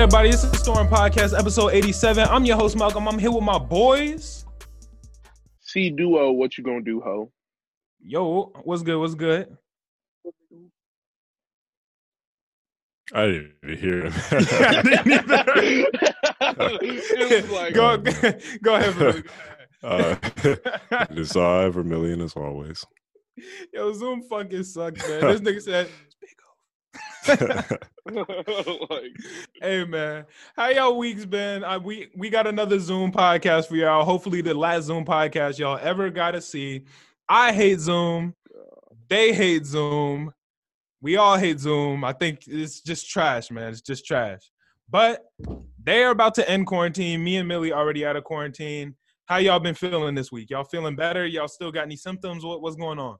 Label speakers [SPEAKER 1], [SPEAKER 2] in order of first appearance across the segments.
[SPEAKER 1] everybody, this is Storm Podcast, episode 87. I'm your host, Malcolm. I'm here with my boys.
[SPEAKER 2] C Duo, what you gonna do, ho?
[SPEAKER 1] Yo, what's good? What's good?
[SPEAKER 3] I didn't even hear him.
[SPEAKER 2] it was like,
[SPEAKER 1] go, go ahead, Vermillion.
[SPEAKER 3] uh, it is I, Vermillion, as always.
[SPEAKER 1] Yo, Zoom fucking sucks, man. This nigga said,
[SPEAKER 2] like,
[SPEAKER 1] "Hey, man, how y'all weeks been? I, we we got another Zoom podcast for y'all. Hopefully, the last Zoom podcast y'all ever got to see. I hate Zoom. They hate Zoom. We all hate Zoom. I think it's just trash, man. It's just trash. But they are about to end quarantine. Me and Millie already out of quarantine. How y'all been feeling this week? Y'all feeling better? Y'all still got any symptoms? What, what's going on?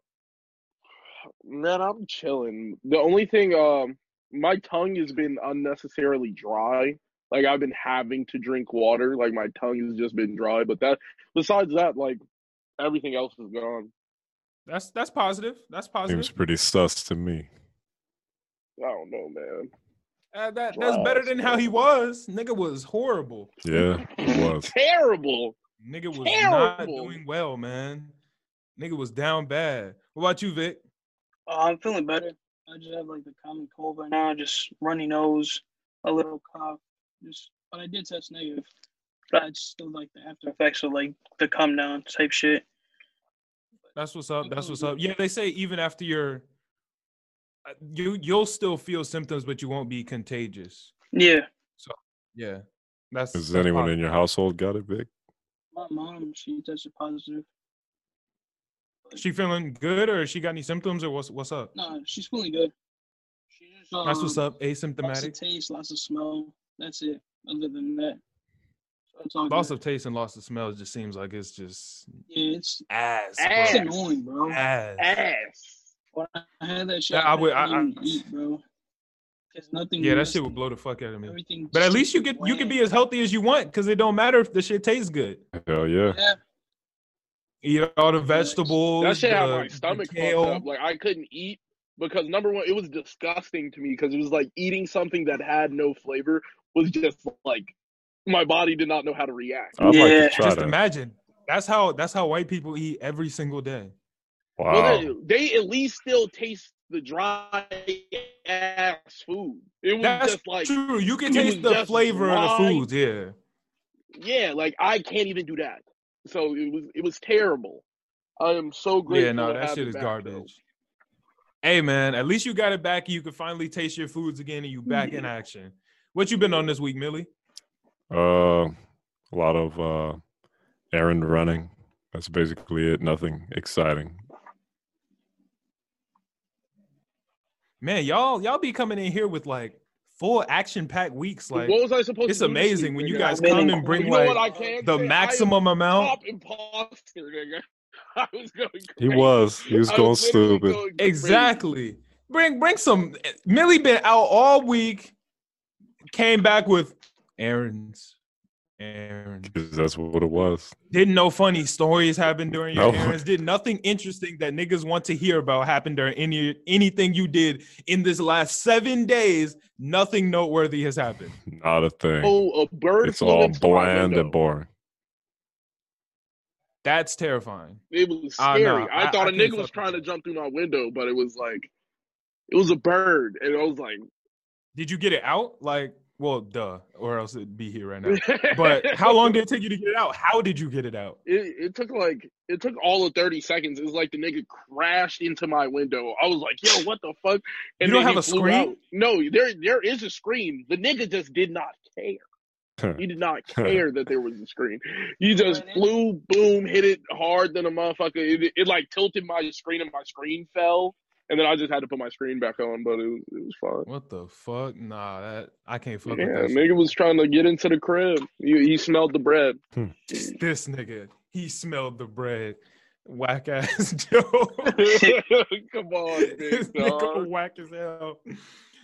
[SPEAKER 2] Man, I'm chilling. The only thing, um, my tongue has been unnecessarily dry. Like I've been having to drink water. Like my tongue has just been dry. But that, besides that, like everything else is gone.
[SPEAKER 1] That's that's positive. That's positive.
[SPEAKER 3] Seems pretty sus to me.
[SPEAKER 2] I don't know, man.
[SPEAKER 1] Uh, that that's better than how he was. Nigga was horrible.
[SPEAKER 3] Yeah, it was.
[SPEAKER 2] Terrible.
[SPEAKER 1] Nigga was not doing well, man. Nigga was down bad. What about you, Vic?
[SPEAKER 4] Uh, I'm feeling better. I just have like the common cold right now, just runny nose, a little cough. Just, but I did test negative. But it's still like the after effects of like the come down type shit.
[SPEAKER 1] That's what's up. That's what's up. Yeah, they say even after you're, uh, you you'll still feel symptoms, but you won't be contagious.
[SPEAKER 4] Yeah, So
[SPEAKER 1] Yeah, that's.
[SPEAKER 3] Has
[SPEAKER 1] that's
[SPEAKER 3] anyone in your household got it, Vic?
[SPEAKER 4] my mom she tested positive.
[SPEAKER 1] She feeling good, or she got any symptoms, or what's what's up?
[SPEAKER 4] No, she's feeling good. She just, um,
[SPEAKER 1] That's what's up. Asymptomatic.
[SPEAKER 4] Lots of
[SPEAKER 1] Asymptomatic.
[SPEAKER 4] taste, lots of smell. That's it. Other than that, it's all
[SPEAKER 1] Loss
[SPEAKER 4] good.
[SPEAKER 1] of taste and loss of smell just seems like it's just
[SPEAKER 4] yeah, it's
[SPEAKER 1] ass. bro.
[SPEAKER 2] Ass.
[SPEAKER 4] annoying, bro.
[SPEAKER 1] Ass.
[SPEAKER 2] Ass.
[SPEAKER 4] When I had that shit,
[SPEAKER 1] Yeah, I would- I-
[SPEAKER 4] couldn't
[SPEAKER 1] I-
[SPEAKER 4] eat, bro. Cause nothing.
[SPEAKER 1] Yeah, that shit would blow the fuck out of me.
[SPEAKER 4] Everything.
[SPEAKER 1] But at least you
[SPEAKER 4] tasted
[SPEAKER 1] could you can be as healthy as you want because it don't matter if the shit tastes good.
[SPEAKER 3] Hell yeah.
[SPEAKER 4] Yeah,
[SPEAKER 1] Eat all the vegetables.
[SPEAKER 2] That shit had my stomach fucked
[SPEAKER 1] kale.
[SPEAKER 2] up. Like I couldn't eat because number one, it was disgusting to me because it was like eating something that had no flavor was just like my body did not know how to react.
[SPEAKER 3] I'd like
[SPEAKER 4] Yeah.
[SPEAKER 3] to
[SPEAKER 1] Just
[SPEAKER 3] that.
[SPEAKER 1] imagine. That's how that's how white people eat every single day.
[SPEAKER 3] Wow.
[SPEAKER 2] Well, they, they at least still taste the dry ass food. It was
[SPEAKER 1] That's
[SPEAKER 2] just like
[SPEAKER 1] true. You can taste the
[SPEAKER 2] just
[SPEAKER 1] flavor of the food. Yeah.
[SPEAKER 2] yeah, like I can't even do that. So it was it was terrible. I am so grateful.
[SPEAKER 1] Yeah, no,
[SPEAKER 2] to
[SPEAKER 1] that
[SPEAKER 2] have
[SPEAKER 1] shit
[SPEAKER 2] it
[SPEAKER 1] is
[SPEAKER 2] back,
[SPEAKER 1] garbage. Hey man, at least you got it back. You can finally taste your foods again, and you back in action. What you been on this week, Millie?
[SPEAKER 3] Uh, a lot of uh, errand running. That's basically it. Nothing exciting.
[SPEAKER 1] Man, y'all y'all be coming in here with like full action packed weeks. Like
[SPEAKER 2] what was I supposed
[SPEAKER 1] it's
[SPEAKER 2] to do? this
[SPEAKER 1] amazing when you guys
[SPEAKER 4] I've
[SPEAKER 1] come and bring
[SPEAKER 2] you know
[SPEAKER 1] like
[SPEAKER 2] what I can
[SPEAKER 1] the
[SPEAKER 2] say? I
[SPEAKER 1] maximum amount.
[SPEAKER 2] imposter, nigga. I was going.
[SPEAKER 3] He was. He was
[SPEAKER 2] I
[SPEAKER 3] going
[SPEAKER 2] literally
[SPEAKER 3] stupid.
[SPEAKER 2] going.
[SPEAKER 1] Exactly. Bring bring some. Eh, Millie been out all week. Came back with errands. Errands.
[SPEAKER 3] 'Cause That's what it was.
[SPEAKER 1] Didn't know funny stories happen during your
[SPEAKER 3] No.
[SPEAKER 1] errands. Did nothing interesting that niggas want to hear about happen during any anything you did in this last seven days. Nothing noteworthy has happened.
[SPEAKER 3] Not a thing.
[SPEAKER 2] Oh, a bird
[SPEAKER 3] it's all bland and boring.
[SPEAKER 1] That's terrifying.
[SPEAKER 2] It was
[SPEAKER 1] Ah,
[SPEAKER 2] scary.
[SPEAKER 1] no,
[SPEAKER 2] I,
[SPEAKER 1] I-
[SPEAKER 2] thought
[SPEAKER 1] I
[SPEAKER 2] a
[SPEAKER 1] can't
[SPEAKER 2] nigga was
[SPEAKER 1] fuck
[SPEAKER 2] trying to jump through my window, but it was like, it was a bird, and I was like,
[SPEAKER 1] Did you get it out? Like, well, duh, or else it'd be here right now. But how long did it take you to get it out? How did you get it out?
[SPEAKER 2] It, it took like it took all of thirty seconds. It was like the nigga crashed into my window. I was like, "Yo, what the fuck?"
[SPEAKER 1] You don't have a screen?
[SPEAKER 2] out. No, there there is a screen. The nigga just did not care. He did not care that there was a screen. He just
[SPEAKER 4] Right.
[SPEAKER 2] flew, boom, hit it hard. Then a motherfucker, it, it like tilted my screen, and my screen fell. And then I just had to put my screen back on, but it was it was fine.
[SPEAKER 1] What the fuck? Nah, that I can't fuck
[SPEAKER 2] Yeah,
[SPEAKER 1] with that. shit.
[SPEAKER 2] nigga was trying to get into the crib. He, he smelled the bread.
[SPEAKER 1] This nigga, he smelled the bread. Whack ass Joe.
[SPEAKER 2] Come on,
[SPEAKER 1] this
[SPEAKER 2] big
[SPEAKER 1] nigga whack as hell.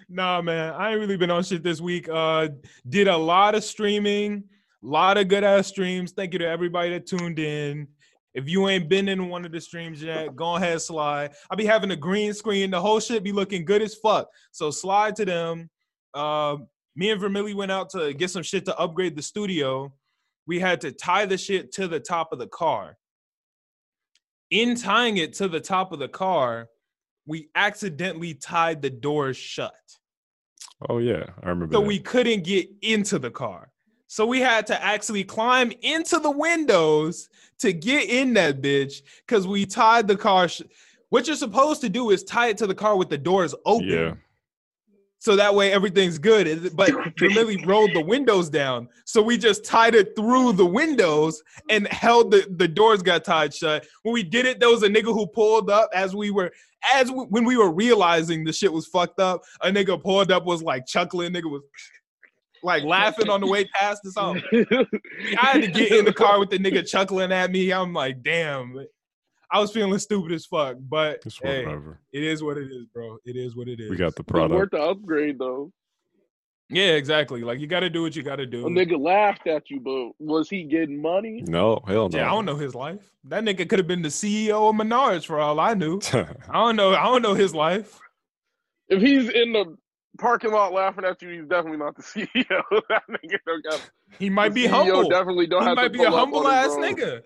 [SPEAKER 1] Nah, man, I ain't really been on shit this week. Uh, did a lot of streaming, a lot of good ass streams. Thank you to everybody that tuned in. If you ain't been in one of the streams yet, go ahead, slide. I'll be having a green screen. The whole shit be looking good as fuck. So slide to them. Uh, Me and Vermilly went out to get some shit to upgrade the studio. We had to tie the shit to the top of the car. In tying it to the top of the car, we accidentally tied the doors shut.
[SPEAKER 3] Oh yeah, I remember.
[SPEAKER 1] So
[SPEAKER 3] that.
[SPEAKER 1] we couldn't get into the car. So we had to actually climb into the windows to get in that bitch because we tied the car. Sh- what you're supposed to do is tie it to the car with the doors open.
[SPEAKER 3] Yeah.
[SPEAKER 1] So that way everything's good. It- But Vermilly rolled the windows down. So we just tied it through the windows and held the, the doors got tied shut. When we did it, there was a nigga who pulled up as we were as we, when we were realizing the shit was fucked up. A nigga pulled up was like chuckling. Nigga was like laughing on the way past us all. I had to get in the car with the nigga chuckling at me. I'm like, damn. I was feeling stupid as fuck, but
[SPEAKER 3] It's
[SPEAKER 1] hey,
[SPEAKER 3] whatever.
[SPEAKER 1] it is what it is, bro. It is what it is.
[SPEAKER 3] We got the
[SPEAKER 2] It's worth
[SPEAKER 3] product.
[SPEAKER 2] the upgrade though.
[SPEAKER 1] yeah, exactly. Like you got to do what you got to do.
[SPEAKER 2] A nigga laughed at you, but was he getting money?
[SPEAKER 3] No, hell no.
[SPEAKER 1] Yeah, I don't know his life. That nigga could have been the CEO of Menards for all I knew. I don't know. I don't know his life.
[SPEAKER 2] If he's in the parking lot laughing at you, he's definitely not the CEO. that nigga don't got.
[SPEAKER 1] He might
[SPEAKER 2] the
[SPEAKER 1] be
[SPEAKER 2] CEO
[SPEAKER 1] humble.
[SPEAKER 2] Definitely don't
[SPEAKER 1] He
[SPEAKER 2] have
[SPEAKER 1] might
[SPEAKER 2] to
[SPEAKER 1] be a humble ass nigga.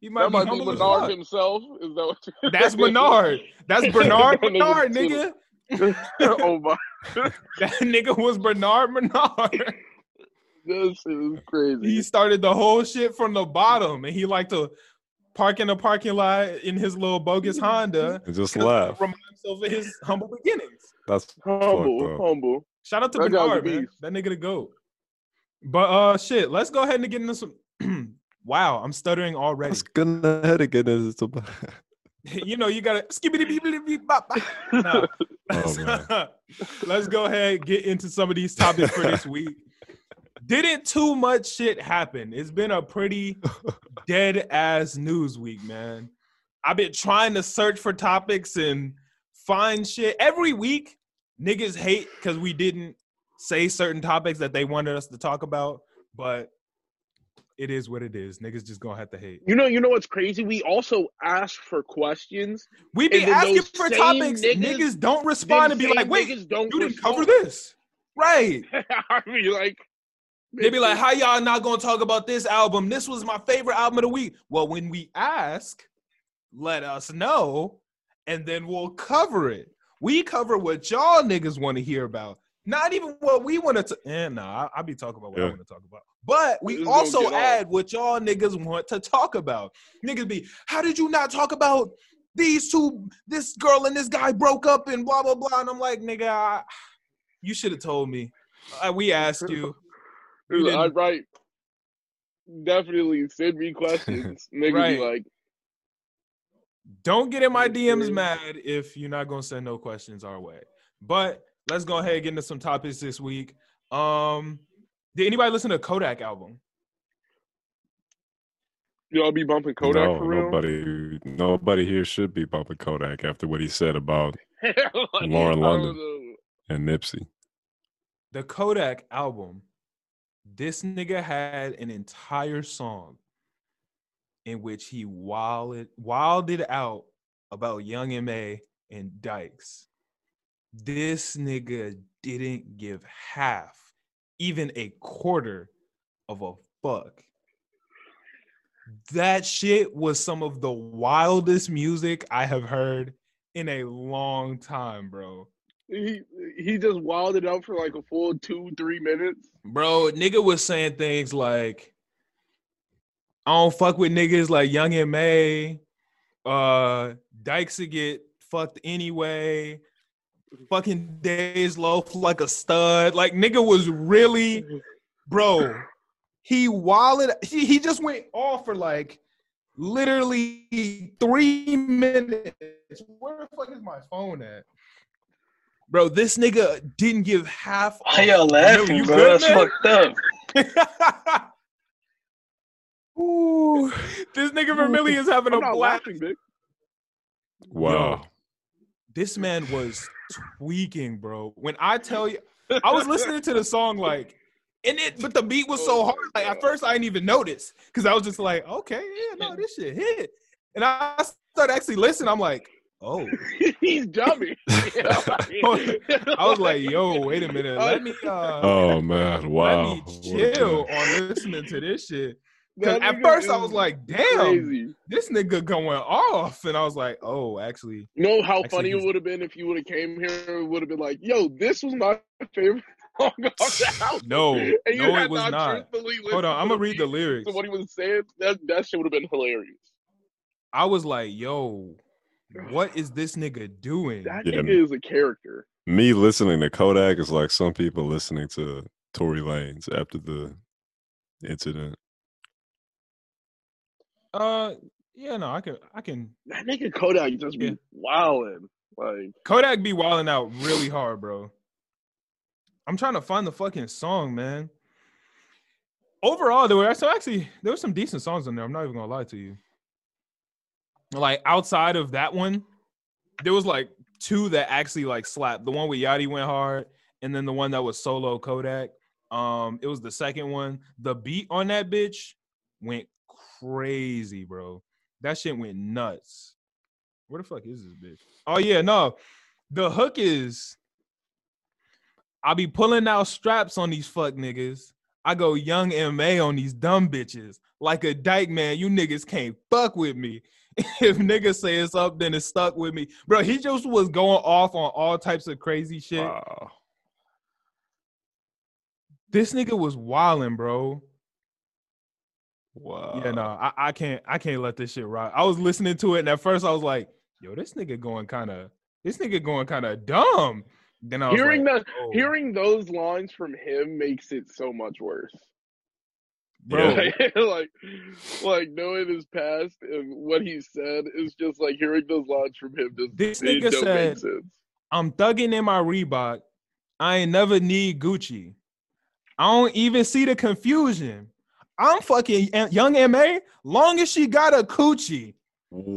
[SPEAKER 1] He might
[SPEAKER 2] That
[SPEAKER 1] be
[SPEAKER 2] might be
[SPEAKER 1] humble as
[SPEAKER 2] Bernard
[SPEAKER 1] fuck.
[SPEAKER 2] himself. Is that what you-
[SPEAKER 1] That's Bernard. That's Bernard
[SPEAKER 2] That nigga
[SPEAKER 1] Bernard, nigga.
[SPEAKER 2] oh my,
[SPEAKER 1] That nigga was Bernard Bernard.
[SPEAKER 2] this is crazy.
[SPEAKER 1] he started the whole shit from the bottom, and he liked to park in a parking lot in his little bogus Honda.
[SPEAKER 3] And just
[SPEAKER 1] 'cause
[SPEAKER 3] laugh.
[SPEAKER 1] to Remind himself of his humble beginnings.
[SPEAKER 3] That's
[SPEAKER 2] humble, humble.
[SPEAKER 1] Shout out to
[SPEAKER 2] That
[SPEAKER 1] Bernard, man.
[SPEAKER 2] beast.
[SPEAKER 1] That nigga the goat. But uh, shit. Let's go ahead and get into some. wow, I'm stuttering already.
[SPEAKER 3] Let's get ahead again. Is about-
[SPEAKER 1] you know, you gotta skibbity beep beep bop. bop. No. Let's,
[SPEAKER 3] man.
[SPEAKER 1] let's go ahead and get into some of these topics for this week. Didn't too much shit happen. It's been a pretty dead ass news week, man. I've been trying to search for topics and find shit every week. Niggas hate because we didn't say certain topics that they wanted us to talk about, but it is what it is. Niggas just gonna have to hate.
[SPEAKER 2] You know, you know what's crazy? We also ask for questions.
[SPEAKER 1] We be asking for topics. Niggas,
[SPEAKER 2] niggas-
[SPEAKER 1] don't respond and be like, wait, you didn't
[SPEAKER 2] respond.
[SPEAKER 1] cover this. Right.
[SPEAKER 2] I mean, like
[SPEAKER 1] They be like, how y'all not gonna talk about this album? This was my favorite album of the week. Well, when we ask, let us know, and then we'll cover it. We cover what y'all niggas want to hear about. Not even what we want to. Eh, nah, I, I be talking about what I want to talk about. But we
[SPEAKER 2] This is gonna
[SPEAKER 1] also
[SPEAKER 2] get off.
[SPEAKER 1] add what y'all niggas want to talk about. Niggas be, how did you not talk about these two? This girl and this guy broke up and blah blah blah. And I'm like, nigga, I, you should have told me. Uh, we asked you. You
[SPEAKER 2] I
[SPEAKER 1] didn't-
[SPEAKER 2] Definitely send me questions. Nigga
[SPEAKER 1] Right.
[SPEAKER 2] be like,
[SPEAKER 1] Don't get in my DMs mad if you're not gonna send no questions our way. But let's go ahead and get into some topics this week. Um, did anybody listen to Kodak album?
[SPEAKER 2] y'all be bumping Kodak
[SPEAKER 3] no,
[SPEAKER 2] for real?
[SPEAKER 3] nobody, nobody here should be bumping Kodak after what he said about Lauren London. and Nipsey.
[SPEAKER 1] The Kodak album. This nigga had an entire song in which he wilded wilded out about Young M.A. and Dykes. This nigga didn't give half, even a quarter of a fuck. That shit was some of the wildest music I have heard in a long time, bro.
[SPEAKER 2] He he just wilded out for like a full two three minutes.
[SPEAKER 1] Bro, nigga was saying things like, I don't fuck with niggas like Young M.A. Uh Dykes to get fucked anyway. Fucking days loaf like a stud. Like nigga was really, bro. He wilded. He, he just went off for like literally three minutes. Where the fuck is my phone at? Bro, this nigga didn't give half.
[SPEAKER 4] Why y'all laughing,
[SPEAKER 1] you
[SPEAKER 4] bro? That's
[SPEAKER 1] man?
[SPEAKER 4] fucked up.
[SPEAKER 1] Ooh, this nigga Vermillion is having
[SPEAKER 2] I'm
[SPEAKER 1] a blast.
[SPEAKER 2] laughing, Vic.
[SPEAKER 3] Wow.
[SPEAKER 1] This man was tweaking, bro. When I tell you, I was listening to the song like, and it, but the beat was so
[SPEAKER 2] Oh
[SPEAKER 1] hard. Like at first, I didn't even notice because I was just like, okay, yeah, no, this shit hit. And I started actually listening. I'm like, oh.
[SPEAKER 2] He's dummy.
[SPEAKER 1] I was like, yo, wait a minute. Let me uh
[SPEAKER 3] Oh man, wow.
[SPEAKER 1] let me chill on listening to this shit. 'Cause at first I was like, damn,
[SPEAKER 2] crazy.
[SPEAKER 1] this nigga going off. And I was like, oh, actually,
[SPEAKER 2] You know how
[SPEAKER 1] Actually,
[SPEAKER 2] funny it would have been if you would have came here and would have been like, "Yo, this was my favorite song off the album."
[SPEAKER 1] no,
[SPEAKER 2] and you
[SPEAKER 1] no,
[SPEAKER 2] had
[SPEAKER 1] it was not.
[SPEAKER 2] truthfully
[SPEAKER 1] Hold on, I'm gonna read the lyrics.
[SPEAKER 2] to what he was saying. That that shit would have been hilarious.
[SPEAKER 1] I was like, yo, what is this nigga doing?
[SPEAKER 2] That
[SPEAKER 3] Yeah.
[SPEAKER 2] nigga is a character.
[SPEAKER 3] Me listening to Kodak is like some people listening to Tory Lanez after the incident.
[SPEAKER 1] Uh, yeah, no, I can, I can.
[SPEAKER 2] That nigga Kodak just be
[SPEAKER 1] Yeah.
[SPEAKER 2] wilding. Like
[SPEAKER 1] Kodak be wilding out really hard, bro. I'm trying to find the fucking song, man. Overall, there were so actually there were some decent songs in there. I'm not even gonna lie to you. Like outside of that one, there was like two that actually like slapped. The one with Yachty went hard, and then the one that was solo Kodak. Um, it was the second one. The beat on that bitch went crazy, bro. That shit went nuts. Where the fuck is this bitch? Oh yeah, no. The hook is I be pulling out straps on these fuck niggas. I go young MA on these dumb bitches. Like a dyke man, you niggas can't fuck with me. if niggas say it's up, then it's stuck with me. Bro, he just was going off on all types of crazy shit.
[SPEAKER 3] Wow.
[SPEAKER 1] This nigga was wilding, bro.
[SPEAKER 3] Wow.
[SPEAKER 1] Yeah, no, I, I can't I can't let this shit rock. I was listening to it and at first I was like, yo, this nigga going kind of this nigga going kind of dumb. Then I was
[SPEAKER 2] hearing
[SPEAKER 1] like,
[SPEAKER 2] that,
[SPEAKER 1] oh,
[SPEAKER 2] hearing those lines from him makes it so much worse.
[SPEAKER 1] bro,
[SPEAKER 3] Yeah.
[SPEAKER 2] like, like knowing his past and what he said is just like hearing those lines from him. Just
[SPEAKER 1] This nigga
[SPEAKER 2] don't
[SPEAKER 1] said-
[SPEAKER 2] make sense.
[SPEAKER 1] I'm thugging in my Reebok. I ain't never need Gucci. I don't even see the confusion. I'm fucking young MA. Long as she got a coochie.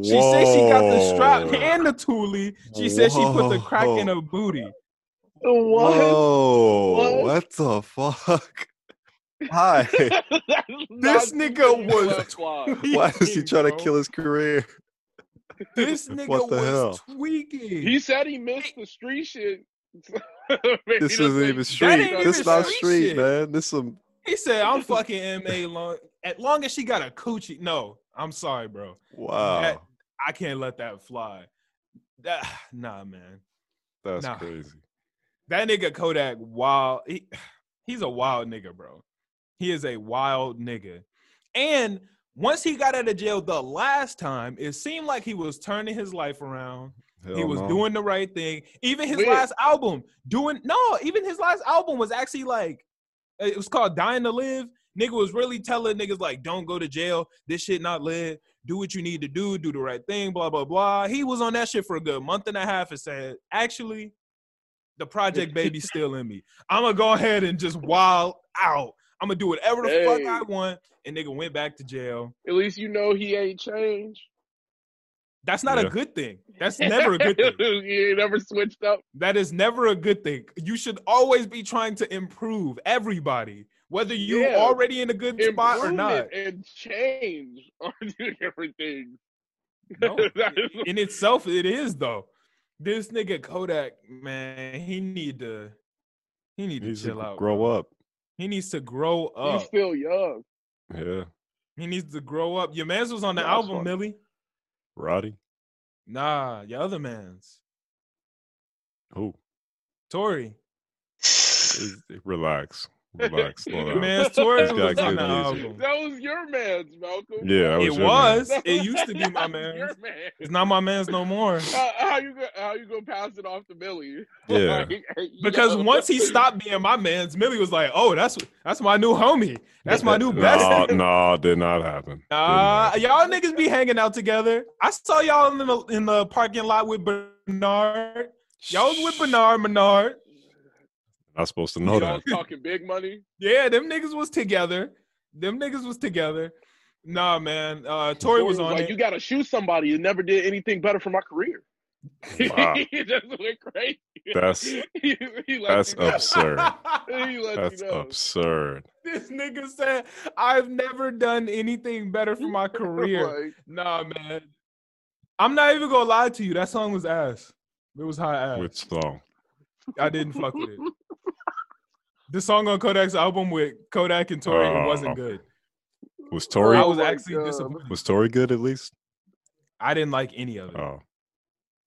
[SPEAKER 1] She said she got the strap and the toolie. She said she put the crack in her booty.
[SPEAKER 2] What?
[SPEAKER 3] Whoa!
[SPEAKER 2] What?
[SPEAKER 3] What the fuck? Hi.
[SPEAKER 1] This nigga was.
[SPEAKER 3] Why is he
[SPEAKER 1] tweaking,
[SPEAKER 3] trying to kill his career?
[SPEAKER 1] This nigga
[SPEAKER 3] What the
[SPEAKER 1] was
[SPEAKER 3] hell?
[SPEAKER 1] tweaking.
[SPEAKER 2] He said he missed the street shit.
[SPEAKER 3] This isn't even street. This
[SPEAKER 1] even
[SPEAKER 3] not
[SPEAKER 1] street
[SPEAKER 3] street,
[SPEAKER 1] shit.
[SPEAKER 3] man. This some.
[SPEAKER 1] He said, "I'm fucking MA long as long as she got a coochie." No, I'm sorry, bro.
[SPEAKER 3] Wow.
[SPEAKER 1] That- I can't let that fly. That, nah, man.
[SPEAKER 3] That's
[SPEAKER 1] nah.
[SPEAKER 3] crazy.
[SPEAKER 1] That nigga Kodak, wild. He, he's a wild nigga, bro. He is a wild nigga. And once he got out of jail the last time, it seemed like he was turning his life around. he was
[SPEAKER 3] no.
[SPEAKER 1] doing the right thing. Even his
[SPEAKER 2] Weird.
[SPEAKER 1] last album, doing no, even his last album was actually like it was called Dying to Live. Nigga was really telling niggas like, don't go to jail. This shit not lit. Do what you need to do. Do the right thing. Blah blah blah. He was on that shit for a good month and a half and said, actually, the project baby's still in me. I'm gonna go ahead and just wild out. I'm gonna do whatever the fuck I want. And nigga went back to jail.
[SPEAKER 2] At least you know he ain't changed.
[SPEAKER 1] That's not a good thing. That's never a good thing.
[SPEAKER 2] you never switched up.
[SPEAKER 1] That is never a good thing. You should always be trying to improve everybody, whether you
[SPEAKER 2] Yeah.
[SPEAKER 1] already in a good spot or not.
[SPEAKER 2] and change are two different things.
[SPEAKER 1] No, in itself, it is though. This nigga Kodak, man, he need to, he need to
[SPEAKER 3] He's
[SPEAKER 1] chill out.
[SPEAKER 3] grow
[SPEAKER 1] bro.
[SPEAKER 3] up.
[SPEAKER 1] He needs to grow
[SPEAKER 2] He's
[SPEAKER 1] up.
[SPEAKER 2] still young.
[SPEAKER 3] Yeah.
[SPEAKER 1] He needs to grow up. Your man's was on the
[SPEAKER 2] Yeah, that's
[SPEAKER 1] album. Millie.
[SPEAKER 3] Roddy.
[SPEAKER 1] Nah, your other man's
[SPEAKER 3] Who?
[SPEAKER 1] Tory.
[SPEAKER 3] Eh, relax. Relax. Slow
[SPEAKER 1] Your
[SPEAKER 3] down.
[SPEAKER 1] man's Tory was on the album.
[SPEAKER 2] That was your man's, Malcolm.
[SPEAKER 3] Yeah, was
[SPEAKER 1] It
[SPEAKER 3] your man.
[SPEAKER 1] was. It used to be my man's.
[SPEAKER 2] Man.
[SPEAKER 1] It's not my man's no more.
[SPEAKER 2] How, how you go? How you gonna pass it off to Millie?
[SPEAKER 3] Yeah.
[SPEAKER 2] Like,
[SPEAKER 1] Because
[SPEAKER 2] yo.
[SPEAKER 1] once he stopped being my man's, Millie was like, "Oh, that's that's my new homie. That's my new best."
[SPEAKER 3] No, no, did not happen. Didn't
[SPEAKER 1] Uh,
[SPEAKER 3] happen.
[SPEAKER 1] y'all niggas be hanging out together. I saw y'all in the in the parking lot with Bernard. Y'all was with Bernard. Bernard.
[SPEAKER 3] Not supposed to know
[SPEAKER 2] y'all
[SPEAKER 3] that.
[SPEAKER 2] talking big money.
[SPEAKER 1] Yeah, them niggas was together. Them niggas was together. Nah, man. Uh, Tory was on
[SPEAKER 2] like,
[SPEAKER 1] it.
[SPEAKER 2] You gotta shoot somebody. You never did anything better for my career.
[SPEAKER 3] Wow.
[SPEAKER 2] he just went crazy.
[SPEAKER 3] That's-
[SPEAKER 2] he, he
[SPEAKER 3] That's absurd. That's absurd.
[SPEAKER 1] this nigga said, "I've never done anything better for my career."
[SPEAKER 2] Like,
[SPEAKER 1] Nah, man. I'm not even gonna lie to you. That song was ass. It was high ass.
[SPEAKER 3] Which song?
[SPEAKER 1] I didn't fuck with it. The song on Kodak's album with Kodak and Tory it
[SPEAKER 3] Oh.
[SPEAKER 1] wasn't good.
[SPEAKER 3] Was Tory
[SPEAKER 1] I
[SPEAKER 2] Oh
[SPEAKER 1] was
[SPEAKER 2] my
[SPEAKER 1] actually
[SPEAKER 2] God.
[SPEAKER 1] disappointed.
[SPEAKER 3] was Tory good at least?
[SPEAKER 1] I didn't like any of it.
[SPEAKER 3] Oh,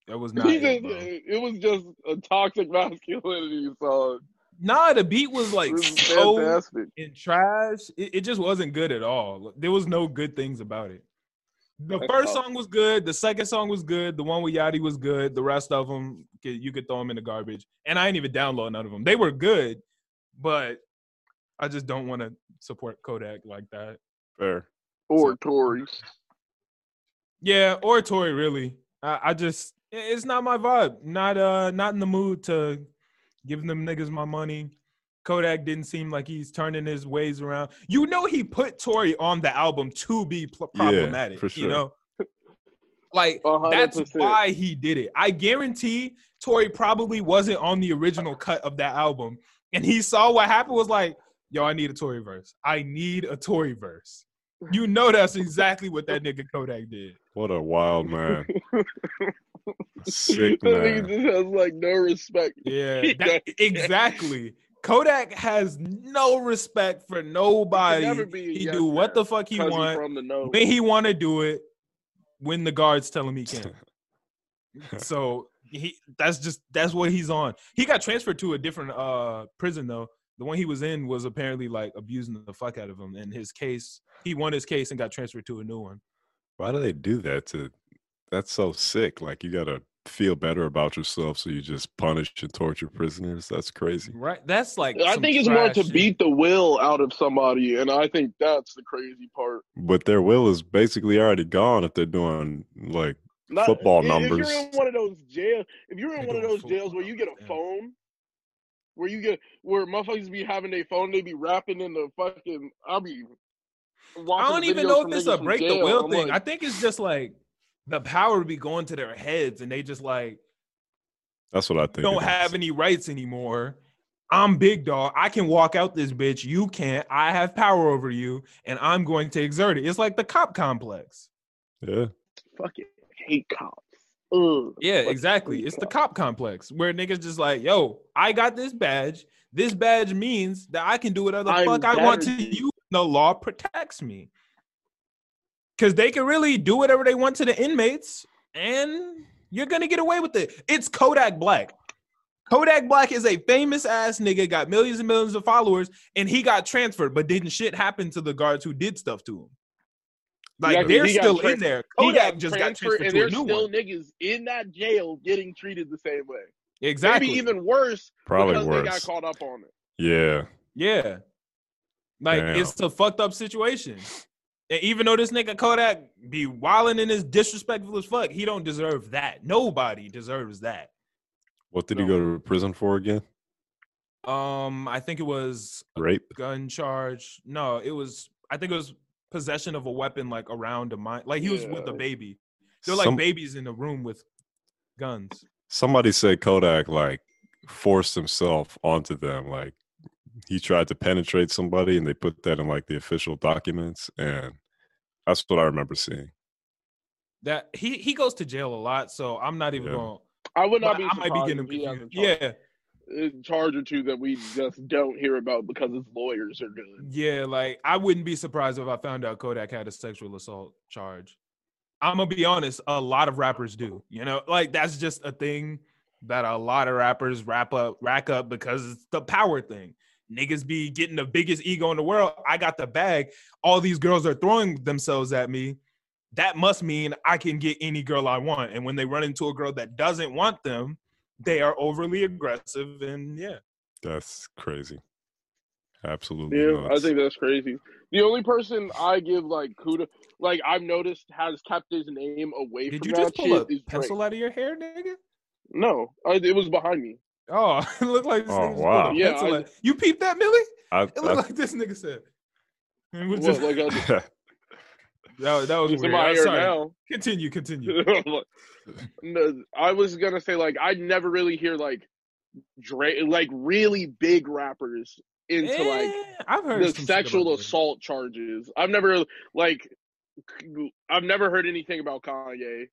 [SPEAKER 1] That was not.
[SPEAKER 2] He
[SPEAKER 1] It,
[SPEAKER 2] just, it was just a toxic masculinity song.
[SPEAKER 1] Nah, the beat was like
[SPEAKER 2] was
[SPEAKER 1] so
[SPEAKER 2] fantastic.
[SPEAKER 1] and trash. It, it just wasn't good at all. There was no good things about it. The
[SPEAKER 2] That's
[SPEAKER 1] first
[SPEAKER 2] tough.
[SPEAKER 1] song was good. The second song was good. The one with Yachty was good. The rest of them, you could throw them in the garbage. And I didn't even download none of them. They were good, but I just don't want to support Kodak like that.
[SPEAKER 3] fair.
[SPEAKER 2] Or Tory's.
[SPEAKER 1] Yeah, or Tory. Really, I, I just it's not my vibe. Not uh, not in the mood to give them niggas my money. Kodak didn't seem like he's turning his ways around. You know, he put Tory on the album to be pl-
[SPEAKER 3] Yeah,
[SPEAKER 1] problematic.
[SPEAKER 3] for
[SPEAKER 1] You know, like
[SPEAKER 2] A hundred
[SPEAKER 1] that's why he did it. I guarantee Tory probably wasn't on the original cut of that album, and he saw what happened. Was like, yo, I need a Tory verse. I need a Tory verse. You know, that's exactly what that nigga Kodak did.
[SPEAKER 3] What a wild man. Sick
[SPEAKER 2] That nigga
[SPEAKER 3] man.
[SPEAKER 2] just has like no respect.
[SPEAKER 1] Yeah, that- exactly. Kodak has no respect for nobody.
[SPEAKER 2] can never be a
[SPEAKER 1] He
[SPEAKER 2] yes
[SPEAKER 1] do what the fuck he want
[SPEAKER 2] from the know.
[SPEAKER 1] when he want to do it. When the guards tell him he can't. so he that's just that's what he's on. He got transferred to a different uh prison though. The one he was in was apparently like abusing the fuck out of him. And his case, he won his case and got transferred to a new one.
[SPEAKER 3] Why do they do that to that's so sick. Like you gotta feel better about yourself so you just punish and torture prisoners. That's crazy.
[SPEAKER 1] Right? That's like
[SPEAKER 2] I think it's more to
[SPEAKER 1] shit.
[SPEAKER 2] beat the will out of somebody, and I think that's the crazy part.
[SPEAKER 3] But their will is basically already gone if they're doing like
[SPEAKER 2] Not,
[SPEAKER 3] Football
[SPEAKER 2] if, If
[SPEAKER 3] numbers.
[SPEAKER 2] you're in one of those jail, if you're in one of those jails where you get a
[SPEAKER 1] football,
[SPEAKER 2] phone, where you get where motherfuckers be having their phone, they be rapping in the fucking. I'll be.
[SPEAKER 1] I don't even know if it's
[SPEAKER 2] niggas
[SPEAKER 1] a
[SPEAKER 2] from
[SPEAKER 1] break the
[SPEAKER 2] jail.
[SPEAKER 1] will
[SPEAKER 2] I'm
[SPEAKER 1] thing.
[SPEAKER 2] like,
[SPEAKER 1] I think it's just like the power be going to their heads and they just like
[SPEAKER 3] that's what I think.
[SPEAKER 1] don't have
[SPEAKER 3] is.
[SPEAKER 1] any rights anymore. I'm big dog. I can walk out this bitch. You can't. I have power over you and I'm going to exert it. It's like the cop complex.
[SPEAKER 3] Yeah.
[SPEAKER 2] fucking hate cops. Ugh.
[SPEAKER 1] Yeah, exactly. It's the cop complex where niggas just like, yo, I got this badge. This badge means that I can do whatever the
[SPEAKER 2] I'm
[SPEAKER 1] fuck I want to you. The law protects me. Cause they can really do whatever they want to the inmates, and you're gonna get away with it. It's Kodak Black. Kodak Black is a famous ass nigga, got millions and millions of followers, and he got transferred, but didn't shit happen to the guards who did stuff to him. Like
[SPEAKER 2] Exactly,
[SPEAKER 1] they're still
[SPEAKER 2] tran-
[SPEAKER 1] in there. Kodak
[SPEAKER 2] got
[SPEAKER 1] just got
[SPEAKER 2] transferred,
[SPEAKER 1] transferred
[SPEAKER 2] and there's still
[SPEAKER 1] one.
[SPEAKER 2] niggas in that jail getting treated the same way.
[SPEAKER 1] Exactly.
[SPEAKER 2] Maybe even worse
[SPEAKER 3] Probably
[SPEAKER 2] because they got caught up on it.
[SPEAKER 3] Yeah.
[SPEAKER 1] Yeah. Like
[SPEAKER 3] Damn.
[SPEAKER 1] it's a fucked up situation. And even though this nigga Kodak be wilding and is disrespectful as fuck, he don't deserve that. Nobody deserves that.
[SPEAKER 3] What did he go to prison for again?
[SPEAKER 1] Um, I think it was a
[SPEAKER 3] Rape?
[SPEAKER 1] gun charge. No, it was I think it was possession of a weapon like around a mine. Like he was with a baby. They're like
[SPEAKER 3] Some-
[SPEAKER 1] babies in a room with guns.
[SPEAKER 3] somebody said Kodak like forced himself onto them. Like he tried to penetrate somebody and they put that in like the official documents. And that's what I remember seeing.
[SPEAKER 1] That he he goes to jail a lot, so I'm not even
[SPEAKER 3] Yeah.
[SPEAKER 1] going.
[SPEAKER 2] I would not be.
[SPEAKER 1] I
[SPEAKER 2] be
[SPEAKER 1] might be getting him
[SPEAKER 2] if he has a
[SPEAKER 1] confused.
[SPEAKER 2] charge,
[SPEAKER 1] Yeah.
[SPEAKER 2] Charge or two that we just don't hear about because his lawyers are good.
[SPEAKER 1] Yeah, like I wouldn't be surprised if I found out Kodak had a sexual assault charge. I'm gonna be honest, a lot of rappers do. You know, like that's just a thing that a lot of rappers wrap up, rack up because it's the power thing. Niggas be getting the biggest ego in the world. I got the bag. All these girls are throwing themselves at me. That must mean I can get any girl I want. And when they run into a girl that doesn't want them, they are overly aggressive. And yeah,
[SPEAKER 3] That's crazy. Absolutely.
[SPEAKER 2] Yeah, I think that's crazy. The only person I give like kudos, like I've noticed, has kept his name away
[SPEAKER 1] did
[SPEAKER 2] from
[SPEAKER 1] you
[SPEAKER 2] that
[SPEAKER 1] just pull a
[SPEAKER 2] shit is Drake.
[SPEAKER 1] pencil out of your hair, nigga?
[SPEAKER 2] No, I, it was behind me.
[SPEAKER 1] Oh, it looked like this
[SPEAKER 3] Oh, wow.
[SPEAKER 1] pulled
[SPEAKER 2] Yeah, I-
[SPEAKER 1] You peeped that, Millie?
[SPEAKER 3] I,
[SPEAKER 1] It looked like this nigga said. It was
[SPEAKER 2] What,
[SPEAKER 1] just,
[SPEAKER 2] like I,
[SPEAKER 3] I,
[SPEAKER 1] that, that was
[SPEAKER 2] it's in
[SPEAKER 1] weird.
[SPEAKER 2] my
[SPEAKER 1] I'm sorry.
[SPEAKER 2] now.
[SPEAKER 1] Continue, continue.
[SPEAKER 2] no, I was gonna say like I never really hear like Drake, like really big rappers into like
[SPEAKER 1] Eh, I've heard
[SPEAKER 2] the sexual
[SPEAKER 1] about this.
[SPEAKER 2] assault charges. I've never like I've never heard anything about Kanye.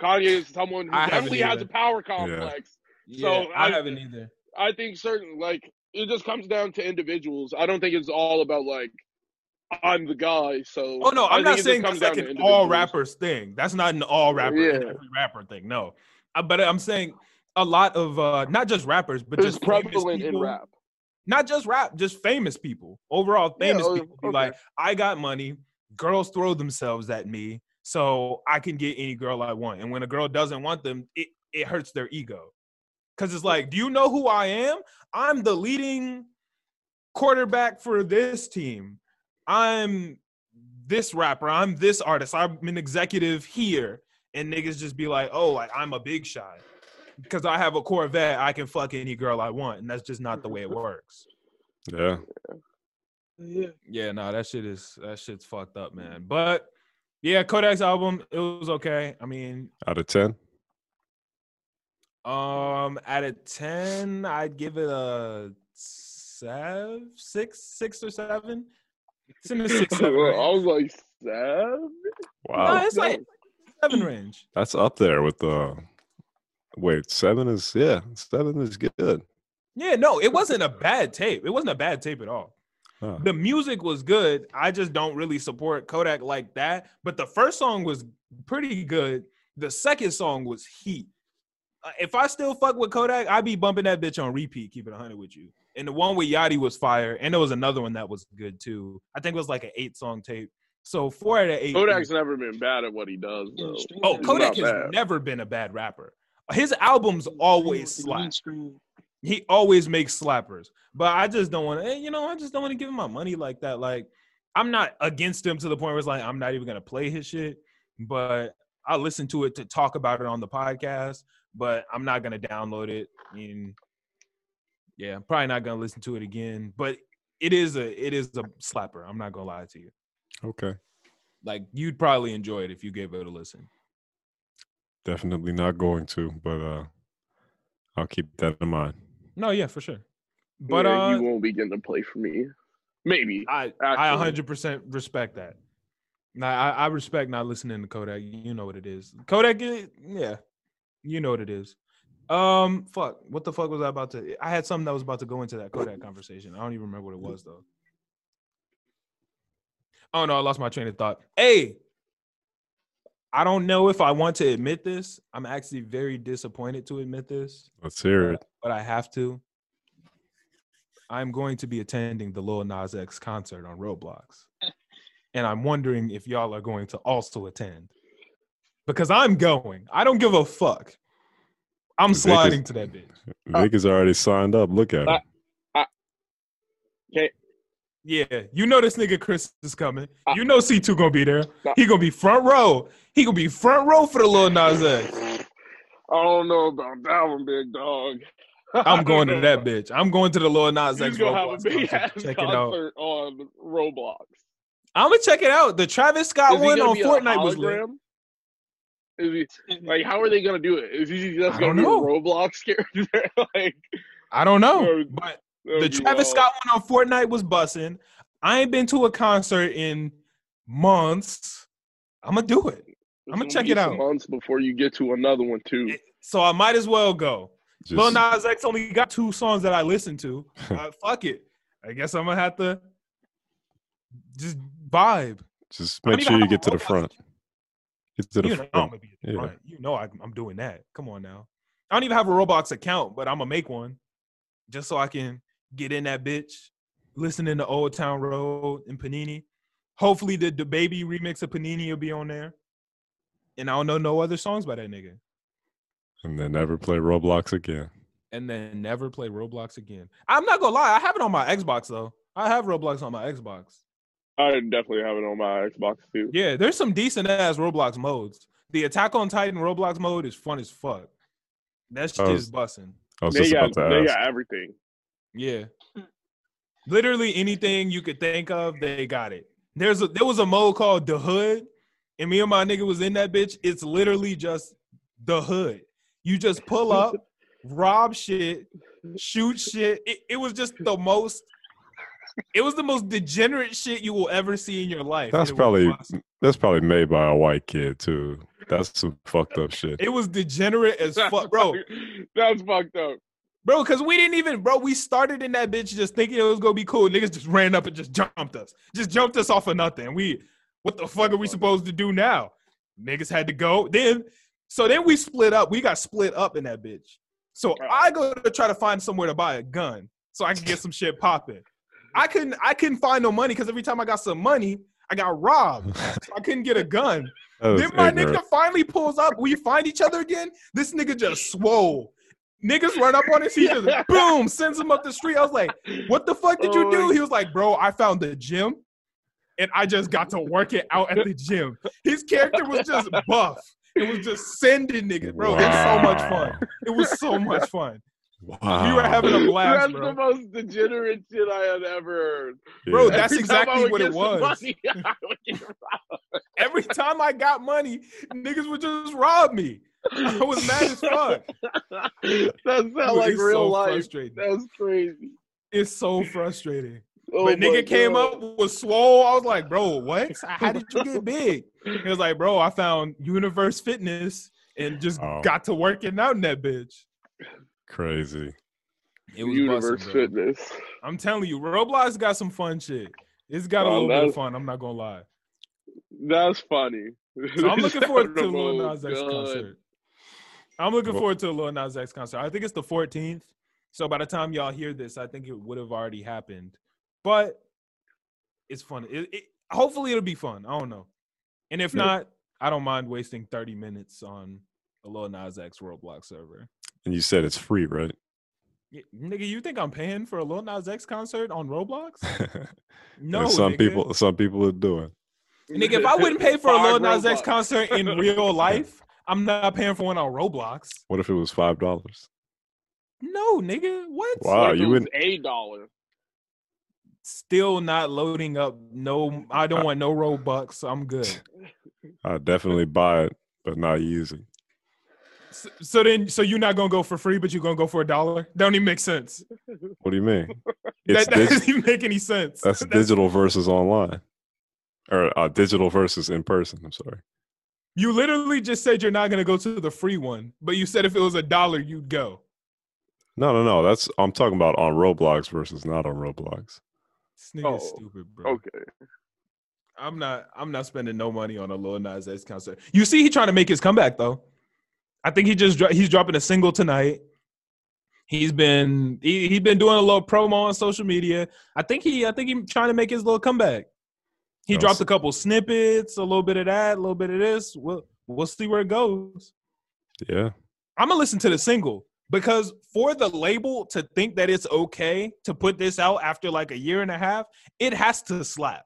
[SPEAKER 2] Kanye is someone who
[SPEAKER 1] I
[SPEAKER 2] definitely has a power complex. So,
[SPEAKER 1] Yeah, I
[SPEAKER 2] I-
[SPEAKER 1] haven't either.
[SPEAKER 2] I think certain like it just comes down to individuals. I don't think it's all about like I'm the guy. So
[SPEAKER 1] Oh no, I'm not saying that's like an all rappers thing. That's not an all rapper,
[SPEAKER 2] Yeah.
[SPEAKER 1] every rapper thing. No, Uh, but I'm saying a lot of uh not just rappers, but
[SPEAKER 2] It's
[SPEAKER 1] just
[SPEAKER 2] prevalent in rap.
[SPEAKER 1] Not just rap, just famous people. Overall, famous
[SPEAKER 2] oh,
[SPEAKER 1] people be
[SPEAKER 2] okay.
[SPEAKER 1] like, I got money. Girls throw themselves at me, so I can get any girl I want. And when a girl doesn't want them, it it hurts their ego. Cause it's like, do you know who I am? I'm the leading quarterback for this team. I'm this rapper. I'm this artist. I'm an executive here. And niggas just be like, oh, like I'm a big shot. Because I have a Corvette, I can fuck any girl I want. And that's just not the way it works.
[SPEAKER 3] Yeah.
[SPEAKER 4] Yeah.
[SPEAKER 1] Yeah, no, that shit is that shit's fucked up, man. But yeah, Kodak's album, it was okay. I mean,
[SPEAKER 3] Out of ten.
[SPEAKER 1] um, out of ten, I'd give it a seven, six, six or seven. It's in the six, seven
[SPEAKER 2] I was like seven.
[SPEAKER 3] Wow.
[SPEAKER 1] No, it's like seven range.
[SPEAKER 3] That's up there with the. Wait, seven is yeah, seven is good.
[SPEAKER 1] Yeah, no, it wasn't a bad tape. It wasn't a bad tape at all.
[SPEAKER 3] Huh.
[SPEAKER 1] The music was good. I just don't really support Kodak like that. But the first song was pretty good. The second song was heat. Uh, if I still fuck with Kodak, I'd be bumping that bitch on repeat. Keep it 100 with you. And the one with Yachty was fire. And there was another one that was good too. I think it was like an eight song tape. So four out of eight.
[SPEAKER 2] Kodak's never been bad at what he does though.
[SPEAKER 1] oh. Kodak has
[SPEAKER 2] bad.
[SPEAKER 1] never been a bad rapper. His albums always
[SPEAKER 4] The
[SPEAKER 1] slap. he always makes slappers. But I just don't want to, eh, you know, I just don't want to give him my money like that. Like, I'm not against him to the point where it's like I'm not even gonna play his shit, but I listen to it to talk about it on the podcast. But I'm not gonna download it. And yeah, I'm probably not gonna listen to it again. But it is a it is a slapper. I'm not gonna lie to you.
[SPEAKER 3] Okay.
[SPEAKER 1] Like you'd probably enjoy it if you gave it a listen.
[SPEAKER 3] Definitely not going to, but uh I'll keep that in mind.
[SPEAKER 1] No, yeah, for sure. But
[SPEAKER 2] yeah,
[SPEAKER 1] uh,
[SPEAKER 2] he won't be getting to play for me. Maybe.
[SPEAKER 1] I I 100% respect that. Nah, I, I respect not listening to Kodak. You know what it is. Kodak, yeah, you know what it is. Um, fuck. What the fuck was I about to? I had something that was about to go into that Kodak conversation. I don't even remember what it was though. Oh no, I lost my train of thought. Hey, I don't know if I want to admit this. I'm actually very disappointed to admit this
[SPEAKER 3] Let's hear it.
[SPEAKER 1] but I have to. I'm going to be attending the Lil Nas X concert on Roblox. And I'm wondering if y'all are going to also attend. Because I'm going. I don't give a fuck. I'm
[SPEAKER 3] Vic is-
[SPEAKER 1] sliding to that bitch.
[SPEAKER 3] Vic is already signed up. Look at him.
[SPEAKER 2] uh, Okay.
[SPEAKER 1] Yeah, you know this nigga Chris is coming.
[SPEAKER 2] Uh,
[SPEAKER 1] You know C2 gonna be there.
[SPEAKER 2] uh,
[SPEAKER 1] He gonna be front row. He gonna be front row for the Lil Nas X.
[SPEAKER 2] I don't know about that one, big dog.
[SPEAKER 1] I'm going to that bitch. I'm going to the Lil Nas
[SPEAKER 2] He's
[SPEAKER 1] X
[SPEAKER 2] gonna have a
[SPEAKER 1] Roblox
[SPEAKER 2] big
[SPEAKER 1] concert. Check it out.
[SPEAKER 2] on Roblox.
[SPEAKER 1] I'm gonna check it out. The Travis Scott
[SPEAKER 2] Is
[SPEAKER 1] one on Fortnite was lit.
[SPEAKER 2] Hologram? Is he like how are they gonna do it? Is he just gonna
[SPEAKER 1] don't
[SPEAKER 2] be
[SPEAKER 1] know.
[SPEAKER 2] a Roblox character? like
[SPEAKER 1] I don't know,
[SPEAKER 2] Bro,
[SPEAKER 1] but the Travis
[SPEAKER 2] wild.
[SPEAKER 1] Scott one on Fortnite was bussing. I ain't been to a concert in months. I'm gonna do it, I'ma check
[SPEAKER 2] be
[SPEAKER 1] it out.
[SPEAKER 2] Months before you get to another one too.
[SPEAKER 1] so I might as well go. Lil
[SPEAKER 3] Just,
[SPEAKER 1] Nas X only got two songs that I listen to. Uh, fuck it. I guess I'm gonna have to just vibe.
[SPEAKER 3] just
[SPEAKER 1] I don't
[SPEAKER 3] make sure you get to the
[SPEAKER 1] Roblox
[SPEAKER 3] front. Get to the
[SPEAKER 1] you know I'm gonna be at the
[SPEAKER 3] Yeah.
[SPEAKER 1] front. You know I'm doing that. Come on now. I don't even have a Roblox account, but I'm gonna make one just so I can get in that bitch, listening to Old Town Road and Panini. Hopefully, the the baby remix of Panini will be on there. And I don't know no other songs by that nigga.
[SPEAKER 3] And then never play Roblox again.
[SPEAKER 1] And then never play Roblox again. I'm not gonna lie, I have it on my Xbox though. I have Roblox on my Xbox.
[SPEAKER 2] I definitely have it on my Xbox too.
[SPEAKER 1] Yeah, there's some decent ass Roblox modes. The Attack on Titan Roblox mode is fun as fuck. That's shit
[SPEAKER 3] Oh,
[SPEAKER 1] is bussing.
[SPEAKER 3] I was
[SPEAKER 2] They
[SPEAKER 3] just
[SPEAKER 2] got they got everything.
[SPEAKER 1] Yeah. Literally anything you could think of, they got it. There's a there was a mode called the hood, and me and my nigga was in that bitch. It's literally just the hood. You just pull up, rob shit, shoot shit. It, it was just the most It was the most degenerate shit you will ever see in your life.
[SPEAKER 3] That's
[SPEAKER 1] and it was
[SPEAKER 3] probably
[SPEAKER 1] busted.
[SPEAKER 3] that's probably made by a white kid too. That's some fucked up shit.
[SPEAKER 1] it was degenerate as fuck, bro.
[SPEAKER 2] That's fucked up.
[SPEAKER 1] Bro, because we didn't even, bro, we started in that bitch just thinking it was gonna be cool. Niggas just ran up and just jumped us. Just jumped us off of nothing. We, what the fuck are we supposed to do now? Niggas had to go. Then, so then we split up. We got split up in that bitch. So I go to try to find somewhere to buy a gun so I can get some shit popping. I couldn't, I couldn't find no money because every time I got some money, I got robbed. So I couldn't get a gun. Then my
[SPEAKER 3] ignorant.
[SPEAKER 1] nigga finally pulls up. We find each other again. This nigga just swole. Niggas run up on his. He just boom sends him up the street. I was like, "What the fuck did you
[SPEAKER 2] Oh
[SPEAKER 1] do?" He was like, "Bro, I found the gym, and I just got to work it out at the gym." His character was just buff. It was just sending niggas, bro. It was so much fun. It was so much fun.
[SPEAKER 3] Wow.
[SPEAKER 1] We were having a blast,
[SPEAKER 2] That's
[SPEAKER 1] bro.
[SPEAKER 2] the most degenerate shit I had ever heard.
[SPEAKER 1] Bro, that's
[SPEAKER 2] Every
[SPEAKER 1] exactly what it was.
[SPEAKER 2] money, I would get robbed.
[SPEAKER 1] Every time I got money, niggas would just rob me. I was mad as fuck.
[SPEAKER 2] that sounds like
[SPEAKER 1] It's
[SPEAKER 2] real
[SPEAKER 1] so
[SPEAKER 2] life.
[SPEAKER 1] frustrating.
[SPEAKER 2] That's crazy.
[SPEAKER 1] It's so frustrating.
[SPEAKER 2] Oh
[SPEAKER 1] but
[SPEAKER 2] my
[SPEAKER 1] nigga came up with swole. I was like, bro, what? How did you get big? He was like, bro, I found Universe Fitness and just
[SPEAKER 3] Oh.
[SPEAKER 1] got to working out in that bitch.
[SPEAKER 3] Crazy.
[SPEAKER 1] It was
[SPEAKER 2] Universe
[SPEAKER 1] busting.
[SPEAKER 2] Fitness.
[SPEAKER 1] I'm telling you, Roblox got some fun shit. It's got a little bit of fun. I'm not gonna lie.
[SPEAKER 2] That's funny.
[SPEAKER 1] So I'm looking forward to
[SPEAKER 2] the
[SPEAKER 1] Lil Nas X
[SPEAKER 2] good.
[SPEAKER 1] concert. I'm looking forward to a Lil Nas X concert. I think it's the 14th. So by the time y'all hear this, I think it would have already happened. But it's fun. It, it, hopefully it'll be fun. I don't know. And if
[SPEAKER 3] Yeah.
[SPEAKER 1] not, I don't mind wasting 30 minutes on a Lil Nas X Roblox server.
[SPEAKER 3] And you said it's free, right?
[SPEAKER 1] Y- nigga, you think I'm paying for a Lil Nas X concert on Roblox? No,
[SPEAKER 3] some
[SPEAKER 1] nigga.
[SPEAKER 3] people some people are doing.
[SPEAKER 1] Nigga, if I wouldn't pay for a Lil
[SPEAKER 2] Five
[SPEAKER 1] Nas X concert in real life, I'm not paying for one on Roblox.
[SPEAKER 3] What if it was five dollars?
[SPEAKER 1] No, nigga, what?
[SPEAKER 3] Wow,
[SPEAKER 2] What if
[SPEAKER 3] you
[SPEAKER 2] it
[SPEAKER 3] wouldn't-
[SPEAKER 2] a dollar.
[SPEAKER 1] Still not loading up. No, I don't want no Robux. I'm good.
[SPEAKER 3] I'd definitely buy it, but not use it.
[SPEAKER 1] So, so then, so you're not gonna go for free, but you're gonna go for a dollar? That don't even make sense.
[SPEAKER 3] What do you mean? It's
[SPEAKER 1] That, that
[SPEAKER 3] dig-
[SPEAKER 1] doesn't even make any sense.
[SPEAKER 3] that's digital versus online, or uh, digital versus in person. I'm sorry.
[SPEAKER 1] You literally just said you're not gonna go to the free one, but you said if it was a dollar, you'd go.
[SPEAKER 3] No, no, no. That's I'm talking about on Roblox versus not on Roblox.
[SPEAKER 1] This
[SPEAKER 2] Oh,
[SPEAKER 1] stupid, bro.
[SPEAKER 2] Okay.
[SPEAKER 1] I'm not. I'm not spending no money on a Lil Nas X concert. You see, he trying to make his comeback though. I think he just he's dropping a single tonight. He's been he he's been doing a little promo on social media. I think he I think he's trying to make his little comeback. He
[SPEAKER 3] Awesome.
[SPEAKER 1] dropped a couple snippets, a little bit of that, a little bit of this. We'll we'll see where it goes.
[SPEAKER 3] Yeah,
[SPEAKER 1] I'm gonna listen to the single because for the label to think that it's okay to put this out after like a year and a half, it has to slap.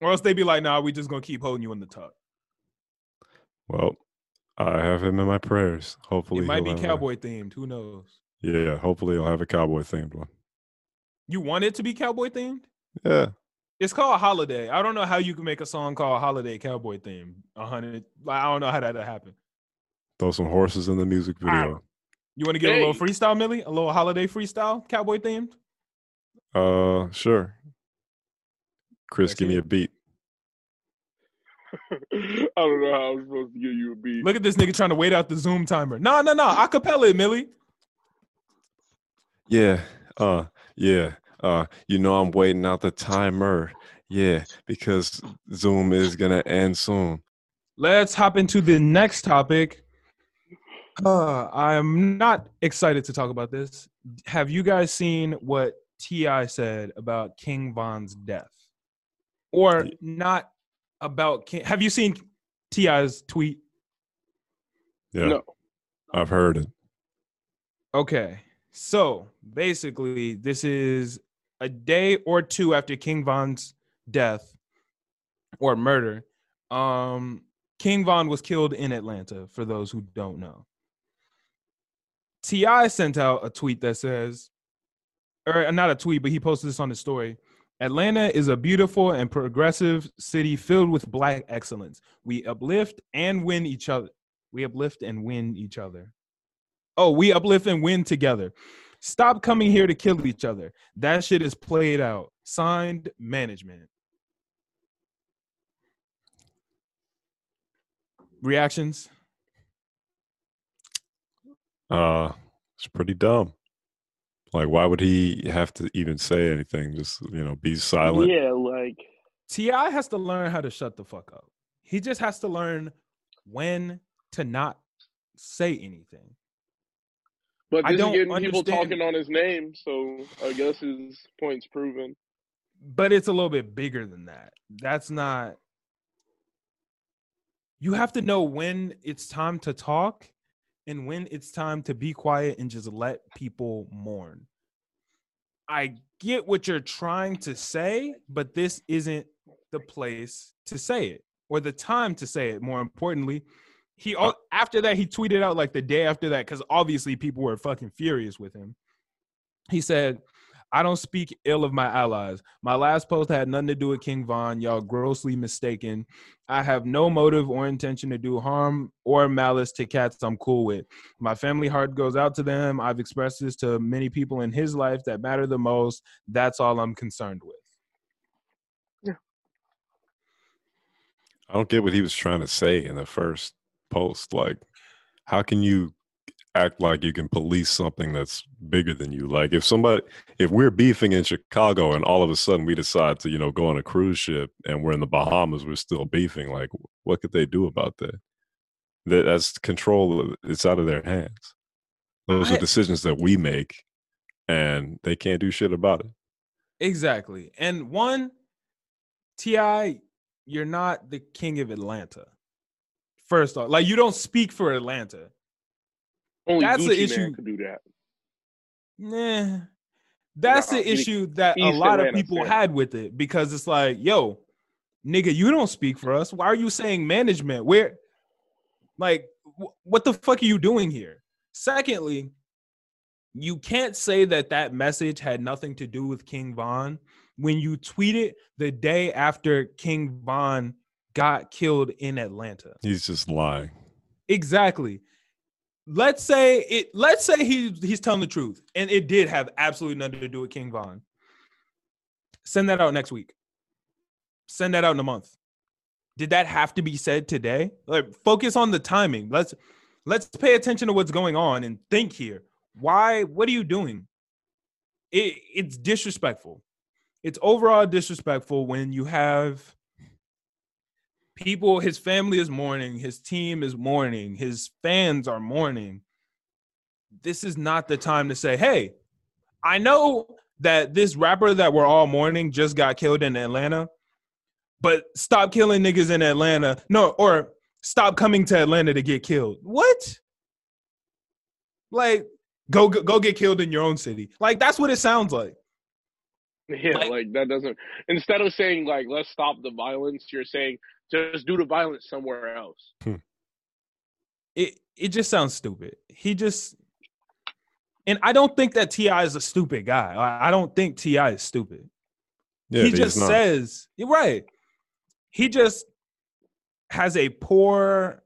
[SPEAKER 1] Or else they'd be like, nah, we just gonna keep holding you in the tuck.
[SPEAKER 3] well, I have him in my prayers. Hopefully,
[SPEAKER 1] It might be
[SPEAKER 3] he'll a-
[SPEAKER 1] cowboy themed. Who knows?
[SPEAKER 3] yeah, hopefully he'll have a cowboy themed one.
[SPEAKER 1] You want it to be cowboy themed?
[SPEAKER 3] Yeah,
[SPEAKER 1] It's called Holiday. I don't know how you can make a song called Holiday Cowboy Theme. A hundred. Like, I don't know how that happened.
[SPEAKER 3] throw some horses in the music video.
[SPEAKER 1] You want to get a little freestyle, Millie? A little holiday freestyle, cowboy themed?
[SPEAKER 3] Uh, sure. Chris,
[SPEAKER 1] Let's
[SPEAKER 3] give me a beat.
[SPEAKER 2] I don't know how I'm supposed to give you a beat.
[SPEAKER 1] Look at this nigga trying to wait out the Zoom timer. No, no, no. Acapella it, Millie.
[SPEAKER 3] Yeah, uh, yeah, uh, you know I'm waiting out the timer. Yeah, because Zoom is gonna end soon.
[SPEAKER 1] Let's hop into the next topic. Uh, I'm not excited to talk about this. Have you guys seen what T.I. said about King Von's death, or not about King? Have you seen T.I.'s tweet?
[SPEAKER 3] Yeah,
[SPEAKER 2] No.
[SPEAKER 3] I've heard it.
[SPEAKER 1] Okay, so basically, this is a day or two after King Von's death or murder. Um, King Von was killed in Atlanta. For those who don't know, Ti sent out a tweet that says, or not a tweet, but he posted this on his story. Atlanta is a beautiful and progressive city filled with black excellence. We uplift and win each other. We uplift and win each other. Oh, we uplift and win together. Stop coming here to kill each other. That shit is played out. Signed management. Reactions?
[SPEAKER 3] Uh, it's pretty dumb. Like, why would he have to even say anything? Just you know, be silent.
[SPEAKER 2] Yeah, like
[SPEAKER 1] T.I has to learn how to shut the fuck up. He just has to learn when to not say anything.
[SPEAKER 2] but
[SPEAKER 1] I
[SPEAKER 2] this is
[SPEAKER 1] don't
[SPEAKER 2] getting people talking on his name, so I guess his point's proven.
[SPEAKER 1] but it's a little bit bigger than that. That's not. You have to know when it's time to talk and when it's time to be quiet and just let people mourn. I get what you're trying to say, but this isn't the place to say it or the time to say it. More importantly, he after that he tweeted out like the day after that because obviously people were fucking furious with him. He said, I don't speak ill of my allies. My last post had nothing to do with King Von. Y'all grossly mistaken. I have no motive or intention to do harm or malice to cats I'm cool with. My family heart goes out to them. I've expressed this to many people in his life that matter the most. That's all I'm concerned with. Yeah.
[SPEAKER 3] I don't get what he was trying to say in the first post. Like, how can you act like you can police something that's bigger than you? Like, if somebody, if we're beefing in Chicago and all of a sudden we decide to, you know, go on a cruise ship and we're in the Bahamas, we're still beefing. Like, what could they do about that? That that's control. Uh, it's out of their hands. Those
[SPEAKER 1] I-
[SPEAKER 3] are decisions that we make, and they can't do shit about it.
[SPEAKER 1] Exactly. And one, T.I, you're not the king of Atlanta. First off, like you don't speak for Atlanta.
[SPEAKER 2] Only
[SPEAKER 1] That's the issue.
[SPEAKER 2] Man could do that.
[SPEAKER 1] Nah. That's
[SPEAKER 2] Nah,
[SPEAKER 1] the
[SPEAKER 2] he-
[SPEAKER 1] issue that a
[SPEAKER 2] East
[SPEAKER 1] lot of people
[SPEAKER 2] fan.
[SPEAKER 1] had with it because it's like, yo, nigga, you don't speak for us. Why are you saying management? Where, like, wh- what the fuck are you doing here? Secondly, you can't say that that message had nothing to do with King Von when you tweeted the day after King Von got killed in Atlanta.
[SPEAKER 3] He's just lying.
[SPEAKER 1] Exactly. Let's say it. Let's say he he's telling the truth, and it did have absolutely nothing to do with King Von. Send that out next week. Send that out in a month. Did that have to be said today? Like, focus on the timing. Let's let's pay attention to what's going on and think here. Why? What are you doing? It it's disrespectful. It's overall disrespectful when you have people his family is mourning his team is mourning his fans are mourning. This is not the time to say hey i know that this rapper that we're all mourning just got killed in atlanta but stop killing niggas in atlanta. No or stop coming to atlanta to get killed. What? Like go go, get killed in your own city. Like that's what it sounds like.
[SPEAKER 2] Yeah,
[SPEAKER 1] Like-
[SPEAKER 2] like, that doesn't. Instead of saying like let's stop the violence, you're saying just do the violence somewhere else. Hmm.
[SPEAKER 1] it it just sounds stupid. He just and I don't think that T.I is a stupid guy. I, I don't think T.I is stupid.
[SPEAKER 3] Yeah,
[SPEAKER 1] he just says you're right. He just has a poor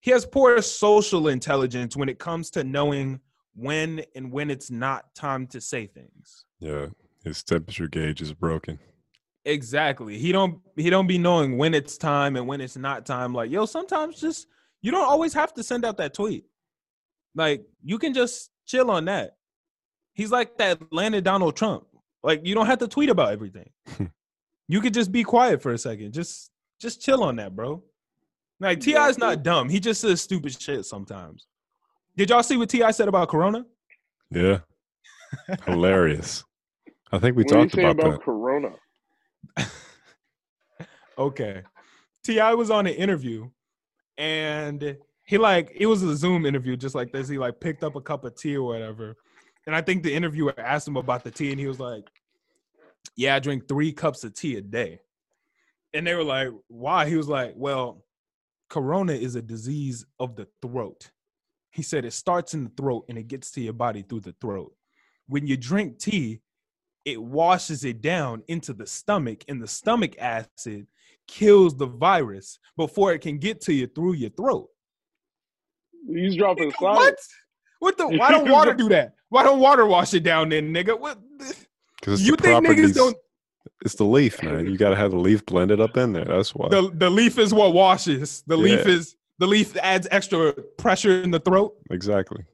[SPEAKER 1] he has poor social intelligence when it comes to knowing when and when it's not time to say things.
[SPEAKER 3] Yeah, his temperature gauge is broken.
[SPEAKER 1] Exactly. He don't he don't be knowing when it's time and when it's not time. Like, yo, sometimes just you don't always have to send out that tweet. Like, you can just chill on that. He's like that Atlanta Donald Trump. Like, you don't have to tweet about everything. you could just be quiet for a second. Just just chill on that, bro. Like T.I is not dumb. He just says stupid shit sometimes. Did y'all see what T.I said about Corona?
[SPEAKER 3] Yeah, hilarious. I think we
[SPEAKER 2] what do you
[SPEAKER 3] talked
[SPEAKER 2] say
[SPEAKER 3] about,
[SPEAKER 2] about
[SPEAKER 3] that.
[SPEAKER 2] Corona?
[SPEAKER 1] okay. T.I was on an interview and he like it was a Zoom interview just like this. He like picked up a cup of tea or whatever. And I think the interviewer asked him about the tea and he was like, Yeah, I drink three cups of tea a day. And they were like, Why? He was like, Well, corona is a disease of the throat. He said it starts in the throat and it gets to your body through the throat. When you drink tea, it washes it down into the stomach, and the stomach acid kills the virus before it can get to you through your throat.
[SPEAKER 2] He's dropping
[SPEAKER 1] What?
[SPEAKER 2] science.
[SPEAKER 1] What the? Why don't water do that? Why don't water wash it down then, nigga? What?
[SPEAKER 3] Because
[SPEAKER 1] You think niggas don't?
[SPEAKER 3] It's the leaf, man. You got to have the leaf blended up in there. That's why.
[SPEAKER 1] The the leaf is what washes. The leaf is the leaf adds extra pressure in the throat.
[SPEAKER 3] exactly.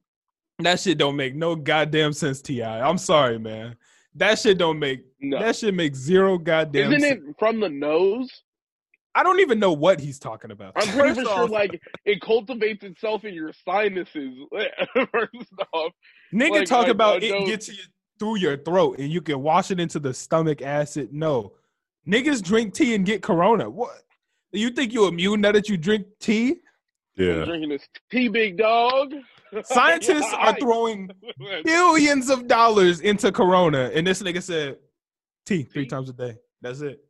[SPEAKER 1] That shit don't make no goddamn sense, T.I. I'm sorry, man. That shit don't make
[SPEAKER 2] No.
[SPEAKER 1] that shit makes zero goddamn.
[SPEAKER 2] Isn't
[SPEAKER 1] sense.
[SPEAKER 2] it from the nose?
[SPEAKER 1] I don't even know what he's talking about.
[SPEAKER 2] I'm pretty
[SPEAKER 1] First
[SPEAKER 2] sure
[SPEAKER 1] off,
[SPEAKER 2] like it cultivates itself in your sinuses. First off,
[SPEAKER 1] nigga
[SPEAKER 2] like,
[SPEAKER 1] talk
[SPEAKER 2] I-
[SPEAKER 1] about
[SPEAKER 2] I
[SPEAKER 1] it gets you through your throat and you can wash it into the stomach acid. No, niggas drink tea and get corona. What? You think you're immune now that you drink tea?
[SPEAKER 2] I'm
[SPEAKER 3] Yeah.
[SPEAKER 2] drinking this tea, big dog.
[SPEAKER 1] Scientists are throwing billions of dollars into corona, and this nigga said tea three
[SPEAKER 2] Tea?
[SPEAKER 1] times a day. That's it.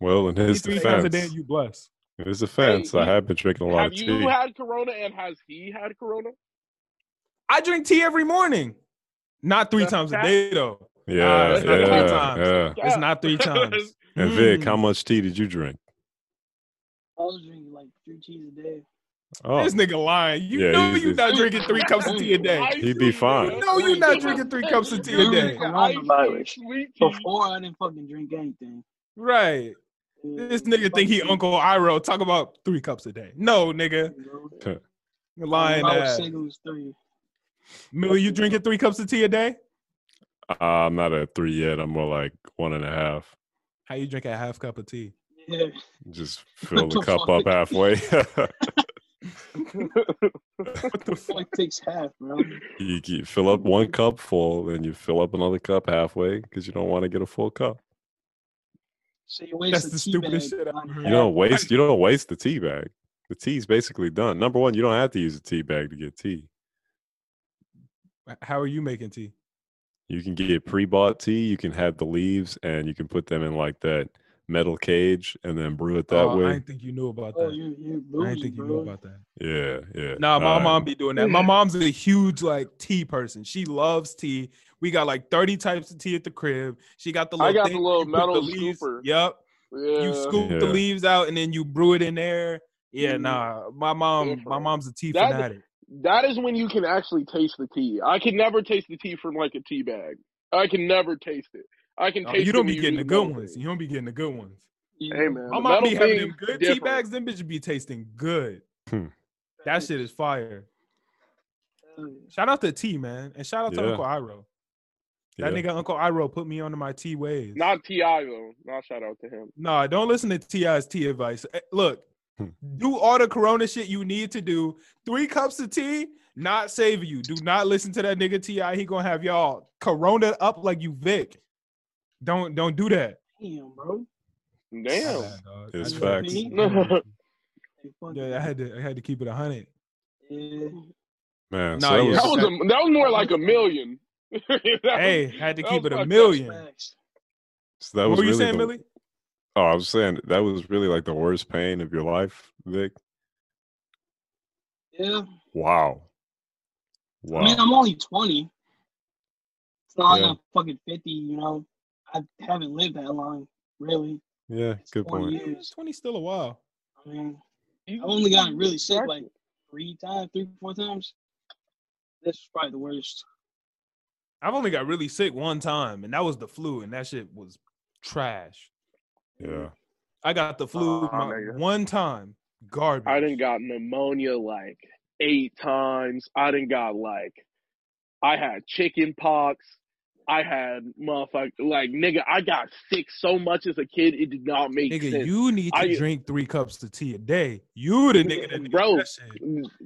[SPEAKER 3] Well, in his
[SPEAKER 1] Tea
[SPEAKER 3] his
[SPEAKER 1] three times a day, you bless.
[SPEAKER 3] in his defense, I have been drinking a lot of tea.
[SPEAKER 2] Have you had corona and has he had corona?
[SPEAKER 1] I drink tea every morning. Not three
[SPEAKER 2] That's
[SPEAKER 1] times a day though.
[SPEAKER 3] yeah,
[SPEAKER 1] it's not three times.
[SPEAKER 3] yeah.
[SPEAKER 1] It's not three times.
[SPEAKER 3] And Vic,
[SPEAKER 1] Mm.
[SPEAKER 3] how much tea did you drink?
[SPEAKER 4] I was drinking like three teas a day.
[SPEAKER 3] Oh,
[SPEAKER 1] This nigga lying. You
[SPEAKER 3] Yeah,
[SPEAKER 1] know you're not drinking three cups of tea a day.
[SPEAKER 3] He'd be fine.
[SPEAKER 1] You know you're not drinking three cups of tea a day.
[SPEAKER 4] Coronavirus.
[SPEAKER 2] Sweet tea.
[SPEAKER 4] Before I didn't fucking drink anything.
[SPEAKER 1] Right. This nigga think he Uncle Iroh. Talk about three cups a day. No, nigga.
[SPEAKER 4] Lying
[SPEAKER 1] You're lying
[SPEAKER 4] I was
[SPEAKER 1] ass.
[SPEAKER 4] sick, it was three.
[SPEAKER 1] Millie, you drinking three cups of tea a day?
[SPEAKER 3] Uh, I'm not at three yet. I'm more like one and a half.
[SPEAKER 1] How you drink a half cup of tea?
[SPEAKER 4] Yeah.
[SPEAKER 3] Just fill the
[SPEAKER 4] the
[SPEAKER 3] cup up halfway.
[SPEAKER 1] What the fuck?
[SPEAKER 4] It takes half, bro.
[SPEAKER 3] you, you fill up one cup full, then you fill up another cup halfway because you don't want to get a full cup.
[SPEAKER 4] So you waste
[SPEAKER 1] That's
[SPEAKER 4] a
[SPEAKER 1] the
[SPEAKER 4] tea
[SPEAKER 1] stupidest shit I've
[SPEAKER 4] on
[SPEAKER 1] ever
[SPEAKER 3] You don't waste. You don't waste the tea bag. The tea's basically done. Number one, you don't have to use a tea bag to get tea.
[SPEAKER 1] How are you making tea?
[SPEAKER 3] You can get pre-bought tea. You can have the leaves, and you can put them in like that metal cage, and then brew it that
[SPEAKER 1] oh, I
[SPEAKER 3] way.
[SPEAKER 1] didn't think you knew about
[SPEAKER 4] Oh,
[SPEAKER 1] that.
[SPEAKER 4] you you
[SPEAKER 1] I didn't think you knew about that.
[SPEAKER 3] Yeah, yeah.
[SPEAKER 1] Nah, my
[SPEAKER 3] Alright.
[SPEAKER 1] mom be doing that. My mom's a huge like tea person. She loves tea. We got like 30 types of tea at the crib. She got the little
[SPEAKER 2] I
[SPEAKER 1] little
[SPEAKER 2] got the little
[SPEAKER 1] you put
[SPEAKER 2] metal
[SPEAKER 1] leaves-
[SPEAKER 2] scooper.
[SPEAKER 1] Yep.
[SPEAKER 2] Yeah.
[SPEAKER 1] You scoop the leaves out and then you brew it in there. Yeah,
[SPEAKER 2] Mm.
[SPEAKER 1] nah. My mom, my mom's a tea
[SPEAKER 2] That-
[SPEAKER 1] fanatic.
[SPEAKER 2] That is when you can actually taste the tea. I can never taste the tea from like a tea bag. I can never taste it. I can
[SPEAKER 1] Oh, you don't be getting the good
[SPEAKER 2] metal
[SPEAKER 1] ones.
[SPEAKER 2] thing.
[SPEAKER 1] You don't be getting the good ones.
[SPEAKER 4] Yeah.
[SPEAKER 2] Hey man,
[SPEAKER 1] My
[SPEAKER 2] the
[SPEAKER 1] mom be having them
[SPEAKER 2] thing,
[SPEAKER 1] good tea
[SPEAKER 2] different.
[SPEAKER 1] bags. Them bitches be tasting good.
[SPEAKER 3] Hmm.
[SPEAKER 1] That shit is fire. Shout out to T man, and shout out to Uncle Iroh. That
[SPEAKER 3] Yeah.
[SPEAKER 1] nigga Uncle Iroh put me onto my T ways.
[SPEAKER 2] Not T.I though. Not shout out to him.
[SPEAKER 1] No, don't listen to T.I.'s tea advice. Eh, Look,
[SPEAKER 3] Hmm.
[SPEAKER 1] do all the Corona shit you need to do. Three cups of tea, not save you. Do not listen to that nigga T.I. He gonna have y'all Corona up like you Vic. Don't don't do that.
[SPEAKER 4] Damn, bro.
[SPEAKER 2] Damn.
[SPEAKER 1] bad, dog.
[SPEAKER 3] It's
[SPEAKER 1] I-
[SPEAKER 3] facts.
[SPEAKER 4] Hey, fuck
[SPEAKER 1] Yeah, I had to I had to keep it a hundred.
[SPEAKER 4] Yeah.
[SPEAKER 3] Man,
[SPEAKER 1] Nah,
[SPEAKER 3] so that
[SPEAKER 1] yeah.
[SPEAKER 3] was,
[SPEAKER 2] That was a, that was more like a million. That was-
[SPEAKER 1] Hey, had to keep it a million.
[SPEAKER 3] So that
[SPEAKER 1] What
[SPEAKER 3] was
[SPEAKER 1] were you
[SPEAKER 3] really
[SPEAKER 1] saying,
[SPEAKER 3] the-
[SPEAKER 1] Millie?
[SPEAKER 3] Oh, I was saying that was really like the worst pain of your life, Vic.
[SPEAKER 4] Yeah.
[SPEAKER 3] Wow. Wow.
[SPEAKER 4] I mean, I'm only 20. It's not like
[SPEAKER 3] Yeah.
[SPEAKER 4] I'm fucking 50, you know. I haven't lived that long, really.
[SPEAKER 3] yeah,
[SPEAKER 4] It's
[SPEAKER 3] good
[SPEAKER 4] 20
[SPEAKER 3] point.
[SPEAKER 4] years.
[SPEAKER 1] Twenty still a while.
[SPEAKER 4] I mean,
[SPEAKER 2] You-
[SPEAKER 4] I've only gotten really sick like three times, three, four times. This is probably the worst.
[SPEAKER 1] I've only got really sick one time, and that was the flu, and that shit was trash.
[SPEAKER 3] Yeah.
[SPEAKER 1] I got the flu
[SPEAKER 2] Aw,
[SPEAKER 1] my- one time. Garbage.
[SPEAKER 2] I didn't got pneumonia like eight times. I didn't got like I had chicken pox. I had motherfucker like nigga. I got sick so much as a kid, it did not make sense.
[SPEAKER 1] Nigga,
[SPEAKER 2] sense.
[SPEAKER 1] you need to
[SPEAKER 2] I-
[SPEAKER 1] drink three cups of tea a day. You the nigga that
[SPEAKER 2] Bro,
[SPEAKER 1] that shit.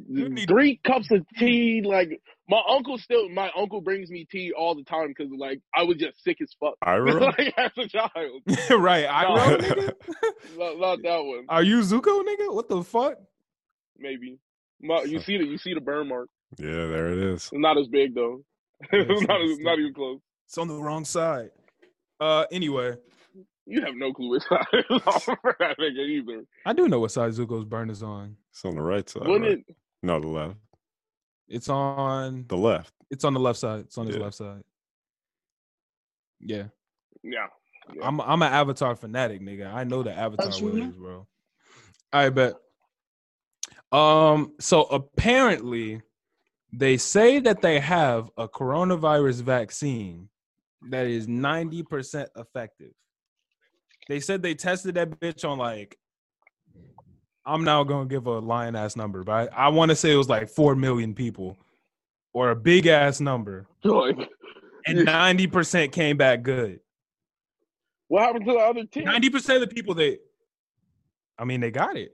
[SPEAKER 1] need-
[SPEAKER 2] Three cups of tea, like my uncle still. My uncle brings me tea all the time because like I was just sick as fuck
[SPEAKER 3] Iroh?
[SPEAKER 2] like, as a child.
[SPEAKER 1] right, I
[SPEAKER 2] No.
[SPEAKER 1] nigga.
[SPEAKER 2] Not, not that one,
[SPEAKER 1] Are you Zuko, nigga? What the fuck?
[SPEAKER 2] maybe. My, you see the you see the burn mark.
[SPEAKER 3] yeah, there it is.
[SPEAKER 2] It's not as big though.
[SPEAKER 1] Yeah,
[SPEAKER 2] it's
[SPEAKER 1] it's
[SPEAKER 2] not,
[SPEAKER 1] not
[SPEAKER 2] as-
[SPEAKER 1] as
[SPEAKER 2] not even close.
[SPEAKER 1] It's on the wrong side. Uh, anyway,
[SPEAKER 2] You have no clue which side is on for that nigga either.
[SPEAKER 1] I do know what side Zuko's burn is on.
[SPEAKER 3] It's on the right side.
[SPEAKER 2] Wouldn't
[SPEAKER 3] right?
[SPEAKER 2] it?
[SPEAKER 3] No, the left.
[SPEAKER 1] It's on.
[SPEAKER 3] The left.
[SPEAKER 1] It's on the left side. It's on his
[SPEAKER 3] Yeah.
[SPEAKER 1] left side. Yeah,
[SPEAKER 2] Yeah. Yeah.
[SPEAKER 1] I'm. I'm an Avatar fanatic, nigga. I know the Avatar
[SPEAKER 4] That's you,
[SPEAKER 1] bro. I bet. Um. So apparently, They say that they have a coronavirus vaccine that is 90% effective. They said they tested that bitch on like, I'm now going to give a lion ass number, but I, I want to say it was like 4 million people or a big ass number. And 90% came back good.
[SPEAKER 2] what happened to the other ten?
[SPEAKER 1] 90% of the people they, I mean, they got it.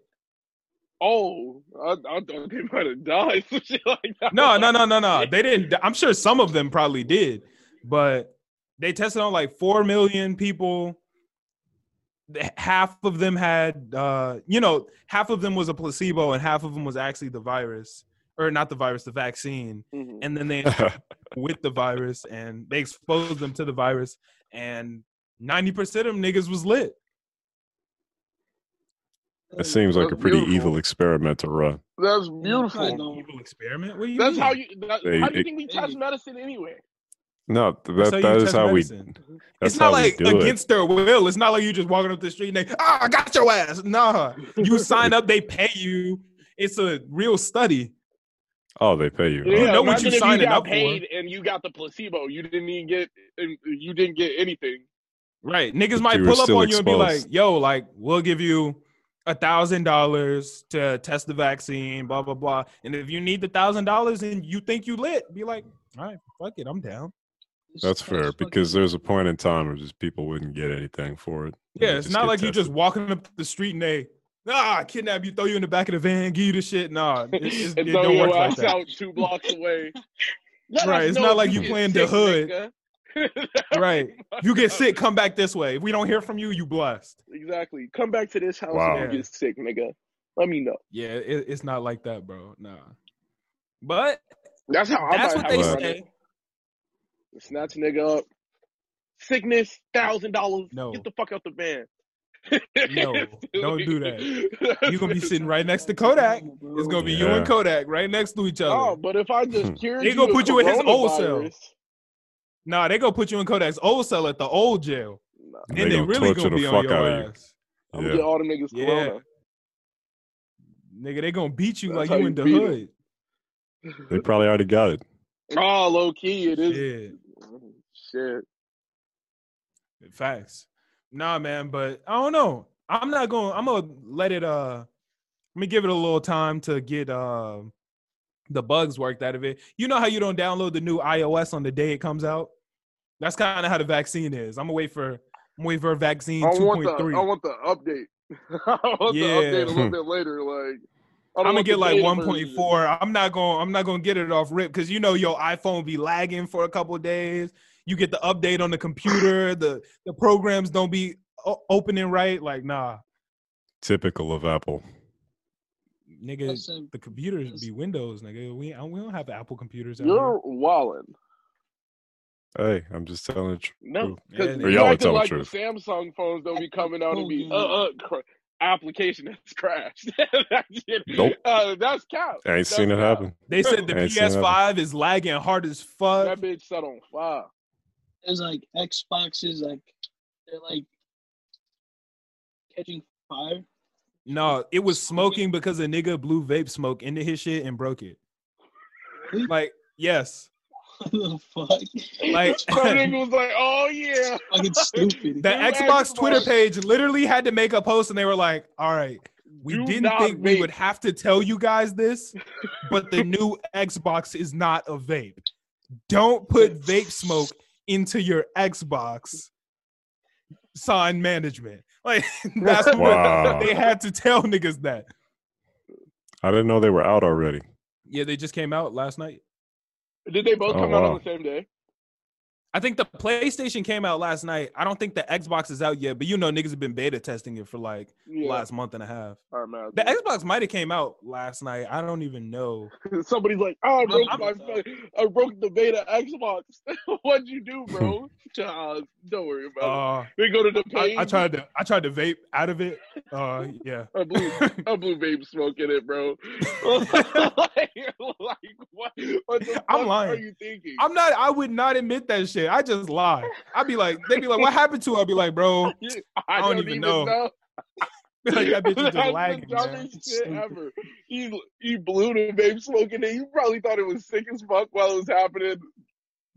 [SPEAKER 2] Oh, I, I thought they might have died. Some shit like that.
[SPEAKER 1] No, no, no, no, no. They didn't. I'm sure some of them probably did, but they tested on like four million people. Half of them had, uh, you know, half of them was a placebo, and half of them was actually the virus, or not the virus, the vaccine.
[SPEAKER 2] Mhm.
[SPEAKER 1] And then they with the virus, and they exposed them to the virus, and ninety percent of them niggas was lit.
[SPEAKER 3] It seems like a pretty
[SPEAKER 2] beautiful.
[SPEAKER 3] evil experiment to run.
[SPEAKER 2] That's beautiful.
[SPEAKER 4] know.
[SPEAKER 1] Evil experiment. What do you
[SPEAKER 2] That's
[SPEAKER 1] mean?
[SPEAKER 2] how you. That,
[SPEAKER 3] They-
[SPEAKER 2] how do you
[SPEAKER 3] it-
[SPEAKER 2] think we test medicine anyway?
[SPEAKER 3] No,
[SPEAKER 1] That's
[SPEAKER 3] that
[SPEAKER 1] how
[SPEAKER 3] that is
[SPEAKER 1] test
[SPEAKER 3] how we.
[SPEAKER 1] medicine.
[SPEAKER 3] That's
[SPEAKER 1] it's not
[SPEAKER 3] how
[SPEAKER 1] like
[SPEAKER 3] we do
[SPEAKER 1] against their will. It's not like you just walking up the street and they, ah, I got your ass. Nah, you sign up, they pay you. It's a real study.
[SPEAKER 3] Oh, they pay you.
[SPEAKER 2] Yeah,
[SPEAKER 1] You know what you
[SPEAKER 2] if
[SPEAKER 1] signing
[SPEAKER 2] you got
[SPEAKER 1] up for.
[SPEAKER 2] and you got the placebo. You didn't even get. You didn't get anything.
[SPEAKER 1] Right. Niggas
[SPEAKER 3] But
[SPEAKER 1] might pull up
[SPEAKER 3] still
[SPEAKER 1] on you and be like, yo, like, we'll give you a thousand dollars to test the vaccine, blah, blah, blah. And if you need the thousand dollars and you think you lit, be like, all right, fuck it, I'm down.
[SPEAKER 3] That's fair because there's a point in time where just people wouldn't get anything for it.
[SPEAKER 1] Yeah, it's not like you just walking up the street and they, ah, kidnap you, throw you in the back of the van, give you the shit. Nah, it, it's-
[SPEAKER 2] and
[SPEAKER 1] it
[SPEAKER 2] throw
[SPEAKER 1] don't
[SPEAKER 2] your
[SPEAKER 1] work like that.
[SPEAKER 2] out two blocks away. Let
[SPEAKER 1] Right, it's not like you playing the hood.
[SPEAKER 2] nigga.
[SPEAKER 1] Right. You get sick, come back this way. If we don't hear from you, you blessed.
[SPEAKER 2] Exactly. Come back to this house
[SPEAKER 3] Wow.
[SPEAKER 2] when you get sick, nigga. Let me know.
[SPEAKER 1] Yeah, it, it's not like that, bro. Nah. But
[SPEAKER 2] That's how I
[SPEAKER 1] that's what they say.
[SPEAKER 2] It. Snatch a nigga up. Sickness, thousand dollars.
[SPEAKER 1] No.
[SPEAKER 2] Get the fuck out the van.
[SPEAKER 1] No, don't do that. You're gonna be sitting right next to Kodak. It's gonna be you and Kodak right next to each other.
[SPEAKER 2] Oh, but if I just hmm. cured
[SPEAKER 1] They gonna put you in his old cell. Nah, they gonna put you in Kodak's old cell at the old jail.
[SPEAKER 2] Nah,
[SPEAKER 3] And
[SPEAKER 1] And
[SPEAKER 3] they
[SPEAKER 1] they
[SPEAKER 3] gonna
[SPEAKER 1] really
[SPEAKER 3] torture
[SPEAKER 1] gonna
[SPEAKER 3] the
[SPEAKER 1] be on
[SPEAKER 3] fuck
[SPEAKER 1] your
[SPEAKER 3] out of you.
[SPEAKER 1] ass.
[SPEAKER 2] I'm
[SPEAKER 3] Yeah.
[SPEAKER 2] gonna get all the niggas
[SPEAKER 1] Yeah.
[SPEAKER 2] corona.
[SPEAKER 1] Nigga, they gonna beat you
[SPEAKER 2] That's
[SPEAKER 1] like you
[SPEAKER 2] you
[SPEAKER 1] in the
[SPEAKER 2] beat 'em.
[SPEAKER 1] hood.
[SPEAKER 3] They probably already got it.
[SPEAKER 2] Oh, low key, it is.
[SPEAKER 1] Shit.
[SPEAKER 2] Shit.
[SPEAKER 1] Facts. Nah, man, but I don't know. I'm not going. I'm gonna let it. Uh, let me give it a little time to get uh, the bugs worked out of it. You know how you don't download the new iOS on the day it comes out. That's kind of how the vaccine is. I'm gonna wait for. I'm waiting for vaccine
[SPEAKER 2] I want the
[SPEAKER 1] 2.3.
[SPEAKER 2] I want the update. I want
[SPEAKER 1] Yeah.
[SPEAKER 2] the update a little bit later. Like I don't
[SPEAKER 1] I'm gonna get like 1.4. I'm not gonna I'm not gonna get it off rip because you know your iPhone be lagging for a couple days. You get the update on the computer. the The programs don't be o- opening right. Like nah,
[SPEAKER 3] Typical of Apple.
[SPEAKER 1] nigga.
[SPEAKER 4] Listen,
[SPEAKER 1] The computers be Windows, nigga. We we don't have Apple computers. Out
[SPEAKER 2] version. You're walling.
[SPEAKER 3] Hey, I'm just telling the truth.
[SPEAKER 2] No, because
[SPEAKER 1] Or
[SPEAKER 2] you
[SPEAKER 3] y'all are
[SPEAKER 2] acting
[SPEAKER 3] telling
[SPEAKER 2] like
[SPEAKER 3] the
[SPEAKER 2] the
[SPEAKER 3] truth.
[SPEAKER 2] Samsung phones don't be coming out and be uh uh cr- application has crashed. that
[SPEAKER 3] Nope.
[SPEAKER 2] uh, that's cap.
[SPEAKER 3] I ain't
[SPEAKER 2] That's
[SPEAKER 3] seen it
[SPEAKER 2] cap.
[SPEAKER 3] happen.
[SPEAKER 1] They said the
[SPEAKER 3] I ain't seen that.
[SPEAKER 1] PS5 is lagging hard as fuck.
[SPEAKER 2] That bitch set on fire.
[SPEAKER 4] There's like Xboxes, like they're like catching fire.
[SPEAKER 1] No, it was smoking because a nigga blew vape smoke into his shit and broke it. Like yes,
[SPEAKER 4] What the fuck?
[SPEAKER 1] like
[SPEAKER 2] Some nigga was like, "Oh yeah."
[SPEAKER 4] fucking stupid.
[SPEAKER 1] the
[SPEAKER 2] New
[SPEAKER 1] Xbox Twitter page literally had to make a post and they were like, "All right, we
[SPEAKER 2] Do
[SPEAKER 1] didn't
[SPEAKER 2] not
[SPEAKER 1] think we would have to tell you guys this, but the new Xbox is not a vape. Don't put vape smoke into your Xbox sign management." Like that's what they had to tell niggas that.
[SPEAKER 3] I didn't know they were out already.
[SPEAKER 1] Yeah, they just came out last night.
[SPEAKER 2] Did they both
[SPEAKER 3] Oh,
[SPEAKER 2] come out on the same day?
[SPEAKER 1] I think the PlayStation came out last night. I don't think the Xbox is out yet, but you know niggas have been beta testing it for like
[SPEAKER 2] Yeah.
[SPEAKER 1] last month and a half.
[SPEAKER 2] I imagine.
[SPEAKER 1] The Xbox might have came out last night. I don't even know.
[SPEAKER 2] Somebody's like, "Oh, I broke
[SPEAKER 1] I'm-
[SPEAKER 2] my, phone. I broke the beta Xbox. What'd you do, bro? Child, don't worry about
[SPEAKER 1] Uh,
[SPEAKER 2] it. They go to the
[SPEAKER 1] I,
[SPEAKER 2] page.
[SPEAKER 1] I tried to I tried to vape out of it. Uh, yeah.
[SPEAKER 2] I blew, I blew vape smoke in it, bro. like, like, what? What the
[SPEAKER 1] I'm lying.
[SPEAKER 2] are you thinking?
[SPEAKER 1] I'm not. I would not admit that shit. I just lie. I'd be like, they'd be like, "What happened to?" her? I'd be like, "Bro,
[SPEAKER 2] I,
[SPEAKER 1] don't even know. like that bitch is just lagging.
[SPEAKER 2] the
[SPEAKER 1] man.
[SPEAKER 2] shit ever. He he blew the vape smoking it. You probably thought it was sick as fuck while it was happening.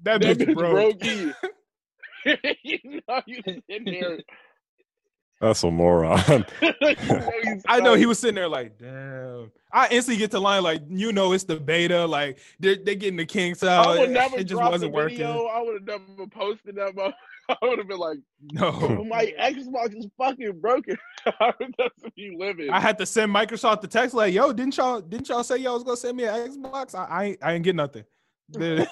[SPEAKER 1] That
[SPEAKER 2] That
[SPEAKER 1] bitch
[SPEAKER 2] bitch
[SPEAKER 1] broke.
[SPEAKER 2] broke you know you sitting there.
[SPEAKER 3] That's a moron.
[SPEAKER 2] you know he's
[SPEAKER 1] I know he was sitting there like, damn. I instantly get to line like, you know, it's the beta. Like they're they getting the kinks out.
[SPEAKER 2] I would never
[SPEAKER 1] it just
[SPEAKER 2] drop
[SPEAKER 1] wasn't
[SPEAKER 2] the video.
[SPEAKER 1] working.
[SPEAKER 2] I would have never posted that. mo- I would have been like,
[SPEAKER 1] No,
[SPEAKER 2] my Xbox is fucking broken. How does he living?
[SPEAKER 1] I had to send Microsoft the text like, yo, didn't y'all didn't y'all say y'all was gonna send me an Xbox? I I, ain't- I ain't get nothing. The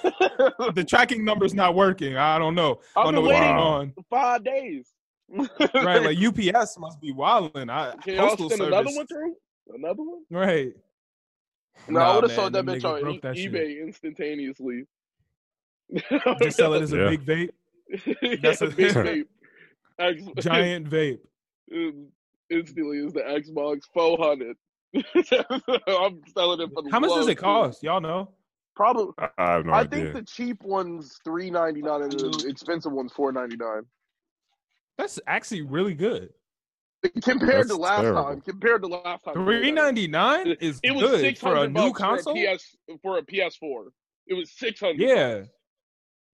[SPEAKER 1] the tracking number's not working. I don't know. I
[SPEAKER 2] I've
[SPEAKER 1] don't
[SPEAKER 2] been
[SPEAKER 1] what's
[SPEAKER 2] waiting
[SPEAKER 1] on.
[SPEAKER 2] five days.
[SPEAKER 1] Right, like UPS must be wilding. I
[SPEAKER 2] Can
[SPEAKER 1] postal
[SPEAKER 2] send
[SPEAKER 1] service.
[SPEAKER 2] another one through? Another one?
[SPEAKER 1] Right.
[SPEAKER 2] No, I would have sold that bitch on
[SPEAKER 1] broke
[SPEAKER 2] e-
[SPEAKER 1] that shit.
[SPEAKER 2] eBay instantaneously.
[SPEAKER 1] Just sell it as a
[SPEAKER 3] Yeah.
[SPEAKER 1] big vape,
[SPEAKER 2] That's
[SPEAKER 1] That's
[SPEAKER 2] a
[SPEAKER 1] a-
[SPEAKER 2] big vape. X-
[SPEAKER 1] giant vape.
[SPEAKER 2] instantly is the Xbox 400. I'm selling it for the
[SPEAKER 1] How much does it cost? Y'all know?
[SPEAKER 2] Probably.
[SPEAKER 3] I I have no
[SPEAKER 2] I
[SPEAKER 3] idea.
[SPEAKER 2] think the cheap one's three ninety nine and the expensive one's four ninety nine.
[SPEAKER 1] That's actually really good.
[SPEAKER 2] Compared to last
[SPEAKER 3] terrible.
[SPEAKER 2] time, compared to last time,
[SPEAKER 1] Three ninety nine is
[SPEAKER 2] It was
[SPEAKER 1] good
[SPEAKER 2] six
[SPEAKER 1] for a new
[SPEAKER 2] bucks
[SPEAKER 1] console.
[SPEAKER 2] for a PS for a PS4. It was six hundred.
[SPEAKER 1] Yeah,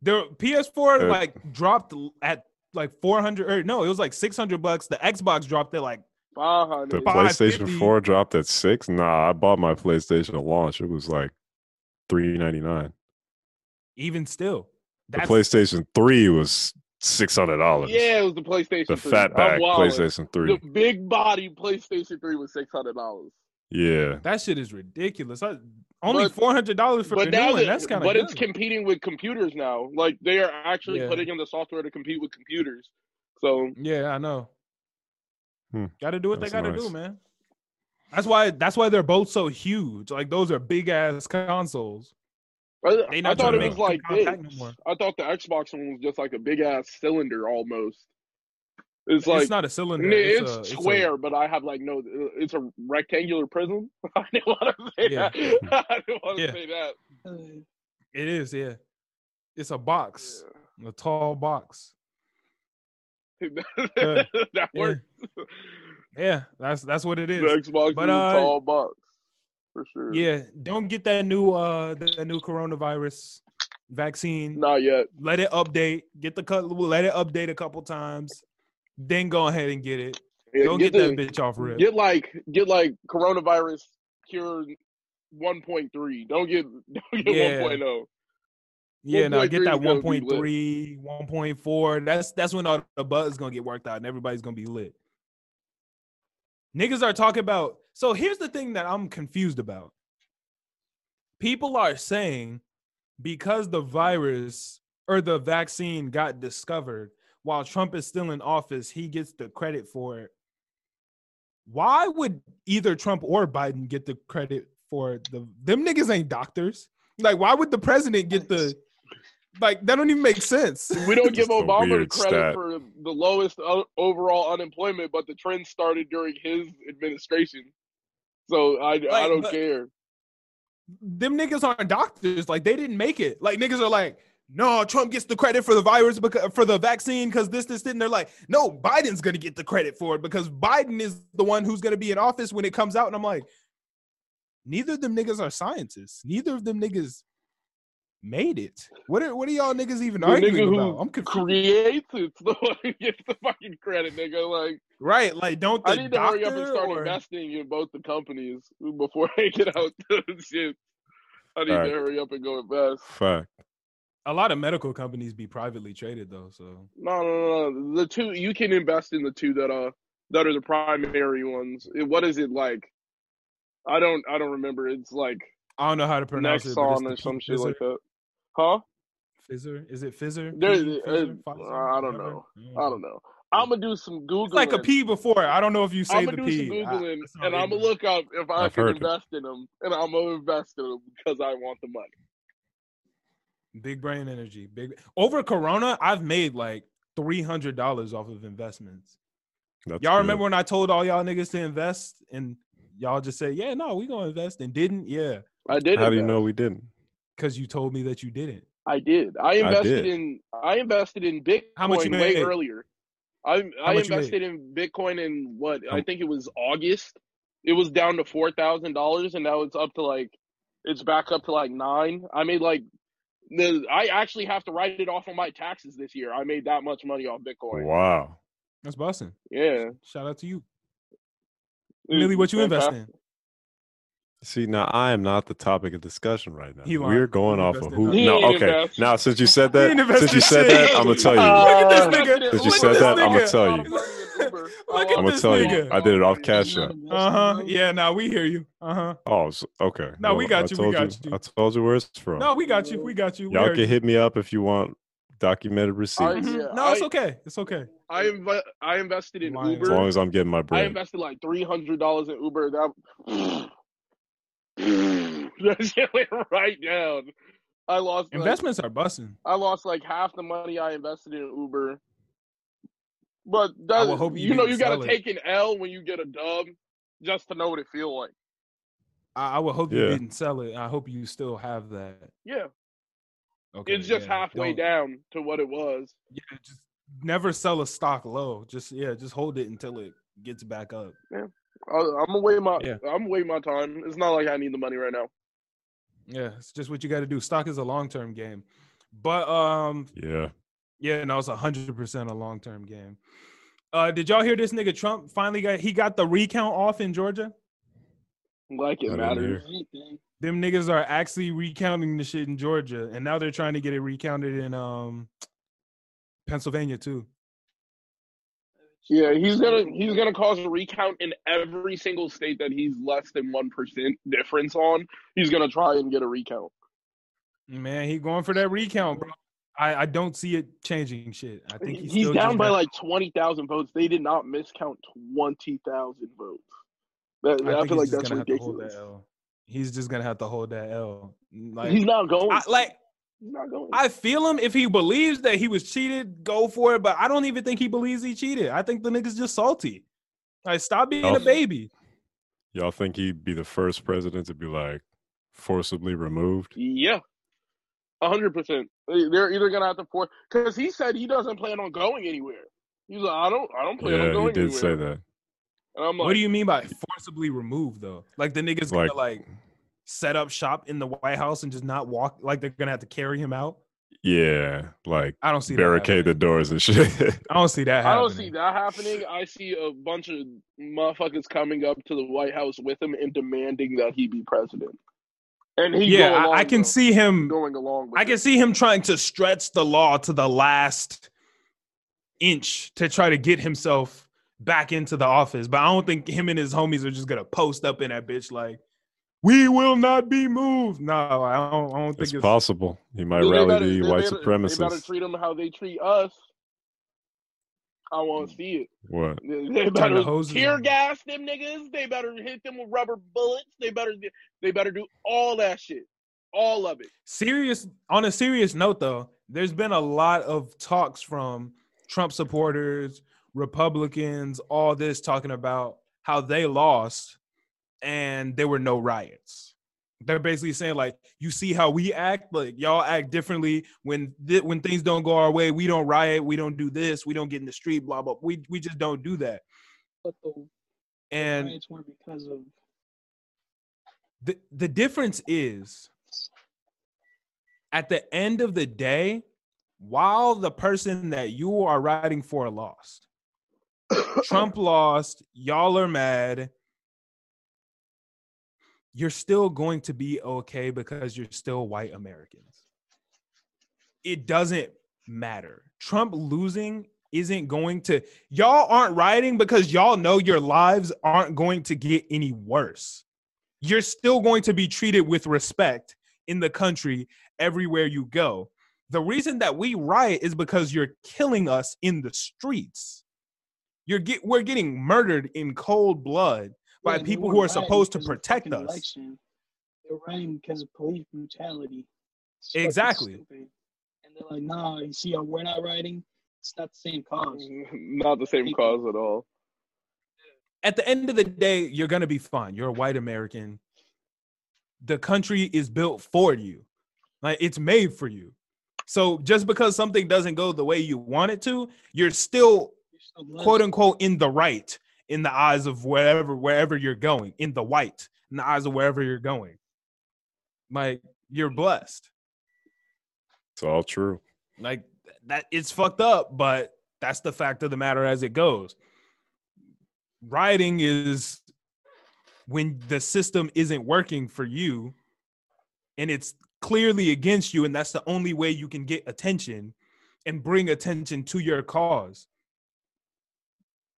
[SPEAKER 1] the PS4
[SPEAKER 3] Uh,
[SPEAKER 1] like dropped at like four hundred or no, it was like six hundred bucks. The Xbox dropped at like
[SPEAKER 2] five
[SPEAKER 3] the PlayStation 4 dropped at six. Nah, I bought my PlayStation at launch. It was like three ninety nine.
[SPEAKER 1] even still.
[SPEAKER 3] The PlayStation 3 was six hundred dollars.
[SPEAKER 2] Yeah, it was the PlayStation.
[SPEAKER 3] The
[SPEAKER 2] 3.
[SPEAKER 3] fatback
[SPEAKER 2] I'm.
[SPEAKER 3] PlayStation 3.
[SPEAKER 2] The big body PlayStation 3 was six hundred dollars.
[SPEAKER 3] Yeah.
[SPEAKER 1] that shit is ridiculous. I, only four hundred dollars for
[SPEAKER 2] But
[SPEAKER 1] the new one.
[SPEAKER 2] that,
[SPEAKER 1] That's kind of
[SPEAKER 2] but
[SPEAKER 1] good.
[SPEAKER 2] it's competing with computers now. Like they are actually
[SPEAKER 1] Yeah.
[SPEAKER 2] putting in the software to compete with computers. So
[SPEAKER 1] Yeah, I know.
[SPEAKER 3] Hmm.
[SPEAKER 1] Got to do what
[SPEAKER 3] That's
[SPEAKER 1] they got to
[SPEAKER 3] nice.
[SPEAKER 1] do, man. That's why. That's why they're both so huge. Like those are big ass consoles.
[SPEAKER 2] I, I thought it was like this.
[SPEAKER 1] no.
[SPEAKER 2] I thought the Xbox one was just like a big ass cylinder almost. It's like
[SPEAKER 1] it's not a cylinder.
[SPEAKER 2] it's,
[SPEAKER 1] It's, a, it's a-
[SPEAKER 2] square, but I have like no. It's a rectangular prism. I didn't want to say
[SPEAKER 1] Yeah.
[SPEAKER 2] that. I didn't want to
[SPEAKER 1] Yeah.
[SPEAKER 2] say that.
[SPEAKER 1] It is. Yeah. It's a box, a tall box.
[SPEAKER 2] that
[SPEAKER 1] Yeah.
[SPEAKER 2] works.
[SPEAKER 1] Yeah, that's that's what it is. The.
[SPEAKER 2] Xbox
[SPEAKER 1] But,
[SPEAKER 2] is a
[SPEAKER 1] uh,
[SPEAKER 2] tall box for sure.
[SPEAKER 1] Yeah, don't get that new uh the new coronavirus vaccine.
[SPEAKER 2] Not yet.
[SPEAKER 1] Let it update. Get the cut. Let it update a couple times. Then go ahead and get it.
[SPEAKER 2] Yeah,
[SPEAKER 1] Don't get,
[SPEAKER 2] the-
[SPEAKER 1] that bitch off rip.
[SPEAKER 2] Get like get like coronavirus cure 1.3. Don't get don't get
[SPEAKER 1] Yeah.
[SPEAKER 2] 1.0.
[SPEAKER 1] Yeah, now get
[SPEAKER 2] 1.3
[SPEAKER 1] that
[SPEAKER 2] is gonna be lit.
[SPEAKER 1] 1.3, 1.4. That's that's when all the bugs gonna get worked out and everybody's gonna be lit. Niggas are talking about. So here's the thing that I'm confused about. People are saying because the virus or the vaccine got discovered while Trump is still in office, he gets the credit for it. Why would either Trump or Biden get the credit for the them niggas ain't doctors? Like, why would the president get the like that don't even make sense.
[SPEAKER 2] We don't give Obama the credit
[SPEAKER 3] stat.
[SPEAKER 2] for the lowest uh, overall unemployment, but the trend started during his administration. So I, I don't care.
[SPEAKER 1] them niggas aren't doctors. Like they didn't make it. Like niggas are like, no, Trump gets the credit for the virus because for the vaccine because this, this, this. And they're like, no, Biden's gonna get the credit for it because Biden is the one who's gonna be in office when it comes out. And I'm like, neither of them niggas are scientists. Neither of them niggas made it. What are what are y'all niggas even
[SPEAKER 2] The
[SPEAKER 1] arguing
[SPEAKER 2] nigga who
[SPEAKER 1] about? I'm confused.
[SPEAKER 2] creates it's the one who gets the fucking credit, nigga. Like
[SPEAKER 1] Right? Like, don't
[SPEAKER 2] I need to hurry up and start
[SPEAKER 1] or-
[SPEAKER 2] investing in both the companies before I get out the shit. I need
[SPEAKER 3] Alright.
[SPEAKER 2] to hurry up and go invest.
[SPEAKER 3] Fact.
[SPEAKER 1] a lot of medical companies be privately traded though. So
[SPEAKER 2] No, no, no. The two you can invest in the two that uh that are the primary ones. It- What is it like? I don't I don't remember. It's like
[SPEAKER 1] I don't know how to pronounce it. but it's
[SPEAKER 2] Nexon or some shit like that. Huh?
[SPEAKER 1] Pfizer? Is it Pfizer?
[SPEAKER 2] There-
[SPEAKER 1] P,
[SPEAKER 2] uh,
[SPEAKER 1] Pfizer,
[SPEAKER 2] I don't
[SPEAKER 1] whatever?
[SPEAKER 2] know. I don't know. I'm gonna do some googling.
[SPEAKER 1] It's like a P before. I don't know if you say
[SPEAKER 2] I'm
[SPEAKER 1] the
[SPEAKER 2] gonna do
[SPEAKER 1] P.
[SPEAKER 2] some
[SPEAKER 1] I-
[SPEAKER 2] googling
[SPEAKER 1] that's
[SPEAKER 2] and I'm gonna look up if I
[SPEAKER 3] I've
[SPEAKER 2] can
[SPEAKER 3] heard it.
[SPEAKER 2] invest in them, and I'm gonna invest in them because I want the money.
[SPEAKER 1] Big brain energy. Big over Corona, I've made like three hundred dollars off of investments.
[SPEAKER 3] That's
[SPEAKER 1] y'all
[SPEAKER 3] good.
[SPEAKER 1] remember when I told all y'all niggas to invest and y'all just say, Yeah, no, we gonna invest and didn't? Yeah.
[SPEAKER 2] I did.
[SPEAKER 3] How do you
[SPEAKER 2] invest.
[SPEAKER 3] know we didn't?
[SPEAKER 1] Because you told me that you didn't.
[SPEAKER 2] I did. I invested
[SPEAKER 3] did.
[SPEAKER 2] in. I invested in Bitcoin
[SPEAKER 1] How much you
[SPEAKER 2] way earlier. I I invested in Bitcoin in what I think it was August. It was down to four thousand dollars, and now it's up to like it's back up to like nine. I made like the I actually have to write it off on my taxes this year. I made that much money off Bitcoin.
[SPEAKER 3] Wow.
[SPEAKER 1] That's busting.
[SPEAKER 2] Yeah,
[SPEAKER 1] Shout out to you. Millie, what you invest in?
[SPEAKER 3] See, now I am not the topic of discussion right now. We're going off of who.
[SPEAKER 2] He
[SPEAKER 3] No,
[SPEAKER 2] ain't
[SPEAKER 3] okay.
[SPEAKER 2] invest.
[SPEAKER 3] Now, since you said
[SPEAKER 1] He
[SPEAKER 3] that,
[SPEAKER 1] ain't
[SPEAKER 3] since you said
[SPEAKER 1] shit.
[SPEAKER 3] that, I'm gonna tell you.
[SPEAKER 1] Look at this nigga.
[SPEAKER 3] Since you
[SPEAKER 1] Look
[SPEAKER 3] said
[SPEAKER 1] at
[SPEAKER 3] that, I'ma
[SPEAKER 1] nigga.
[SPEAKER 3] tell you.
[SPEAKER 1] Look at
[SPEAKER 3] I'ma
[SPEAKER 1] this
[SPEAKER 3] tell you.
[SPEAKER 1] nigga.
[SPEAKER 3] I did it off Cash App.
[SPEAKER 1] Uh huh. Yeah. Now we hear you. Uh huh.
[SPEAKER 3] Oh, s- okay.
[SPEAKER 1] No, we got
[SPEAKER 3] I
[SPEAKER 1] you, we
[SPEAKER 3] told
[SPEAKER 1] got you.
[SPEAKER 3] I told you where it's from.
[SPEAKER 1] No, we got you. We got you. We
[SPEAKER 3] Y'all
[SPEAKER 1] heard
[SPEAKER 3] can
[SPEAKER 1] you.
[SPEAKER 3] hit me up if you want documented receipts.
[SPEAKER 2] I-
[SPEAKER 1] Mhm.
[SPEAKER 2] Yeah,
[SPEAKER 1] no, it's
[SPEAKER 2] I-
[SPEAKER 1] okay. It's okay.
[SPEAKER 2] I inv- I invested in
[SPEAKER 1] Lying.
[SPEAKER 3] as long as I'm getting my
[SPEAKER 2] I
[SPEAKER 3] bread.
[SPEAKER 2] invested like three hundred dollars in Uber. That that shit went right down. I lost like,
[SPEAKER 1] Investments are busting.
[SPEAKER 2] I lost like half the money I invested in Uber. But
[SPEAKER 1] I
[SPEAKER 2] that,
[SPEAKER 1] hope you
[SPEAKER 2] you know you gotta
[SPEAKER 1] it.
[SPEAKER 2] take an L when you get a dub just to know what it feel like.
[SPEAKER 1] I, I would hope you didn't sell it. I hope you still have that.
[SPEAKER 2] Yeah,
[SPEAKER 1] Okay.
[SPEAKER 2] it's just
[SPEAKER 1] yeah.
[SPEAKER 2] halfway
[SPEAKER 1] Don't-
[SPEAKER 2] down to what it was.
[SPEAKER 1] Yeah, just never sell a stock low. Just yeah, just hold it until it gets back up.
[SPEAKER 2] I, I'm gonna wait my
[SPEAKER 1] Yeah.
[SPEAKER 2] I'm waiting my time. It's not like I need the money right now.
[SPEAKER 1] Yeah, it's just what you got to do. Stock is a long term game, but um,
[SPEAKER 3] Yeah.
[SPEAKER 1] yeah, no, it's a hundred percent a long term game. Uh, did y'all hear this nigga Trump finally got he got the recount off in Georgia?
[SPEAKER 2] Like it
[SPEAKER 3] I didn't
[SPEAKER 2] matters.
[SPEAKER 1] Them niggas are actually recounting the shit in Georgia, and now they're trying to get it recounted in um Pennsylvania too.
[SPEAKER 2] Yeah, he's gonna he's gonna cause a recount in every single state that he's less than one percent difference on. He's gonna try and get a recount.
[SPEAKER 1] Man, he going for that recount, bro. I, I don't see it changing shit. I think he's,
[SPEAKER 2] He's
[SPEAKER 1] still
[SPEAKER 2] down by
[SPEAKER 1] got-
[SPEAKER 2] like twenty thousand votes. They did not miscount twenty thousand votes. That,
[SPEAKER 1] I,
[SPEAKER 2] I, feel like that's ridiculous.
[SPEAKER 1] that He's just gonna have to hold that L. Like,
[SPEAKER 2] he's not going.
[SPEAKER 1] I, like
[SPEAKER 2] he's not going.
[SPEAKER 1] I feel him if he believes that he was cheated, go for it. But I don't even think he believes he cheated. I think the nigga's just salty. Like, stop being
[SPEAKER 3] Oh.
[SPEAKER 1] a baby.
[SPEAKER 3] Y'all think he'd be the first president to be like forcibly removed?
[SPEAKER 2] yeah, hundred percent. They're either gonna have to force because he said he doesn't plan on going anywhere. He's like, I don't, I don't plan on going.
[SPEAKER 3] Yeah, he did
[SPEAKER 2] anywhere.
[SPEAKER 3] say that.
[SPEAKER 2] And I'm like,
[SPEAKER 1] What do you mean by forcibly removed though? Like the nigga's gonna
[SPEAKER 3] Like-
[SPEAKER 1] like set up shop in the White House and just not walk. Like they're gonna have to carry him out.
[SPEAKER 3] Yeah, like
[SPEAKER 1] I don't see
[SPEAKER 3] barricade the doors and shit.
[SPEAKER 1] I don't see that.
[SPEAKER 2] I don't see that happening. I see a bunch of motherfuckers coming up to the White House with him and demanding that he be president. And he
[SPEAKER 1] Yeah, I,
[SPEAKER 2] along,
[SPEAKER 1] I can
[SPEAKER 2] though.
[SPEAKER 1] see him.
[SPEAKER 2] going along. With
[SPEAKER 1] I can
[SPEAKER 2] it.
[SPEAKER 1] see him trying to stretch the law to the last inch to try to get himself back into the office. But I don't think him and his homies are just gonna post up in that bitch like, "We will not be moved." No, I don't. I don't think
[SPEAKER 3] it's
[SPEAKER 1] it's,
[SPEAKER 3] possible. He might
[SPEAKER 2] They
[SPEAKER 3] rally
[SPEAKER 2] better-
[SPEAKER 3] the
[SPEAKER 2] they
[SPEAKER 3] white
[SPEAKER 2] better- They better
[SPEAKER 3] supremacists.
[SPEAKER 2] treat them how they treat us. I want to see it.
[SPEAKER 3] What?
[SPEAKER 2] They, they better
[SPEAKER 1] hoses
[SPEAKER 2] tear
[SPEAKER 1] on.
[SPEAKER 2] gas them niggas. They better hit them with rubber bullets. They better they better do all that shit, all of it.
[SPEAKER 1] serious. On a serious note, though, there's been a lot of talks from Trump supporters, Republicans, all this talking about how they lost and there were no riots. They're basically saying like, you see how we act, like y'all act differently when th- when things don't go our way. We don't riot, we don't do this, we don't get in the street, blah blah. We we just don't do that.
[SPEAKER 4] But the
[SPEAKER 1] And
[SPEAKER 4] riots were because of
[SPEAKER 1] the the difference is at the end of the day while the person that you are riding for lost trump lost y'all are mad you're still going to be okay because you're still white americans it doesn't matter trump losing isn't going to y'all aren't rioting because y'all know your lives aren't going to get any worse you're still going to be treated with respect in the country everywhere you go. The reason that we riot is because you're killing us in the streets. You're get we're getting murdered in cold blood by
[SPEAKER 4] Yeah,
[SPEAKER 1] people who are supposed to protect us.
[SPEAKER 4] election. They're rioting because of police brutality. It's
[SPEAKER 1] Exactly.
[SPEAKER 4] And they're like, nah, you see how we're not riding? It's not the same cause.
[SPEAKER 2] Not the same cause at all.
[SPEAKER 1] At the end of the day, you're gonna be fine. You're a white American. The country is built for you. Like it's made for you. So just because something doesn't go the way you want it to, you're still
[SPEAKER 4] You're Still
[SPEAKER 1] quote unquote in the right in the eyes of wherever wherever you're going in the white in the eyes of wherever you're going. Like you're blessed.
[SPEAKER 3] It's all true.
[SPEAKER 1] like that it's fucked up but that's the fact of the matter as it goes. Rioting is when the system isn't working for you and it's clearly against you and that's the only way you can get attention and bring attention to your cause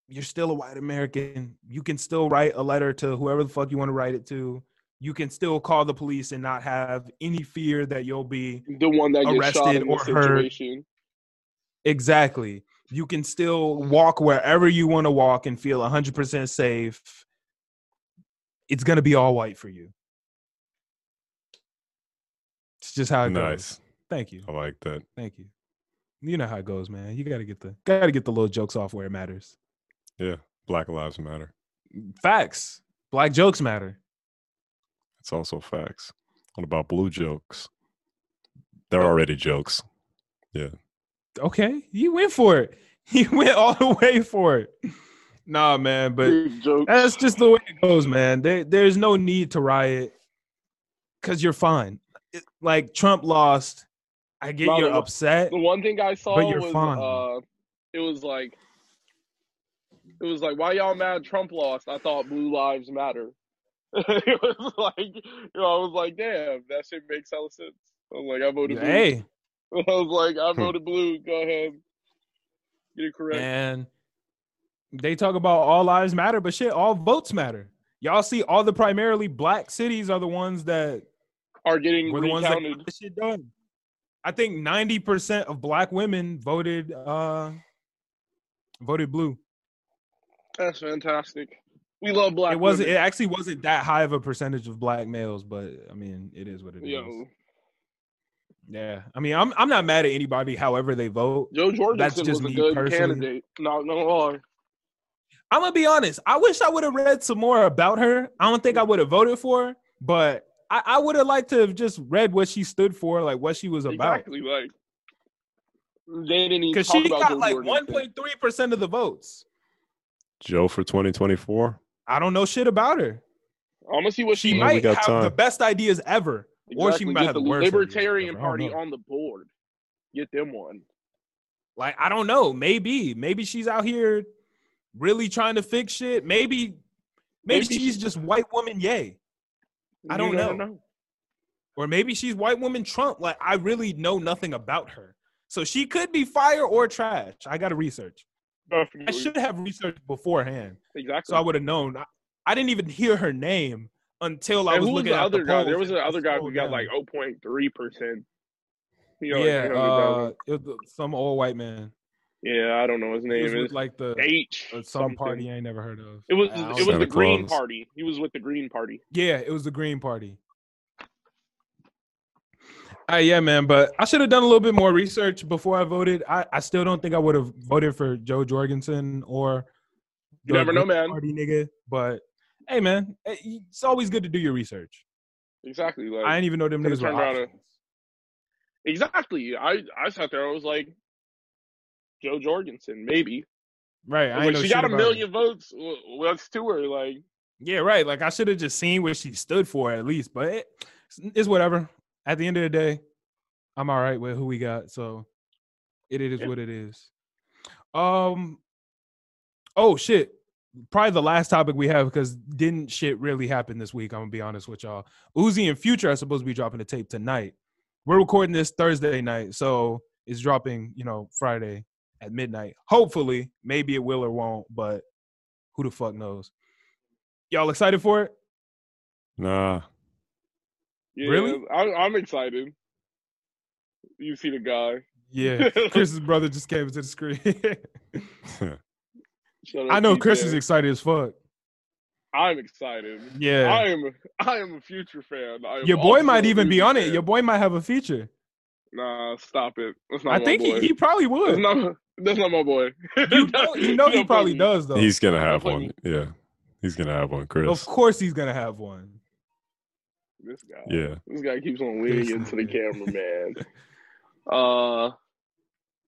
[SPEAKER 1] you're still a white american you can still write a letter to whoever the fuck you want to write it to you can still call the police and not have any fear that you'll be
[SPEAKER 2] The one that gets shot
[SPEAKER 1] Arrested
[SPEAKER 2] in the
[SPEAKER 1] or hurt.
[SPEAKER 2] situation.
[SPEAKER 1] Exactly. You can still walk wherever you want to walk and feel 100% safe. It's going to be all white for you. It's just how it goes.
[SPEAKER 3] Nice.
[SPEAKER 1] Thank you.
[SPEAKER 3] I like that.
[SPEAKER 1] Thank you. You know how it goes, man. You got to get the got to get the little jokes off where it matters.
[SPEAKER 3] Yeah. Black Lives Matter.
[SPEAKER 1] Facts. Black jokes matter.
[SPEAKER 3] It's also facts. What about blue jokes? They're already jokes. Yeah.
[SPEAKER 1] Okay, you went for it. You went all the way for it. Nah, man, but That's just the way it goes, man. There, there's no need to riot because you're fine. It- like Trump lost. I get
[SPEAKER 2] No,
[SPEAKER 1] you're upset.
[SPEAKER 2] The one thing I saw
[SPEAKER 1] But you're
[SPEAKER 2] was
[SPEAKER 1] fine.
[SPEAKER 2] uh it was like it was like why y'all mad Trump lost? I thought blue lives matter. it was like you know, I was like, damn, that shit makes hella sense. I was like, I voted blue.
[SPEAKER 1] Hey,
[SPEAKER 2] I was like, I
[SPEAKER 3] Hmm.
[SPEAKER 2] voted blue. Go ahead. Get it correct.
[SPEAKER 1] and they talk about all lives matter, but shit, all votes matter. Y'all see, all the primarily black cities are the ones that
[SPEAKER 2] Are getting
[SPEAKER 1] were the ones that got shit done. I think ninety percent of black women voted uh voted blue.
[SPEAKER 2] That's fantastic. We love black.
[SPEAKER 1] it wasn't. It actually wasn't that high of a percentage of black males, but I mean, it is what it is.
[SPEAKER 2] Yo,
[SPEAKER 1] Yeah, I mean, I'm I'm not mad at anybody. However they vote,
[SPEAKER 2] Jo
[SPEAKER 1] That's just
[SPEAKER 2] was a
[SPEAKER 1] me
[SPEAKER 2] good
[SPEAKER 1] personally.
[SPEAKER 2] candidate. Not gonna lie.
[SPEAKER 1] I'm gonna be honest. I wish I would have read some more about her. I don't think I would have voted for her, but I, I would have liked to have just read what she stood for, like what she was about.
[SPEAKER 2] Exactly. Like they didn't even
[SPEAKER 1] Because she got
[SPEAKER 2] Joe
[SPEAKER 1] like 1.3 percent of the votes.
[SPEAKER 3] Jo for 2024.
[SPEAKER 1] I don't know shit about her.
[SPEAKER 2] I'm gonna see what
[SPEAKER 1] She
[SPEAKER 2] she
[SPEAKER 1] might have
[SPEAKER 3] time.
[SPEAKER 1] the best ideas ever, or she might
[SPEAKER 2] get
[SPEAKER 1] have
[SPEAKER 2] the
[SPEAKER 1] the worst
[SPEAKER 2] Libertarian
[SPEAKER 1] ever. I don't
[SPEAKER 2] Party on the board. Get them one.
[SPEAKER 1] Like I don't know. Maybe maybe she's out here really trying to fix shit. Maybe maybe,
[SPEAKER 2] Maybe
[SPEAKER 1] she's
[SPEAKER 2] she-
[SPEAKER 1] just white woman yay. I don't
[SPEAKER 2] never
[SPEAKER 1] know. Or maybe she's white woman Trump. Like I really know nothing about her. So she could be fire or trash. I got to research. I should have researched beforehand,
[SPEAKER 2] Exactly.
[SPEAKER 1] so I would have known. I, I didn't even hear her name until I
[SPEAKER 2] and
[SPEAKER 1] was
[SPEAKER 2] who was
[SPEAKER 1] looking
[SPEAKER 2] the
[SPEAKER 1] at
[SPEAKER 2] other
[SPEAKER 1] the
[SPEAKER 2] guy? There was another guy who
[SPEAKER 1] scrolled
[SPEAKER 2] got
[SPEAKER 1] down.
[SPEAKER 2] like 0.3 percent. You know, like
[SPEAKER 1] yeah,
[SPEAKER 2] 300,000.
[SPEAKER 1] uh, it was some old white man.
[SPEAKER 2] yeah, I don't know his name.
[SPEAKER 1] It
[SPEAKER 2] was
[SPEAKER 1] like the
[SPEAKER 2] H
[SPEAKER 1] or some
[SPEAKER 2] something.
[SPEAKER 1] party I ain't never heard of.
[SPEAKER 2] It was it was.
[SPEAKER 3] Santa
[SPEAKER 2] the Green
[SPEAKER 3] Claus.
[SPEAKER 2] Party. He was with the Green Party.
[SPEAKER 1] Yeah, it was the Green Party. Uh, yeah, man, but I should have done a little bit more research before I voted. I, I still don't think I would have voted for Jo Jorgensen or
[SPEAKER 2] You never know, man.
[SPEAKER 1] Party nigga. But hey, man, eh, it's always good to do your research.
[SPEAKER 2] Exactly. Like
[SPEAKER 1] I didn't even know them niggas were
[SPEAKER 2] a- exactly. I I sat there. I was like, Jo Jorgensen, maybe.
[SPEAKER 1] Right,
[SPEAKER 2] I
[SPEAKER 1] I
[SPEAKER 2] was
[SPEAKER 1] ain't
[SPEAKER 2] like,
[SPEAKER 1] know
[SPEAKER 2] she got a million votes. What's to her? Like,
[SPEAKER 1] Yeah, right. Like I should have just seen what she stood for at least. But it, it's whatever. At the end of the day, I'm all right with who we got. So it is
[SPEAKER 2] Yeah.
[SPEAKER 1] what it is. Um. Oh shit. Probably the last topic we have because didn't shit really happen this week. I'm gonna be honest with y'all. Uzi and Future are supposed to be dropping the tape tonight. We're recording this Thursday night, so it's dropping, you know, Friday at midnight. Hopefully, maybe it will or won't, but who the fuck knows? Y'all excited for it?
[SPEAKER 3] Nah.
[SPEAKER 2] Yeah,
[SPEAKER 1] Really?
[SPEAKER 2] I, I'm excited. You see the guy.
[SPEAKER 1] Yeah, Chris's brother just came into the screen. I know Chris
[SPEAKER 2] TJ.
[SPEAKER 1] is excited as fuck.
[SPEAKER 2] I'm excited.
[SPEAKER 1] Yeah,
[SPEAKER 2] I am. I am a future fan.
[SPEAKER 1] Your boy might even be
[SPEAKER 2] Future
[SPEAKER 1] on it. Your boy might have a feature.
[SPEAKER 2] Nah, stop it. That's not
[SPEAKER 1] I
[SPEAKER 2] my
[SPEAKER 1] think
[SPEAKER 2] boy.
[SPEAKER 1] he, he probably
[SPEAKER 2] That's
[SPEAKER 1] would.
[SPEAKER 2] not. That's not my boy.
[SPEAKER 1] You know, you know he probably does though.
[SPEAKER 3] He's gonna have one. Yeah. He's gonna have one, Chris.
[SPEAKER 1] Of course, he's gonna have one.
[SPEAKER 2] This guy.
[SPEAKER 3] Yeah.
[SPEAKER 2] This guy keeps on leaning into the
[SPEAKER 1] nigga.
[SPEAKER 2] camera, man. Uh,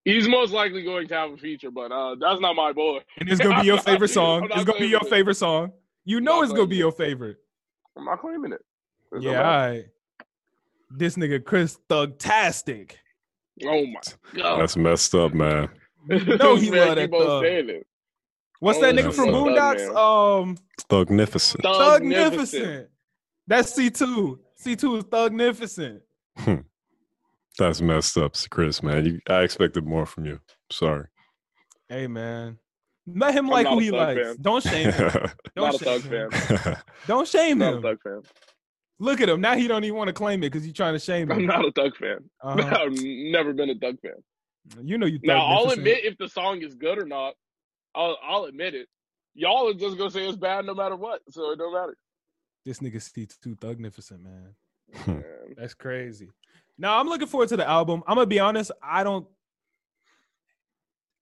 [SPEAKER 2] He's most likely going to have a feature, but uh, that's not my boy.
[SPEAKER 1] And it's gonna be your favorite song. It's gonna be your
[SPEAKER 2] it.
[SPEAKER 1] favorite song. You know it's gonna be
[SPEAKER 2] claiming
[SPEAKER 1] your favorite.
[SPEAKER 2] I'm not claiming it. There's
[SPEAKER 1] Yeah, all
[SPEAKER 2] matter.
[SPEAKER 1] This nigga Chris Thugtastic.
[SPEAKER 2] Oh my god.
[SPEAKER 3] That's messed up, man.
[SPEAKER 1] no, he
[SPEAKER 2] Man,
[SPEAKER 1] love that thug.
[SPEAKER 2] saying it.
[SPEAKER 1] What's
[SPEAKER 2] Oh,
[SPEAKER 1] that nigga from
[SPEAKER 3] a thug,
[SPEAKER 1] Boondocks? Um,
[SPEAKER 3] Thugnificent.
[SPEAKER 1] Thugnificent. That's C two. C two is Thugnificent.
[SPEAKER 3] That's messed up, Chris, man. You, I expected more from you. Sorry.
[SPEAKER 1] Hey man, let him
[SPEAKER 2] I'm
[SPEAKER 1] like who he likes.
[SPEAKER 2] fan.
[SPEAKER 1] Don't shame him. Don't
[SPEAKER 2] Not a
[SPEAKER 1] shame
[SPEAKER 2] thug
[SPEAKER 1] him.
[SPEAKER 2] fan.
[SPEAKER 1] Don't shame
[SPEAKER 2] Not a
[SPEAKER 1] him.
[SPEAKER 2] thug fan.
[SPEAKER 1] Look at him now. He don't even want to claim it because he's trying to shame
[SPEAKER 2] I'm not a thug fan.
[SPEAKER 1] Uh-huh.
[SPEAKER 2] I've never been a thug fan.
[SPEAKER 1] You know you.
[SPEAKER 2] Now I'll admit if the song is good or not. I'll I'll admit it. Y'all are just gonna say it's bad no matter what, so it don't matter.
[SPEAKER 1] This nigga C two Thugnificent man. Hmm.
[SPEAKER 2] Man.
[SPEAKER 1] That's crazy. Now I'm looking forward to the album. I'm gonna be honest. I don't.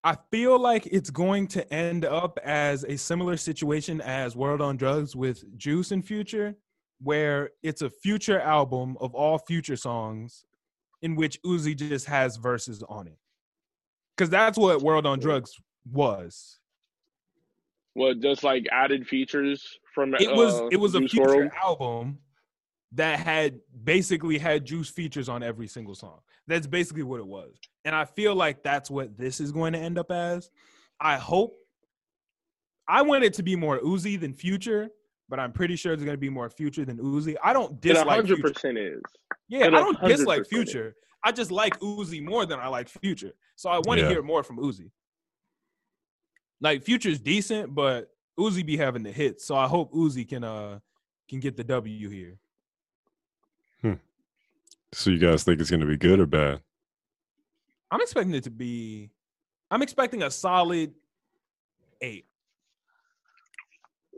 [SPEAKER 1] I feel like it's going to end up as a similar situation as World on Drugs with Juice and Future, where it's a future album of all future songs, in which Uzi just has verses on it. Because that's what World on Drugs was.
[SPEAKER 2] What just like added features from
[SPEAKER 1] It was
[SPEAKER 2] uh,
[SPEAKER 1] it was a
[SPEAKER 2] Juice
[SPEAKER 1] future
[SPEAKER 2] WRLD?
[SPEAKER 1] album that had basically had Juice features on every single song. That's basically what it was. And I feel like that's what this is going to end up as. I hope I want it to be more Uzi than Future, but I'm pretty sure it's going to be more Future than Uzi. I don't
[SPEAKER 2] It
[SPEAKER 1] dislike
[SPEAKER 2] Hundred percent is.
[SPEAKER 1] Yeah,
[SPEAKER 2] it
[SPEAKER 1] I don't
[SPEAKER 2] 100%
[SPEAKER 1] dislike
[SPEAKER 2] is.
[SPEAKER 1] Future. I just like Uzi more than I like Future. So I want to
[SPEAKER 3] Yeah.
[SPEAKER 1] hear more from Uzi. Like Future's decent, but Uzi be having the hits. So I hope Uzi can uh can get the W here.
[SPEAKER 3] so you guys think it's gonna be good or bad?
[SPEAKER 1] I'm expecting it to be I'm expecting a solid eight.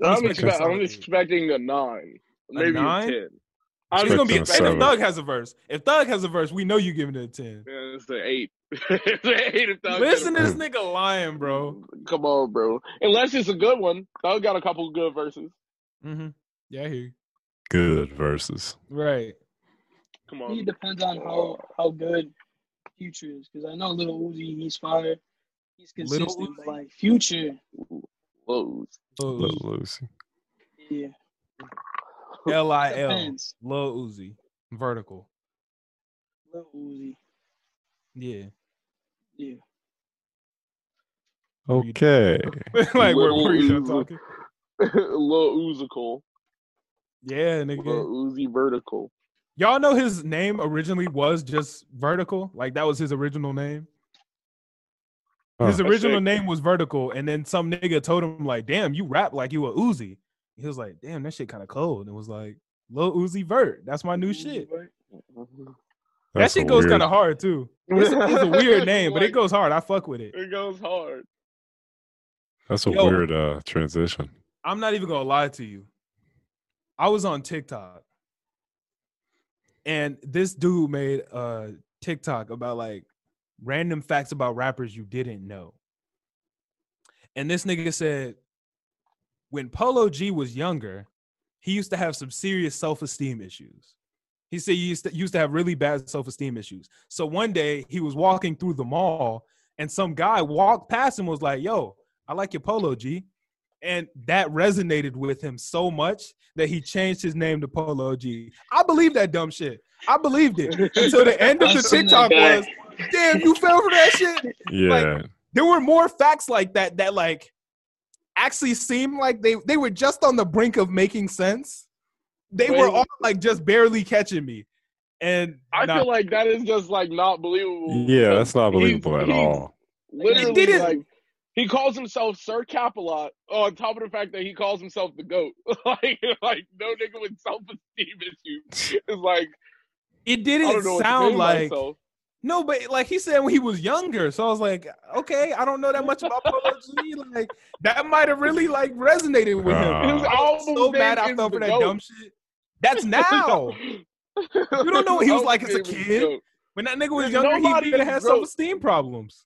[SPEAKER 1] I'm
[SPEAKER 2] I'm,
[SPEAKER 1] expecting
[SPEAKER 2] expect, I'm
[SPEAKER 1] something.
[SPEAKER 2] expecting a nine, maybe a,
[SPEAKER 1] nine?
[SPEAKER 2] ten. I'm
[SPEAKER 1] It's gonna be
[SPEAKER 3] expecting a
[SPEAKER 1] if
[SPEAKER 3] seven.
[SPEAKER 1] Thug has a verse. If Thug has a verse, we know you're giving it a 10.
[SPEAKER 2] Yeah, it's an eight. It's an eight if Thug
[SPEAKER 1] Listen to this nigga lying, bro.
[SPEAKER 2] Come on, bro. Unless it's a good one. Thug got a couple good verses.
[SPEAKER 1] Mm-hmm. Yeah, I hear you.
[SPEAKER 3] Good verses.
[SPEAKER 1] Right.
[SPEAKER 2] Come on.
[SPEAKER 4] think it depends on how how good Future is, because I know Little Uzi, he's fire, he's consistent, but like Future,
[SPEAKER 2] Lows.
[SPEAKER 1] Lil
[SPEAKER 3] Little
[SPEAKER 1] Uzi.
[SPEAKER 3] Lucy.
[SPEAKER 4] yeah,
[SPEAKER 1] L I L.
[SPEAKER 4] depends.
[SPEAKER 1] Lil Uzi. Vertical.
[SPEAKER 4] Little Uzi,
[SPEAKER 1] Yeah.
[SPEAKER 4] Yeah.
[SPEAKER 3] Okay.
[SPEAKER 1] like where
[SPEAKER 2] Lil
[SPEAKER 1] were you done
[SPEAKER 2] Uzi.
[SPEAKER 1] talking?
[SPEAKER 2] Lil Uzical.
[SPEAKER 1] Yeah,
[SPEAKER 2] Lil
[SPEAKER 1] nigga.
[SPEAKER 2] Uzi Vertical.
[SPEAKER 1] Y'all know his name originally was just Vertical. Like that was his original name. His original name was Vertical, and then some nigga told him like, "Damn, you rap like you a Uzi." He was like, "Damn, that shit kind of cold." And it was like, "Lil Uzi Vert, that's my new shit." Mm-hmm.
[SPEAKER 4] Right?
[SPEAKER 1] that shit goes kind of hard too. It's, it's a weird name, but it goes hard. I fuck with it.
[SPEAKER 2] It goes hard.
[SPEAKER 3] That's a
[SPEAKER 1] Yo.
[SPEAKER 3] weird uh transition.
[SPEAKER 1] I'm not even gonna lie to you. I was on TikTok, and this dude made a TikTok about like random facts about rappers you didn't know. And this nigga said, when Polo G was younger, he used to have some serious self-esteem issues. He said he used to, used to have really bad self-esteem issues. So one day he was walking through the mall, and some guy walked past him and was like, "Yo, I like your Polo G." And that resonated with him so much that he changed his name to Polo G. I believe that dumb shit. I believed it until the end of the
[SPEAKER 4] I've seen
[SPEAKER 1] TikTok was, damn, you fell for that shit.
[SPEAKER 3] Yeah.
[SPEAKER 1] Like, There were more facts like that that like actually seemed like they they were just on the brink of making sense. They were all like just barely catching me. And
[SPEAKER 2] I
[SPEAKER 1] nah,
[SPEAKER 2] feel like that is just like not believable.
[SPEAKER 3] yeah, that's not
[SPEAKER 2] He's-
[SPEAKER 3] believable at
[SPEAKER 2] he's
[SPEAKER 3] all.
[SPEAKER 2] Literally,
[SPEAKER 1] didn't-
[SPEAKER 2] like he calls himself Sir Capalot on top of the fact that he calls himself the goat. like, like no nigga with self esteem issues. It's like
[SPEAKER 1] it didn't
[SPEAKER 2] know what to
[SPEAKER 1] sound like
[SPEAKER 2] myself.
[SPEAKER 1] no, but like he said when he was younger. So I was like, okay, I don't know that much about Polo G. Like that might have really like resonated with him.
[SPEAKER 3] Uh,
[SPEAKER 2] His
[SPEAKER 1] I was so
[SPEAKER 2] album
[SPEAKER 1] mad
[SPEAKER 2] name
[SPEAKER 1] I
[SPEAKER 2] is
[SPEAKER 1] fell for that
[SPEAKER 2] Goat.
[SPEAKER 1] dumb shit. That's now. You don't know what he was like as a
[SPEAKER 2] Album name is
[SPEAKER 1] kid. When that nigga was
[SPEAKER 2] There's
[SPEAKER 1] younger, he
[SPEAKER 2] nobody
[SPEAKER 1] could have had
[SPEAKER 2] broke.
[SPEAKER 1] self-esteem problems.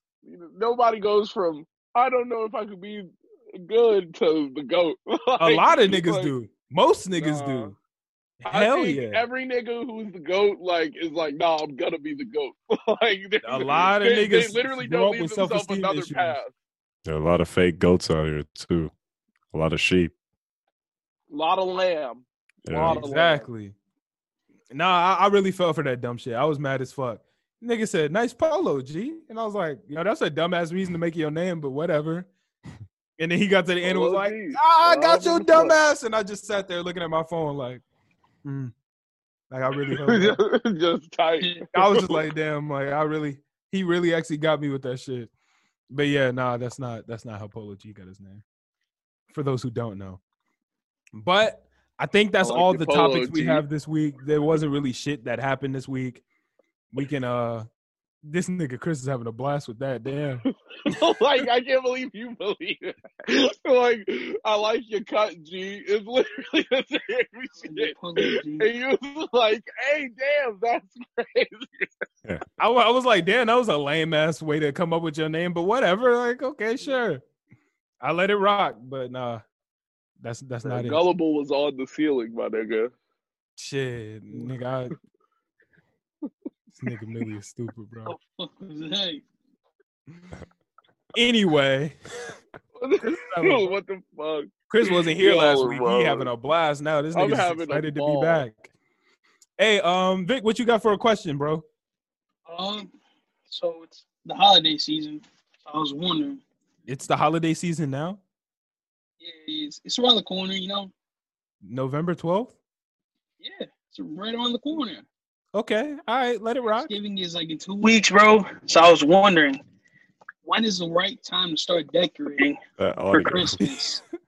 [SPEAKER 2] Nobody goes from I don't know if I could be good to the goat.
[SPEAKER 1] A lot of niggas
[SPEAKER 2] like,
[SPEAKER 1] do. Most niggas
[SPEAKER 2] Nah.
[SPEAKER 1] do. Hell
[SPEAKER 2] I think
[SPEAKER 1] yeah.
[SPEAKER 2] every nigga who's the goat, like, is like, nah, I'm gonna be the goat. like,
[SPEAKER 1] A lot of
[SPEAKER 2] they,
[SPEAKER 1] niggas
[SPEAKER 2] they literally
[SPEAKER 1] grew
[SPEAKER 2] don't
[SPEAKER 1] up
[SPEAKER 2] leave
[SPEAKER 1] with
[SPEAKER 2] themselves
[SPEAKER 1] self-esteem
[SPEAKER 2] another
[SPEAKER 1] issues.
[SPEAKER 2] path.
[SPEAKER 3] There are a lot of fake goats out here too. A lot of sheep.
[SPEAKER 2] A lot of lamb.
[SPEAKER 3] Yeah.
[SPEAKER 2] Lot of lamb.
[SPEAKER 1] Exactly. Nah, I, I really fell for that dumb shit. I was mad as fuck. Nigga said, "Nice polo, G," and I was like, "Yo, that's a dumbass reason to make your name, but whatever." And then he got to the end and was like, ah, "I got your
[SPEAKER 2] what
[SPEAKER 1] dumbass," and I just sat there looking at my phone like, hmm. like I really, felt
[SPEAKER 2] just tight.
[SPEAKER 1] I was just like, "Damn!" Like I really, he really actually got me with that shit. But yeah, nah, that's not that's not how Polo G got his name. For those who don't know, but I think that's
[SPEAKER 2] I like
[SPEAKER 1] all
[SPEAKER 2] your
[SPEAKER 1] the
[SPEAKER 2] Polo
[SPEAKER 1] topics we have this week. There wasn't really shit that happened this week. We can uh, this nigga Chris is having a blast with that. Damn.
[SPEAKER 2] like I can't believe you believe it. like I like your cut, G. It's literally the same shit. And you was like, "Hey, damn, that's crazy."
[SPEAKER 1] Yeah. I, I was like, damn, that was a lame ass way to come up with your name, but whatever. Like, okay, sure. I let it rock, but nah, that's that's not it.
[SPEAKER 2] Gullible was on the ceiling, my nigga.
[SPEAKER 1] Shit, nigga. I, this nigga Millie is stupid, bro.
[SPEAKER 4] Fuck was that?
[SPEAKER 1] Anyway,
[SPEAKER 2] what the fuck?
[SPEAKER 1] Chris wasn't here
[SPEAKER 2] Yo,
[SPEAKER 1] last week.
[SPEAKER 2] bro.
[SPEAKER 1] He having a blast now. This
[SPEAKER 2] I'm
[SPEAKER 1] nigga's excited to be back. Hey, um, Vic, what you got for a question, bro?
[SPEAKER 4] Um, so it's the holiday season. I was wondering,
[SPEAKER 1] It's the holiday season now,
[SPEAKER 4] yeah, it's, it's around the corner, you know?
[SPEAKER 1] November twelfth.
[SPEAKER 4] Yeah, it's right around the corner.
[SPEAKER 1] Okay, all right, let it rock.
[SPEAKER 4] Thanksgiving is like in two weeks, bro. So I was wondering, when is the right time to start decorating uh,
[SPEAKER 3] That
[SPEAKER 4] for. Christmas?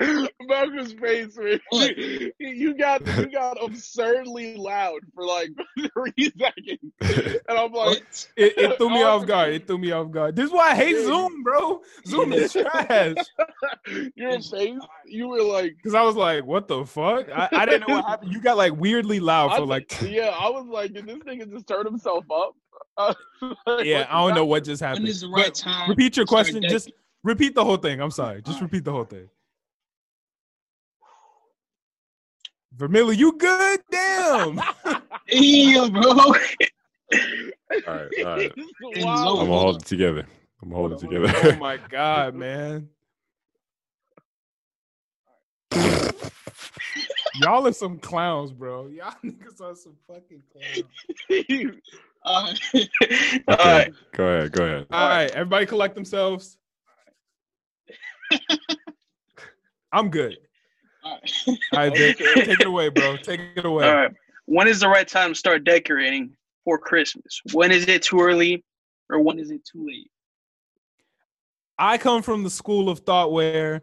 [SPEAKER 2] Marcus face, man. You got you got absurdly loud for like three seconds, and I'm like,
[SPEAKER 1] It, it threw me off guard. It threw me off guard. This is why I hate
[SPEAKER 2] Yeah.
[SPEAKER 1] Zoom, bro. Zoom is trash.
[SPEAKER 2] your face, you were like,
[SPEAKER 1] Because I was like, what the fuck? I, I didn't know what happened. You got like weirdly loud for
[SPEAKER 2] th-
[SPEAKER 1] like,
[SPEAKER 2] yeah, I was like, did this nigga just turn himself up? Uh, like,
[SPEAKER 1] yeah, I don't know what just happened.
[SPEAKER 4] is the right
[SPEAKER 1] But
[SPEAKER 4] time?
[SPEAKER 1] repeat your question.
[SPEAKER 4] dec-
[SPEAKER 1] Just repeat the whole thing. I'm sorry. Just
[SPEAKER 4] Alright.
[SPEAKER 1] repeat the whole thing. Vermilla, you good? Damn.
[SPEAKER 4] Yeah, bro.
[SPEAKER 3] All right, all right. I'm gonna hold it together. I'm gonna hold it together.
[SPEAKER 1] oh my god, man. Y'all are some clowns, bro. Y'all niggas are some fucking clowns.
[SPEAKER 4] All right.
[SPEAKER 3] Okay,
[SPEAKER 4] right.
[SPEAKER 3] Go ahead. Go ahead.
[SPEAKER 1] All right, everybody collect themselves. I'm good.
[SPEAKER 4] All right.
[SPEAKER 1] All right,
[SPEAKER 2] Okay.
[SPEAKER 1] take it away, bro. Take it away.
[SPEAKER 4] All right. When is the right time to start decorating for Christmas? When is it too early or when is it too late?
[SPEAKER 1] I come from the school of thought where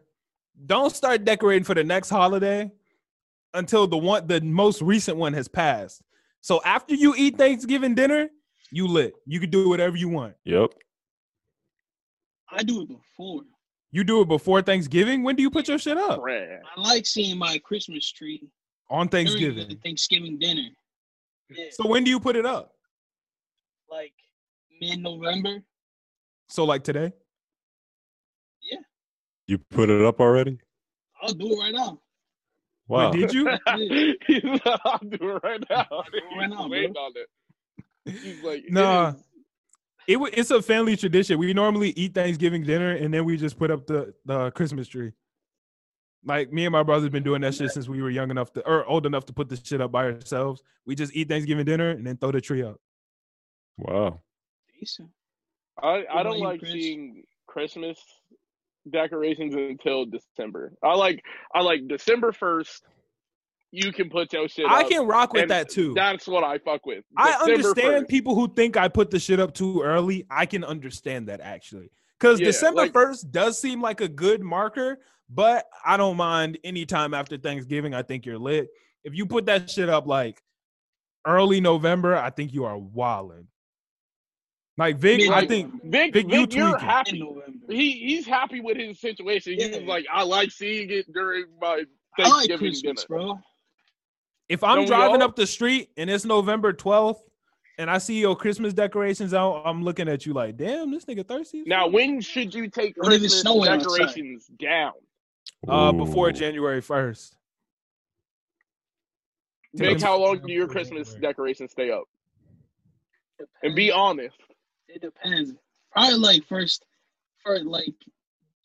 [SPEAKER 1] don't start decorating for the next holiday until the one the most recent one has passed. So after you eat Thanksgiving dinner, you lit. You can do whatever you want.
[SPEAKER 3] Yep.
[SPEAKER 4] I do it before.
[SPEAKER 1] You do it before Thanksgiving. When do you put your shit up?
[SPEAKER 4] I like seeing my Christmas tree
[SPEAKER 1] On Thanksgiving.
[SPEAKER 4] Thanksgiving dinner. Yeah,
[SPEAKER 1] So when do you put it up?
[SPEAKER 4] like mid November.
[SPEAKER 1] So like today? Yeah.
[SPEAKER 3] You put it up already?
[SPEAKER 4] I'll do it right now.
[SPEAKER 3] Wow.
[SPEAKER 1] Wait, did you?
[SPEAKER 2] He's I'll do it right now.
[SPEAKER 4] do it right now,
[SPEAKER 2] He's waiting on it. He's like,
[SPEAKER 1] Nah.
[SPEAKER 2] is-
[SPEAKER 1] It it's a family tradition. We normally eat Thanksgiving dinner and then we just put up the, the Christmas tree. Like me and my brother's been doing that shit since we were young enough to or old enough to put this shit up by ourselves. We just eat Thanksgiving dinner and then throw the tree up.
[SPEAKER 3] Wow.
[SPEAKER 4] Decent.
[SPEAKER 2] I, I don't like
[SPEAKER 4] Chris?
[SPEAKER 2] seeing Christmas decorations until December. I like I like December first. You can put your shit.
[SPEAKER 1] I can rock with that too.
[SPEAKER 2] That's what I fuck with.
[SPEAKER 1] I
[SPEAKER 2] December
[SPEAKER 1] understand
[SPEAKER 2] 1st.
[SPEAKER 1] people who think I put the shit up too early. I can understand that actually. Because
[SPEAKER 2] Yeah,
[SPEAKER 1] December
[SPEAKER 2] like-
[SPEAKER 1] 1st does seem like a good marker, but I don't mind any time after Thanksgiving. I think you're lit. If you put that shit up like early November, I think you are wilding. Like Vic, I
[SPEAKER 4] Mid-
[SPEAKER 1] think
[SPEAKER 2] Vic,
[SPEAKER 1] Vic, you
[SPEAKER 2] Vic, you're happy.
[SPEAKER 4] November.
[SPEAKER 2] He he's happy with his situation. He's
[SPEAKER 4] Yeah.
[SPEAKER 2] like, I like seeing it during my
[SPEAKER 4] I like
[SPEAKER 2] Thanksgiving
[SPEAKER 4] Christmas,
[SPEAKER 2] dinner.
[SPEAKER 4] bro.
[SPEAKER 1] If I'm
[SPEAKER 2] Don't
[SPEAKER 1] driving up the street and it's November 12th and I see your Christmas decorations out, I'm looking at you like, damn, this nigga thirsty.
[SPEAKER 2] Now, when should you take
[SPEAKER 4] When
[SPEAKER 2] Christmas
[SPEAKER 4] snowing outside.
[SPEAKER 2] decorations down?
[SPEAKER 1] uh, before January 1st.
[SPEAKER 2] Biggs,
[SPEAKER 1] Depends-
[SPEAKER 2] how long do your Christmas decorations stay up? And be honest.
[SPEAKER 4] It depends. Probably like first, for like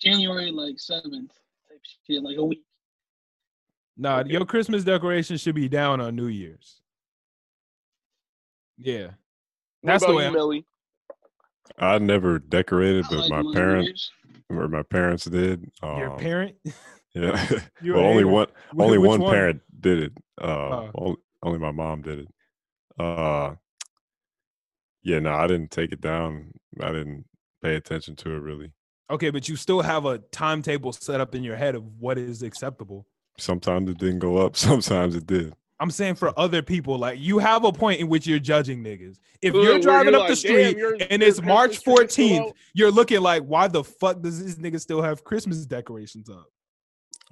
[SPEAKER 4] January like seventh type shit, like a week.
[SPEAKER 1] Nah,
[SPEAKER 2] Okay.
[SPEAKER 1] your Christmas decoration should be down on New Year's. Yeah.
[SPEAKER 2] What
[SPEAKER 1] That's the way
[SPEAKER 2] you,
[SPEAKER 1] I'm-
[SPEAKER 2] Millie?
[SPEAKER 3] I never decorated,
[SPEAKER 4] I
[SPEAKER 3] but
[SPEAKER 4] like
[SPEAKER 3] my
[SPEAKER 4] New
[SPEAKER 3] parents or my parents did.
[SPEAKER 1] Your
[SPEAKER 3] Um,
[SPEAKER 1] parent?
[SPEAKER 3] Yeah.
[SPEAKER 1] You're
[SPEAKER 3] well, only one only
[SPEAKER 1] which
[SPEAKER 3] one,
[SPEAKER 1] one?
[SPEAKER 3] parent did it. Uh,
[SPEAKER 1] Oh.
[SPEAKER 3] only, only my mom did it. Uh, yeah, no, I didn't take it down. I didn't pay attention to it really.
[SPEAKER 1] Okay, but you still have a timetable set up in your head of what is acceptable.
[SPEAKER 3] Sometimes it didn't go up. Sometimes it did.
[SPEAKER 1] I'm saying for other people, like you have a point in which you're judging niggas. If
[SPEAKER 2] Where
[SPEAKER 1] you're driving
[SPEAKER 2] you're
[SPEAKER 1] up the
[SPEAKER 2] like, "Damn,
[SPEAKER 1] street
[SPEAKER 2] your-
[SPEAKER 1] and
[SPEAKER 2] your
[SPEAKER 1] it's March
[SPEAKER 2] Christmas tree is still
[SPEAKER 1] 14th, you're looking like, why the fuck does this nigga still have Christmas decorations up?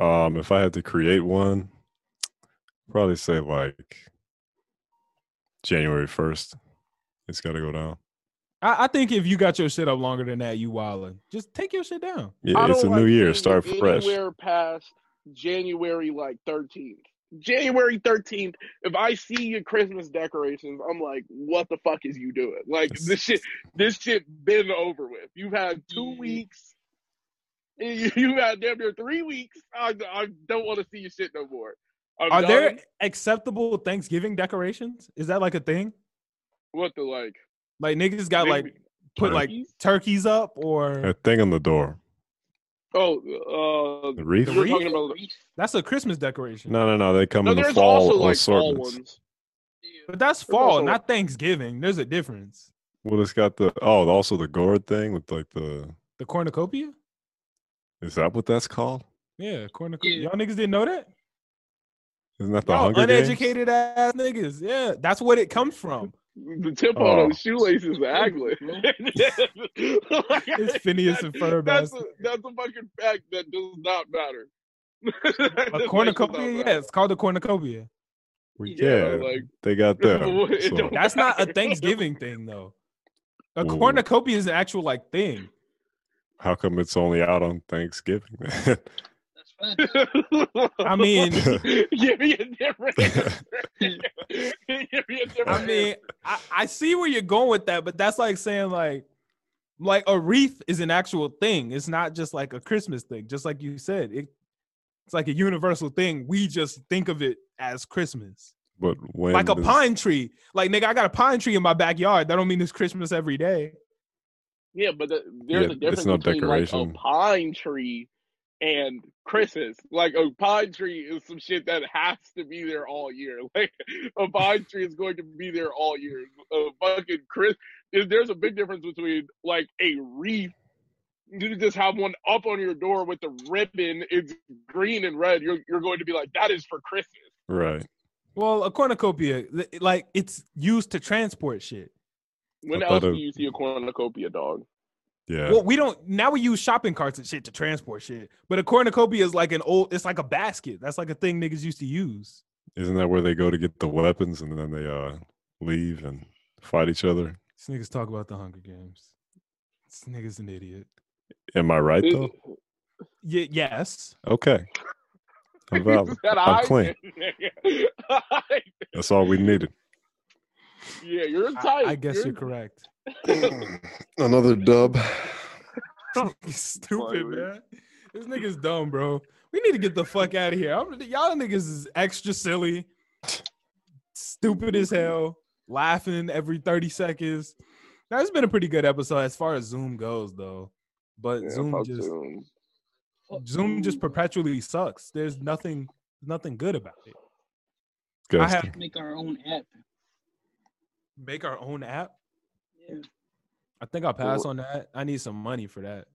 [SPEAKER 3] Um, if I had to create one, probably say like January first. It's got to go down.
[SPEAKER 1] I, I think if you got your shit up longer than that, you wildin'. Just take your shit down.
[SPEAKER 3] Yeah,
[SPEAKER 2] I
[SPEAKER 3] it's a
[SPEAKER 2] don't
[SPEAKER 3] new year. Start
[SPEAKER 2] it
[SPEAKER 3] fresh.
[SPEAKER 2] Anywhere past January like 13th. January 13th, if I see your Christmas decorations, I'm like, what the fuck is you doing? Like this shit this shit been over with. You've had two weeks. You you had damn near three weeks. I, I don't want to see your shit no more. I'm
[SPEAKER 1] Are there acceptable Thanksgiving decorations? Is that like a thing?
[SPEAKER 2] what the like
[SPEAKER 1] Like niggas got like
[SPEAKER 2] maybe
[SPEAKER 1] put like
[SPEAKER 2] turkeys?
[SPEAKER 1] turkeys up or
[SPEAKER 3] A thing on the door.
[SPEAKER 2] Oh, uh,
[SPEAKER 3] The wreath?
[SPEAKER 2] we're
[SPEAKER 1] wreath?
[SPEAKER 2] talking about.
[SPEAKER 1] that's a Christmas decoration.
[SPEAKER 3] No, no, no. They come
[SPEAKER 2] No,
[SPEAKER 3] in the
[SPEAKER 2] there's
[SPEAKER 3] fall
[SPEAKER 2] also like fall
[SPEAKER 3] assortments.
[SPEAKER 2] ones.
[SPEAKER 1] But that's
[SPEAKER 2] There's
[SPEAKER 1] fall,
[SPEAKER 2] also-
[SPEAKER 1] not Thanksgiving. There's a difference.
[SPEAKER 3] Well, it's got the oh, also the gourd thing with like the.
[SPEAKER 1] The cornucopia?
[SPEAKER 3] Is that what that's called?
[SPEAKER 1] Yeah, cornucopia.
[SPEAKER 4] Yeah.
[SPEAKER 1] Y'all niggas didn't know that?
[SPEAKER 3] Isn't that the
[SPEAKER 1] Y'all
[SPEAKER 3] Hunger Games?
[SPEAKER 1] uneducated ass niggas. Yeah, that's what it comes from.
[SPEAKER 2] The tip
[SPEAKER 3] Oh.
[SPEAKER 2] on those shoelaces is ugly.
[SPEAKER 1] It's Phineas and Ferb
[SPEAKER 2] That's a, that's a fucking fact that does not matter.
[SPEAKER 1] A cornucopia? Yeah, it's called a cornucopia.
[SPEAKER 2] Yeah,
[SPEAKER 3] yeah,
[SPEAKER 2] like-
[SPEAKER 3] they got them.
[SPEAKER 2] It
[SPEAKER 3] so-
[SPEAKER 1] That's not a Thanksgiving thing though. A
[SPEAKER 3] Ooh.
[SPEAKER 1] cornucopia is an actual like thing.
[SPEAKER 3] How come it's only out on Thanksgiving?
[SPEAKER 4] That's fine.
[SPEAKER 1] I mean,
[SPEAKER 2] give me a different. give me a different.
[SPEAKER 1] I mean, I, I see where you're going with that, but that's like saying like like a wreath is an actual thing. It's not just like a Christmas thing. Just like you said, it, it's like a universal thing. We just think of it as Christmas.
[SPEAKER 3] but when
[SPEAKER 1] like a
[SPEAKER 3] does-
[SPEAKER 1] pine tree. Like nigga, I got a pine tree in my backyard. That don't mean it's Christmas every day.
[SPEAKER 2] Yeah, but the, there's
[SPEAKER 3] Yeah,
[SPEAKER 2] a
[SPEAKER 3] it's
[SPEAKER 2] difference
[SPEAKER 3] no
[SPEAKER 2] between like a
[SPEAKER 3] decoration.
[SPEAKER 2] pine tree and Christmas. Like a pine tree is some shit that has to be there all year. Like a pine tree is going to be there all year. A fucking Chris, there's a big difference between like a wreath. You just have one up on your door with the ribbon. It's green and red. You're you're going to be like that is for Christmas.
[SPEAKER 3] right?
[SPEAKER 1] Well, a cornucopia, like it's used to transport shit.
[SPEAKER 2] When
[SPEAKER 3] I
[SPEAKER 2] else do you see a cornucopia dog?
[SPEAKER 3] Yeah.
[SPEAKER 1] Well, we don't now we use shopping carts and shit to transport shit. But a cornucopia is like an old it's like a basket. That's like a thing niggas used to use.
[SPEAKER 3] Isn't that where they go to get the weapons and then they uh leave and fight each other?
[SPEAKER 1] These niggas talk about the Hunger Games. This nigga's an idiot.
[SPEAKER 3] Am I right though?
[SPEAKER 1] Y- yes.
[SPEAKER 3] Okay. I'm valid.
[SPEAKER 2] is
[SPEAKER 3] I'm clean. That's all we needed.
[SPEAKER 2] yeah, you're
[SPEAKER 1] I,
[SPEAKER 2] tight.
[SPEAKER 1] I guess you're correct.
[SPEAKER 3] Another dub.
[SPEAKER 1] Stupid,
[SPEAKER 2] Finally.
[SPEAKER 1] man. This nigga's dumb, bro. We need to get the fuck out of here. I'm, y'all niggas is extra silly, stupid as hell, laughing every 30 seconds. That's been a pretty good episode as far as Zoom goes, though. But
[SPEAKER 2] Yeah,
[SPEAKER 1] Zoom just
[SPEAKER 2] Zoom.
[SPEAKER 1] Zoom just perpetually sucks. There's nothing nothing good about it. I have
[SPEAKER 3] Disgusting.
[SPEAKER 4] Make our own app.
[SPEAKER 1] make our own app.
[SPEAKER 4] Yeah.
[SPEAKER 1] I think I'll pass
[SPEAKER 2] Well-
[SPEAKER 1] on that. I need some money for that.